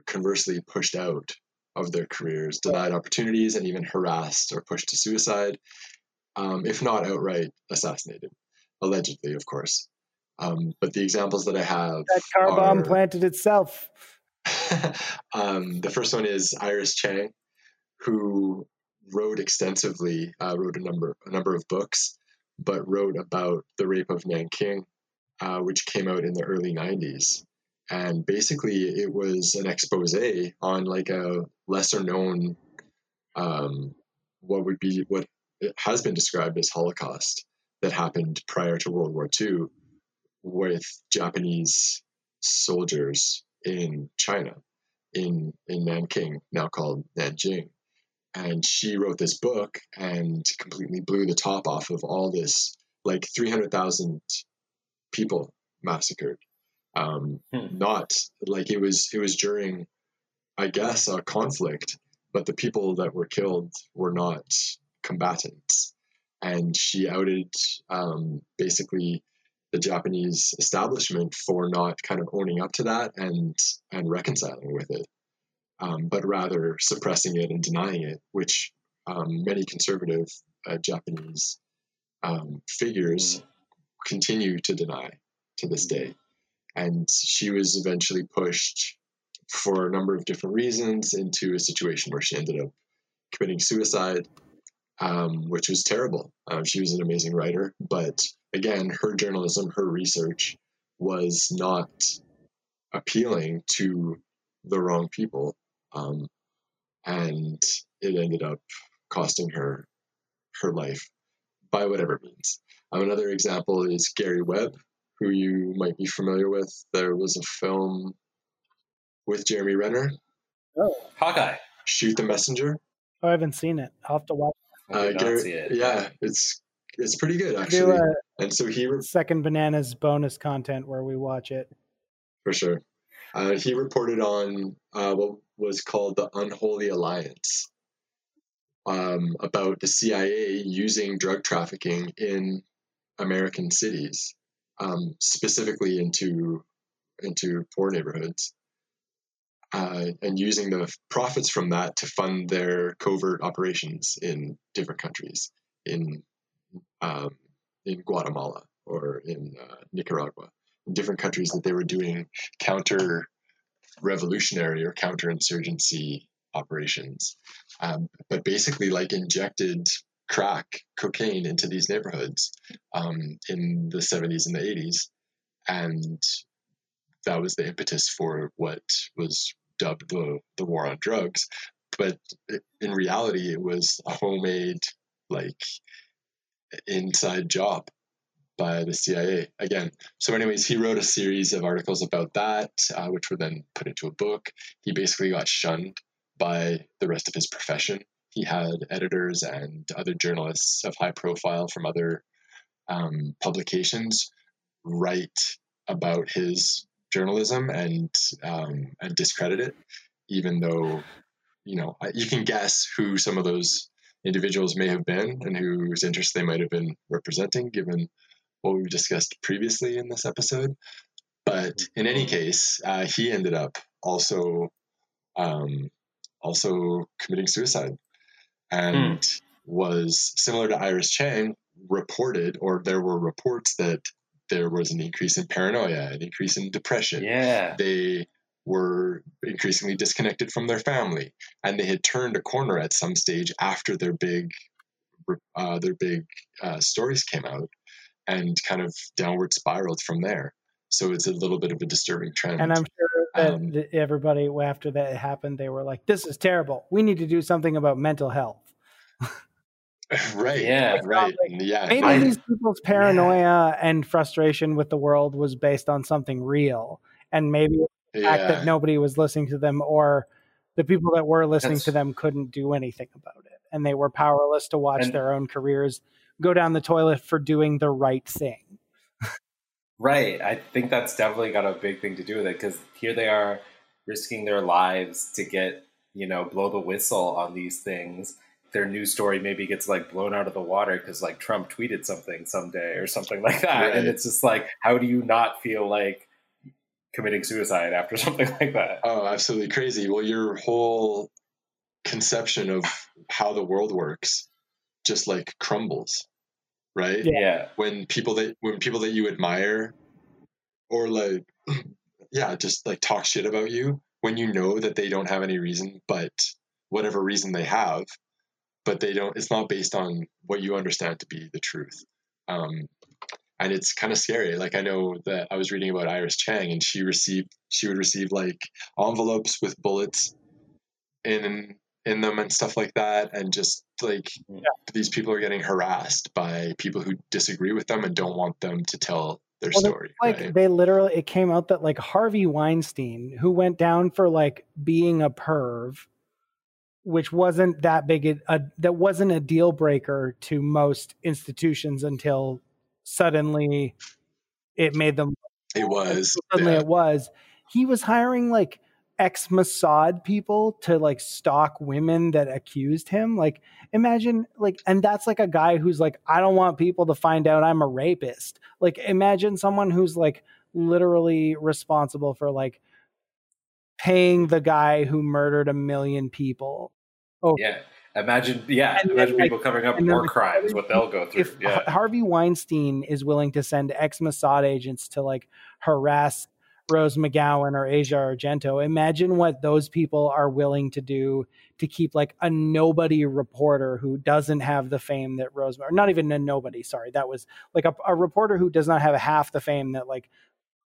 conversely pushed out of their careers, denied opportunities, and even harassed or pushed to suicide, um, if not outright assassinated, allegedly, of course. Um, but the examples that I have that car bomb are, planted itself. um, the first one is Iris Chang, who wrote extensively, uh, wrote a number a number of books, but wrote about the rape of Nanking, uh, which came out in the early '90s, and basically it was an expose on like a lesser known, um, what would be what has been described as Holocaust that happened prior to World War II with Japanese soldiers in China, in in Nanking, now called Nanjing and she wrote this book and completely blew the top off of all this like 300,000 people massacred. Um, hmm. not like it was it was during i guess a conflict but the people that were killed were not combatants. And she outed um, basically the japanese establishment for not kind of owning up to that and and reconciling with it um, but rather suppressing it and denying it, which um, many conservative uh, Japanese um, figures continue to deny to this day. And she was eventually pushed for a number of different reasons into a situation where she ended up committing suicide, um, which was terrible. Uh, she was an amazing writer, but again, her journalism, her research was not appealing to the wrong people um, and it ended up costing her her life by whatever means. Um, another example is Gary Webb, who you might be familiar with. There was a film with Jeremy Renner. Oh, Hawkeye. Shoot the Messenger. Oh, I haven't seen it. I'll have to watch. Uh, Gary, it. Yeah, it's it's pretty good actually. and so he re- second bananas bonus content where we watch it. For sure. Uh, he reported on uh, what was called the Unholy Alliance um, about the CIA using drug trafficking in American cities, um, specifically into into poor neighborhoods, uh, and using the profits from that to fund their covert operations in different countries, in um, in Guatemala or in uh, Nicaragua, different countries that they were doing counter revolutionary or counterinsurgency operations, um, but basically like injected crack cocaine into these neighborhoods um, in the 70s and the 80s. And that was the impetus for what was dubbed the, the war on drugs. But in reality, it was a homemade, like, inside job by the CIA again. So, anyways, he wrote a series of articles about that, uh, which were then put into a book. He basically got shunned by the rest of his profession. He had editors and other journalists of high profile from other um, publications write about his journalism and um, and discredit it, even though you know you can guess who some of those individuals may have been and whose interests they might have been representing, given what we discussed previously in this episode. But in any case, uh, he ended up also um, also committing suicide, and mm. was similar to Iris Chang. Reported, or there were reports that there was an increase in paranoia, an increase in depression. Yeah, they were increasingly disconnected from their family, and they had turned a corner at some stage after their big uh, their big uh, stories came out and kind of downward spiraled from there. So it's a little bit of a disturbing trend. And I'm sure that um, everybody, after that happened, they were like, this is terrible. We need to do something about mental health. right. Yeah. Right. Like, yeah. Maybe I- these people's paranoia and frustration with the world was based on something real, and maybe the fact that nobody was listening to them, or the people that were listening That's- to them couldn't do anything about it, and they were powerless to watch And- their own careers go down the toilet for doing the right thing. Right. I think that's definitely got a big thing to do with it because here they are risking their lives to get, you know, blow the whistle on these things. Their news story maybe gets like blown out of the water because like Trump tweeted something someday or something like that. Right. And it's just like, how do you not feel like committing suicide after something like that? Oh, absolutely crazy. Well, your whole conception of how the world works just like crumbles, right? Yeah. Yeah. When people that when people that you admire or like yeah, just like talk shit about you when you know that they don't have any reason but whatever reason they have, but they don't it's not based on what you understand to be the truth. Um and it's kind of scary. Like I know that I was reading about Iris Chang and she received she would receive like envelopes with bullets in in them and stuff like that and just like Yeah. these people are getting harassed by people who disagree with them and don't want them to tell their Well, story Like right? they literally, it came out that like Harvey Weinstein, who went down for like being a perv, which wasn't that big a, a that wasn't a deal breaker to most institutions until suddenly it made them it was suddenly yeah. it was he was hiring like ex Mossad people to like stalk women that accused him like imagine like and that's like a guy who's like I don't want people to find out I'm a rapist like imagine someone who's like literally responsible for like paying the guy who murdered a million people Oh, Yeah. Imagine, yeah, And then, imagine like- people covering up more like, crimes, what they'll go through. if yeah. Har- Harvey Weinstein is willing to send ex Mossad agents to like harass Rose McGowan or Asia Argento, imagine what those people are willing to do to keep like a nobody reporter who doesn't have the fame that Rose, or not even a nobody, sorry, that was like a, a reporter who does not have half the fame that like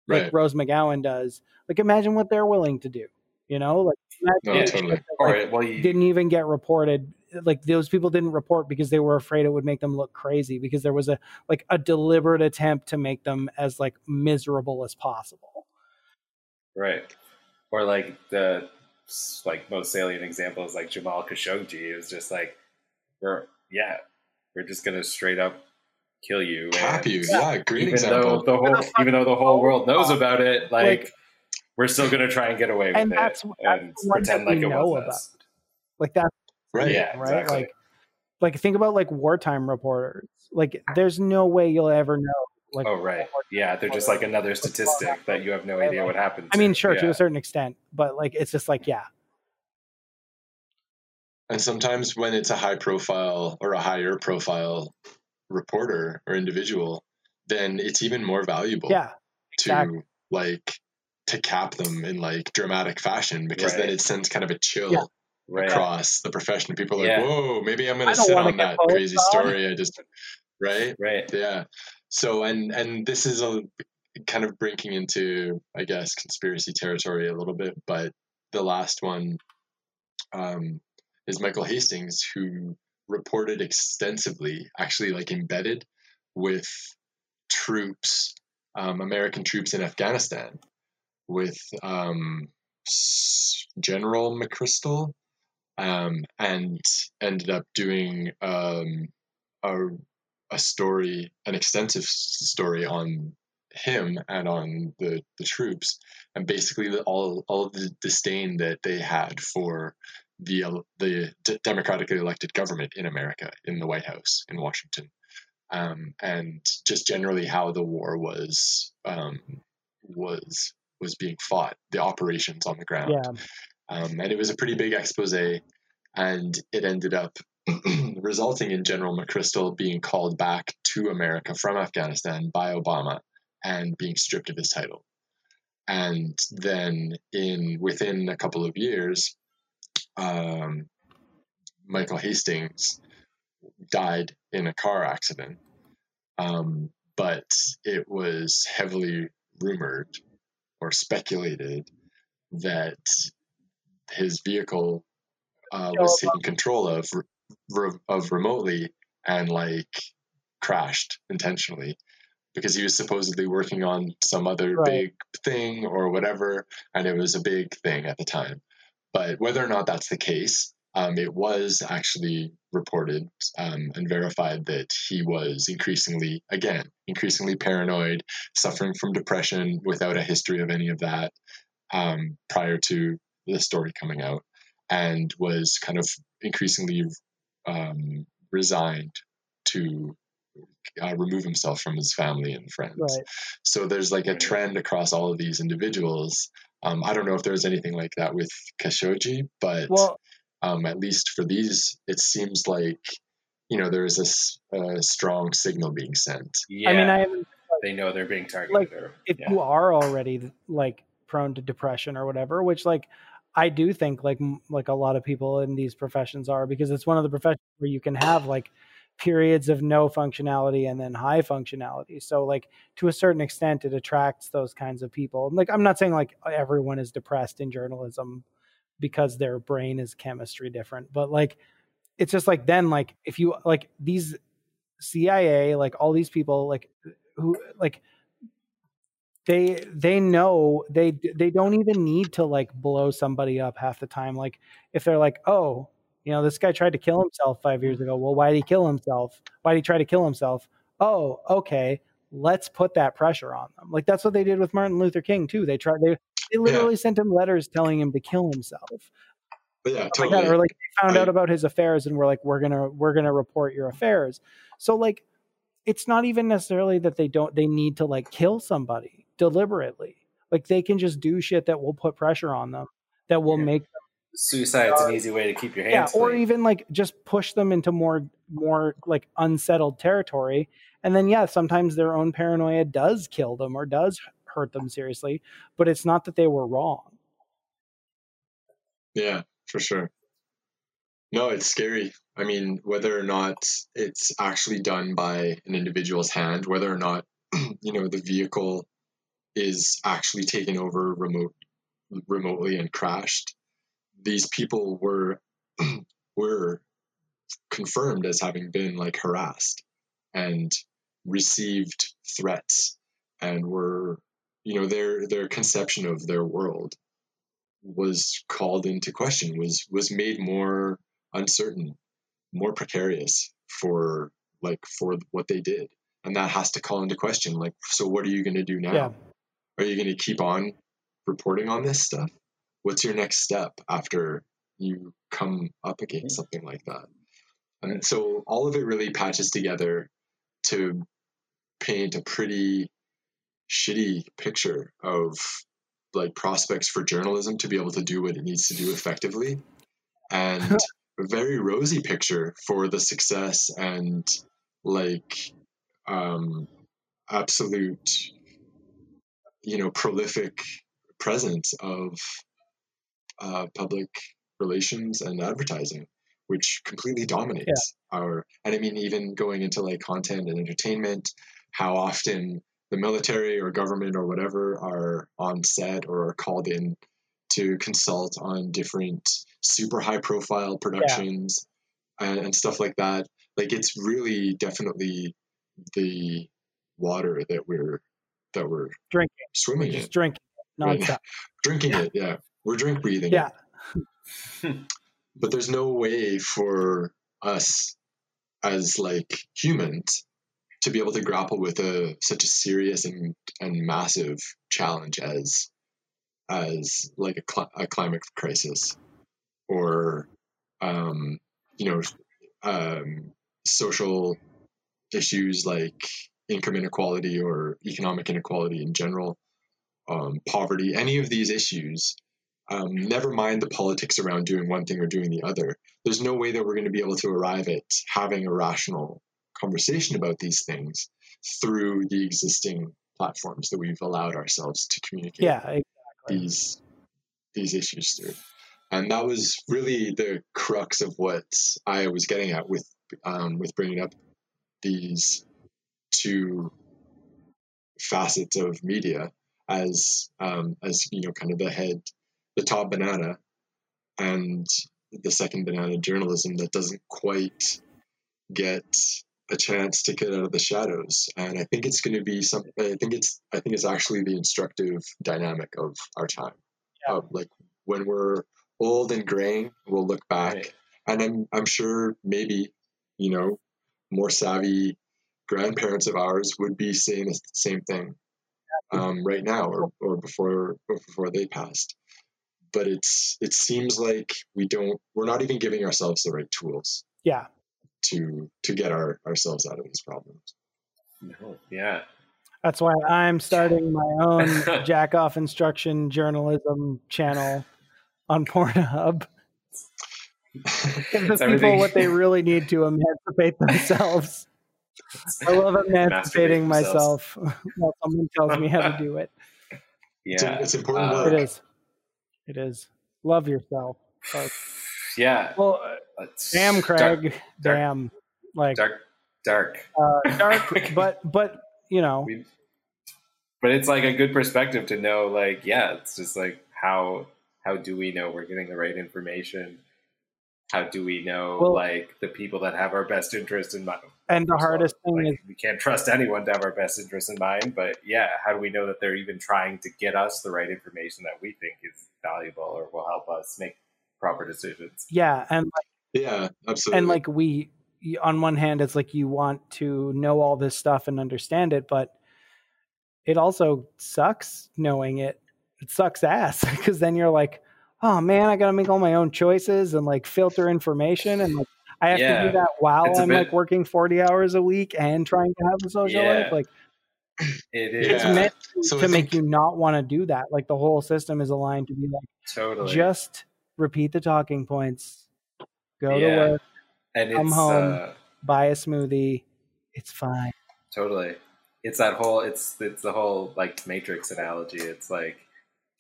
like Rose McGowan does. Like imagine what they're willing to do, you know? Like No, totally. like, well, you, didn't even get reported like those people didn't report because they were afraid it would make them look crazy because there was a like a deliberate attempt to make them as like miserable as possible Right. Or like the like most salient example is like Jamal Khashoggi. It was just like we're yeah, we're just gonna straight up kill you. cap you yeah great Even example though the whole even though the whole world knows about it, like, Like- we're still gonna try and get away with and it that's, that's and the one pretend like we it know was about us. like that right Yeah, right exactly. like like think about like wartime reporters like there's no way you'll ever know like oh right. Yeah, they're just like another statistic that you have no idea what happened. i mean sure yeah. to a certain extent but like it's just like yeah and sometimes when it's a high profile or a higher profile reporter or individual then it's even more valuable yeah to like to cap them in like dramatic fashion because then it sends kind of a chill Yeah. right. across the profession. People are like, "Whoa, maybe I'm going to sit on that crazy on." story." I just right, Right. yeah. So and and this is a kind of breaking into, I guess, conspiracy territory a little bit, but the last one um, is Michael Hastings, who reported extensively, actually like embedded with troops, um, American troops in Afghanistan, with um, General McChrystal, um, and ended up doing um, a, a story, an extensive story on him and on the, the troops, and basically the, all all of the disdain that they had for the the d- democratically elected government in America, in the White House in Washington, um, and just generally how the war was um, was was being fought, the operations on the ground. yeah Um, and it was a pretty big expose, and it ended up resulting in General McChrystal being called back to America from Afghanistan by Obama and being stripped of his title. And then, in within a couple of years, um, Michael Hastings died in a car accident. Um, but it was heavily rumored or speculated that his vehicle uh, was taken control of re- of remotely and like crashed intentionally because he was supposedly working on some other Right. big thing or whatever, and it was a big thing at the time. But whether or not that's the case, um, it was actually reported um, and verified that he was increasingly, again, increasingly paranoid, suffering from depression without a history of any of that um, prior to the story coming out, and was kind of increasingly um, resigned to uh, remove himself from his family and friends. Right. So there's like a trend across all of these individuals. Um, I don't know if there's anything like that with Khashoggi, but Well, um, at least for these, it seems like you know there is a strong signal being sent. Yeah, I mean, I haven't they know they're being targeted. Like, or, if yeah. you are already like prone to depression or whatever which like i do think like like a lot of people in these professions are because it's one of the professions where you can have like periods of no functionality and then high functionality. So like to a certain extent it attracts those kinds of people. Like i'm not saying like everyone is depressed in journalism because their brain is chemistry different but like it's just like then like if you like these cia like all these people like who like they they know they they don't even need to like blow somebody up half the time like if they're like oh you know this guy tried to kill himself five years ago. Well why did he kill himself? Why did he try to kill himself? Oh okay let's put that pressure on them. Like that's what they did with martin luther king too. They tried they they literally sent him letters telling him to kill himself. Yeah, stuff like that, or like they found I- out about his affairs and we're like we're gonna we're gonna report your affairs. So like it's not even necessarily that they don't they need to like kill somebody deliberately like they can just do shit that will put pressure on them that will Yeah. make Suicide's an easy way to keep your hands. yeah hands or even like just push them into more more like unsettled territory and then yeah sometimes their own paranoia does kill them or does hurt them seriously but it's not that they were wrong Yeah, for sure. No, it's scary. I mean, whether or not it's actually done by an individual's hand, whether or not you know the vehicle is actually taken over remote remotely and crashed, these people were were confirmed as having been like harassed and received threats and were you know their their conception of their world was called into question was was made more uncertain more precarious for like for what they did. And that has to call into question like so what are you going to do now? Yeah. Are you going to keep on reporting on this stuff? What's your next step after you come up against something like that? And so all of it really patches together to paint a pretty shitty picture of like prospects for journalism to be able to do what it needs to do effectively. And a very rosy picture for the success and like um absolute you know prolific presence of uh, public relations and advertising which completely dominates our and i mean even going into like content and entertainment how often the military or government or whatever are on set or are called in to consult on different super high profile productions and, and stuff like that like it's really definitely the water that we're that we're drinking. Swimming in. just drinking Right. nonstop. drinking it yeah. We're drink breathing yeah. But there's no way for us as like humans to be able to grapple with a such a serious and, and massive challenge as as like a, cli- a climate crisis or um, you know um, social issues like income inequality or economic inequality in general um, poverty any of these issues um, never mind the politics around doing one thing or doing the other there's no way that we're going to be able to arrive at having a rational conversation about these things through the existing platforms that we've allowed ourselves to communicate yeah exactly. these these issues through and that was really the crux of what i was getting at with um, with bringing up these two facets of media as um, as you know kind of the head the top banana and the second banana journalism that doesn't quite get a chance to get out of the shadows. And I think it's going to be something. I think it's. I think it's actually the instructive dynamic of our time. Yeah. Like when we're old and graying, we'll look back, Right. and I'm I'm sure maybe you know more savvy grandparents of ours would be saying the same thing um, right now or, or before or before they passed. But it's it seems like we don't we're not even giving ourselves the right tools Yeah. to to get our ourselves out of these problems. No, yeah. That's why I'm starting my own jack off instruction journalism channel on Pornhub. Give the people what they really need to emancipate themselves. I love emancipating myself while someone tells me how to do it. It's, Yeah. it's important Uh. It is. It is. Love yourself. Like, Yeah. well, uh, It's damn, Craig. Dark, damn. Like dark, dark. uh, dark, but but you know, We, but it's like a good perspective to know, like, yeah, it's just like how how do we know we're getting the right information? How do we know, Well- like, the people that have our best interest in mind? and the hardest thing like, is we can't trust anyone to have our best interest in mind. But yeah, how do we know that they're even trying to get us the right information that we think is valuable or will help us make proper decisions? yeah, and like, Yeah, absolutely. and like we on one hand it's like you want to know all this stuff and understand it but it also sucks knowing it it sucks ass because then you're like oh man i gotta make all my own choices and like filter information and like i have to do that while It's a i'm bit- like working 40 hours a week and trying to have a social Yeah. life like It is it's Yeah. meant So to I make you not want to do that like the whole system is aligned to be like totally just repeat the talking points go to work and come it's home. uh, buy a smoothie it's fine Totally. It's that whole it's it's the whole like matrix analogy. It's like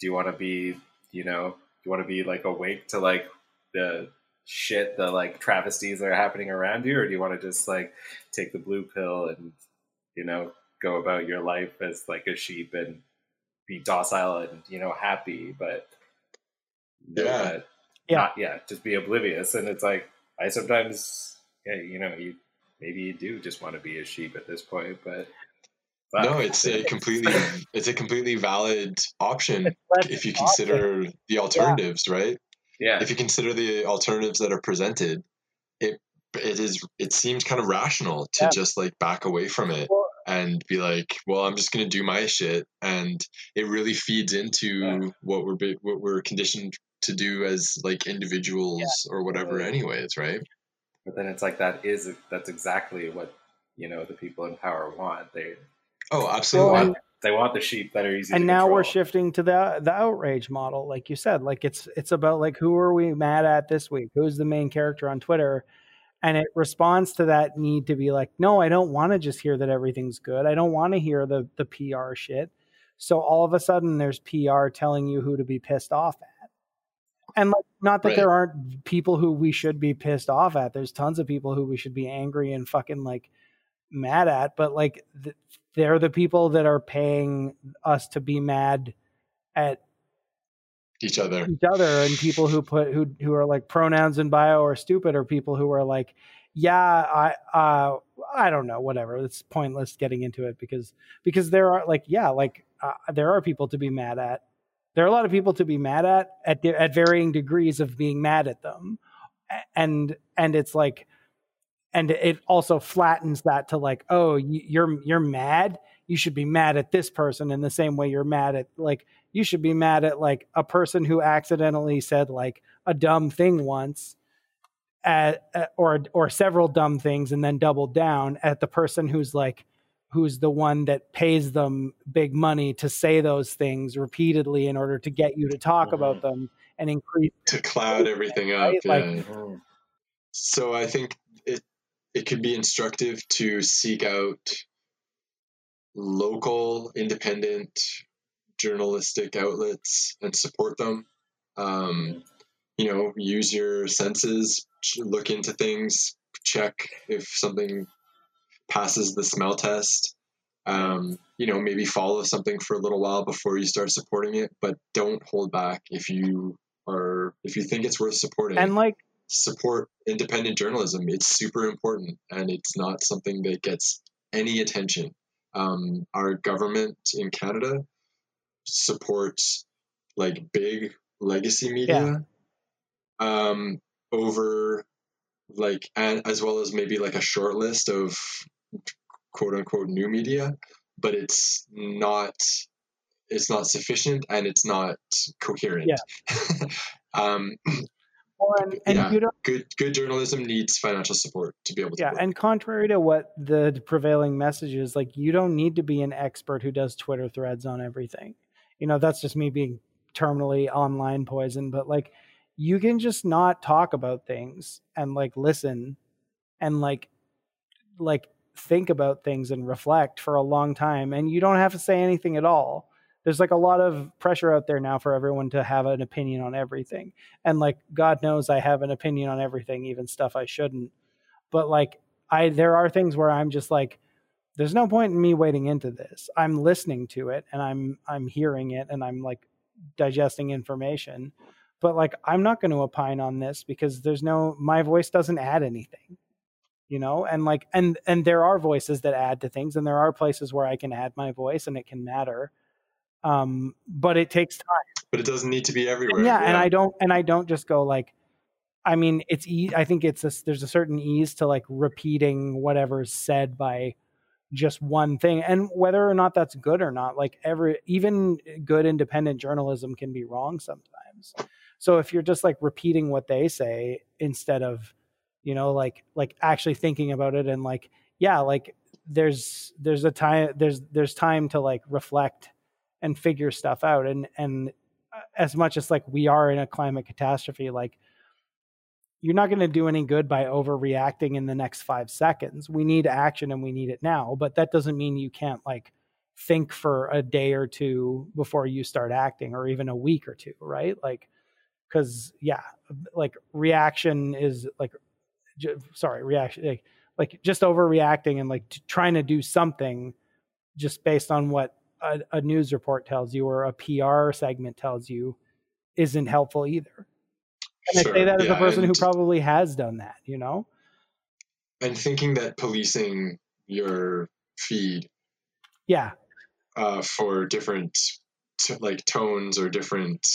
do you want to be, you know, do you want to be like awake to like the shit, the like travesties that are happening around you or do you want to just like take the blue pill and you know, go about your life as like a sheep and be docile and, you know, happy, but Yeah. that Yeah. not yeah, just be oblivious and it's like I sometimes yeah, you know, you maybe you do just want to be a sheep at this point, but fuck. no, it's a completely it's a completely valid option if you awesome. consider the alternatives, right? yeah, If you consider the alternatives that are presented, it it is it seems kind of rational to Yeah. just like back away from it Well- and be like, well, I'm just gonna do my shit, and it really feeds into Yeah. what we're be- what we're conditioned to do as like individuals or whatever, Totally. anyways, right? but then it's like that is that's exactly what you know the people in power want. They Oh, Well, absolutely. and- they want the sheep that are easy. and to now we're shifting to the the outrage model like you said like it's it's about like who are we mad at this week who's the main character on twitter and it responds to that need to be like no i don't want to just hear that everything's good i don't want to hear the the pr shit so all of a sudden there's pr telling you who to be pissed off at and like not that Right. there aren't people who we should be pissed off at there's tons of people who we should be angry and fucking like mad at but like th- they're the people that are paying us to be mad at Each other. each other and people who put who who are like pronouns in bio are stupid or people who are like yeah i uh i don't know whatever. It's pointless getting into it because because there are like yeah like uh, there are people to be mad at. There are a lot of people to be mad at at at varying degrees of being mad at them. And and it's like and it also flattens that to like oh you're you're mad you should be mad at this person in the same way you're mad at like you should be mad at like a person who accidentally said like a dumb thing once at, at- or or several dumb things and then doubled down at the person who's like who's the one that pays them big money to say those things repeatedly in order to get you to talk Mhm. about them and increase To cloud everything up. Right, like- yeah. Mhm. So I think it it could be instructive to seek out local independent journalistic outlets and support them. Um, you know, use your senses, look into things, check if something passes the smell test. Um, you know, maybe follow something for a little while before you start supporting it, but don't hold back if you are if you think it's worth supporting And like, support independent journalism. It's super important, and it's not something that gets any attention. Um, our government in Canada supports like big legacy media um, over like and as well as maybe like a short list of quote unquote new media, but it's not it's not sufficient and it's not coherent. yeah. um, well, and, Yeah. you don't. good good journalism needs financial support to be able to Yeah, work. and contrary to what the prevailing message is, like you don't need to be an expert who does Twitter threads on everything. You know, that's just me being terminally online poison, but like you can just not talk about things and like listen and like like think about things and reflect for a long time and you don't have to say anything at all. There's like a lot of pressure out there now for everyone to have an opinion on everything. And like God knows I have an opinion on everything, even stuff I shouldn't. But like i there are things where i'm just like there's no point in me wading into this. I'm listening to it and i'm i'm hearing it and i'm like digesting information. But like i'm not going to opine on this because there's no my voice doesn't add anything you know? And like and and there are voices that add to things and there are places where i can add my voice and it can matter um but it takes time. But it doesn't need to be everywhere. yeah, and I don't and I don't just go like I mean it's e- I think it's a, there's a certain ease to like repeating whatever's said by just one thing. And whether or not that's good or not like every even good independent journalism can be wrong sometimes. So if you're just like repeating what they say instead of you know like like actually thinking about it and like yeah like there's there's a time there's there's time to like reflect and figure stuff out and and uh, as much as like we are in a climate catastrophe like you're not going to do any good by overreacting in the next 5 seconds. We need action and we need it now but that doesn't mean you can't like think for a day or two before you start acting or even a week or two right? Like cuz yeah like reaction is like ju- sorry reaction like, like just overreacting and like t- trying to do something just based on what a, a news report tells you or a PR segment tells you isn't helpful either. And Sure, I say that as a yeah, person who probably has done that, you know? and thinking that policing your feed Yeah. uh, for different t- like tones or different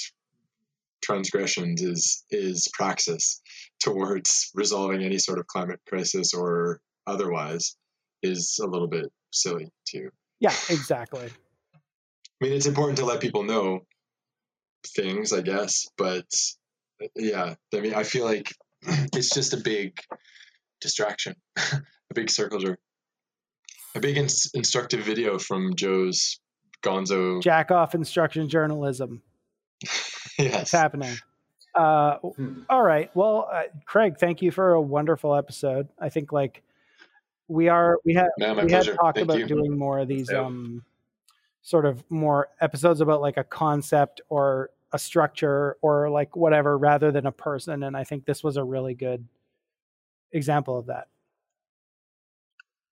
transgressions is is praxis towards resolving any sort of climate crisis or otherwise is a little bit silly too. Yeah, exactly. I mean, it's important to let people know things, I guess, but yeah, I mean, I feel like it's just a big distraction, a big circle jerk, a big ins- instructive video from Joe's Gonzo. Jack off instruction journalism. yes, It's happening. Uh, Hmm. all right. Well, uh, Craig, thank you for a wonderful episode. I think like we are we had yeah, my we had pleasure. talked Thank about you. doing more of these Yeah. um sort of more episodes about like a concept or a structure or like whatever rather than a person and i think this was a really good example of that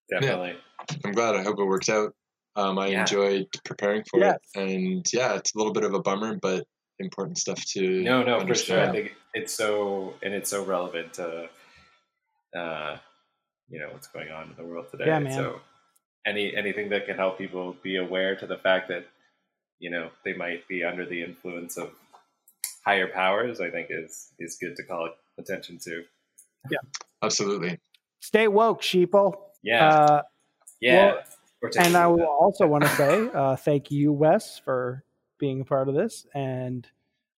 Definitely. I'm glad. I hope it works out. Um, I Yeah. enjoyed preparing for Yes. it, and yeah, it's a little bit of a bummer, but important stuff to No, no, for sure. I think it's so and it's so relevant to uh you know what's going on in the world today. Yeah, man. So any anything that can help people be aware to the fact that you know they might be under the influence of higher powers, I think is is good to call attention to. Yeah. Absolutely. stay woke sheeple Yeah, uh, yeah. well, and i will also want to say uh, thank you wes for being a part of this and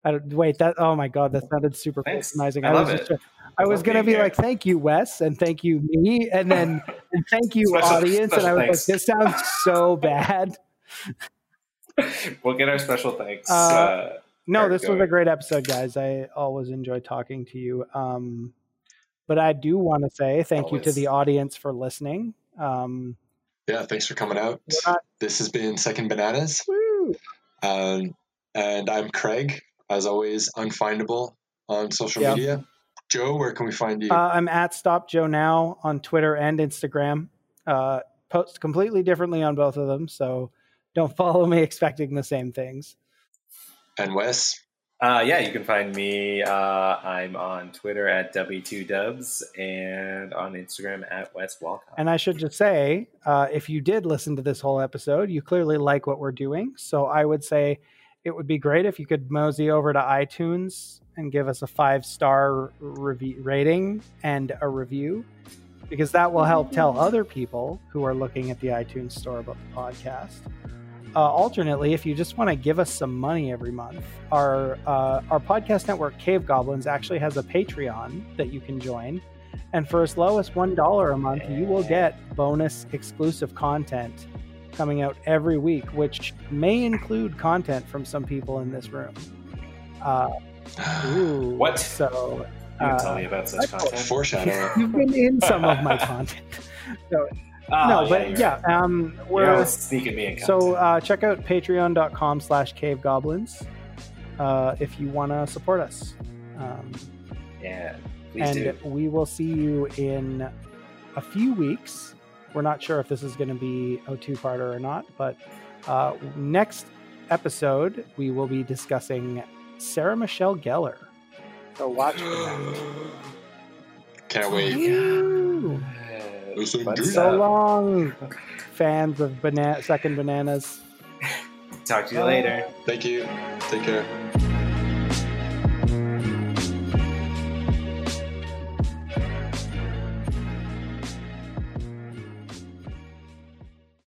I don't, wait that oh my god that sounded super Thanks. patronizing I love was it. just- I was gonna be here. like, "Thank you, Wes," and "Thank you, me," and then and "Thank you, Special- audience," and I was thanks. like, "This sounds so bad." we'll get our special thanks. Uh, Uh, No, this go was a great episode, guys. I always enjoy talking to you. Um, but I do want to say thank you to the audience for listening. Um, Yeah, thanks for coming out. Not- This has been Second Bananas, um, and I'm Craig. As always, unfindable on social Yeah. media. Joe, where can we find you? Uh, I'm at Stop Joe Now on Twitter and Instagram. Uh, post completely differently on both of them, so don't follow me expecting the same things. and Wes. Uh, yeah, you can find me. Uh, I'm on Twitter at W2Dubs and on Instagram at West Walcott. And I should just say, uh, if you did listen to this whole episode, you clearly like what we're doing. So I would say it would be great if you could mosey over to iTunes and give us a five star rating and a review because that will help tell other people who are looking at the iTunes store about the podcast. Uh, alternately, if you just want to give us some money every month, our uh, our podcast network Cave Goblins actually has a Patreon that you can join, and for as low as one dollar a month, you will get bonus exclusive content coming out every week, which may include content from some people in this room. Uh, ooh, What? So You can uh, tell me about such content. Foreshadowing. you've been in some of my content. So, Oh, no, but you're yeah, right. um, we're always sneaking me in so uh, check out patreon.com slash cavegoblins uh, if you want to support us. Um, yeah, please and do. we will see you in a few weeks. We're not sure if this is going to be a two-parter or not, but uh, next episode we will be discussing Sarah Michelle Gellar. So watch for that. Can't wait. Woo! Listen, Fun. So long, fans of banana second bananas. Talk to you later. Thank you. Take care.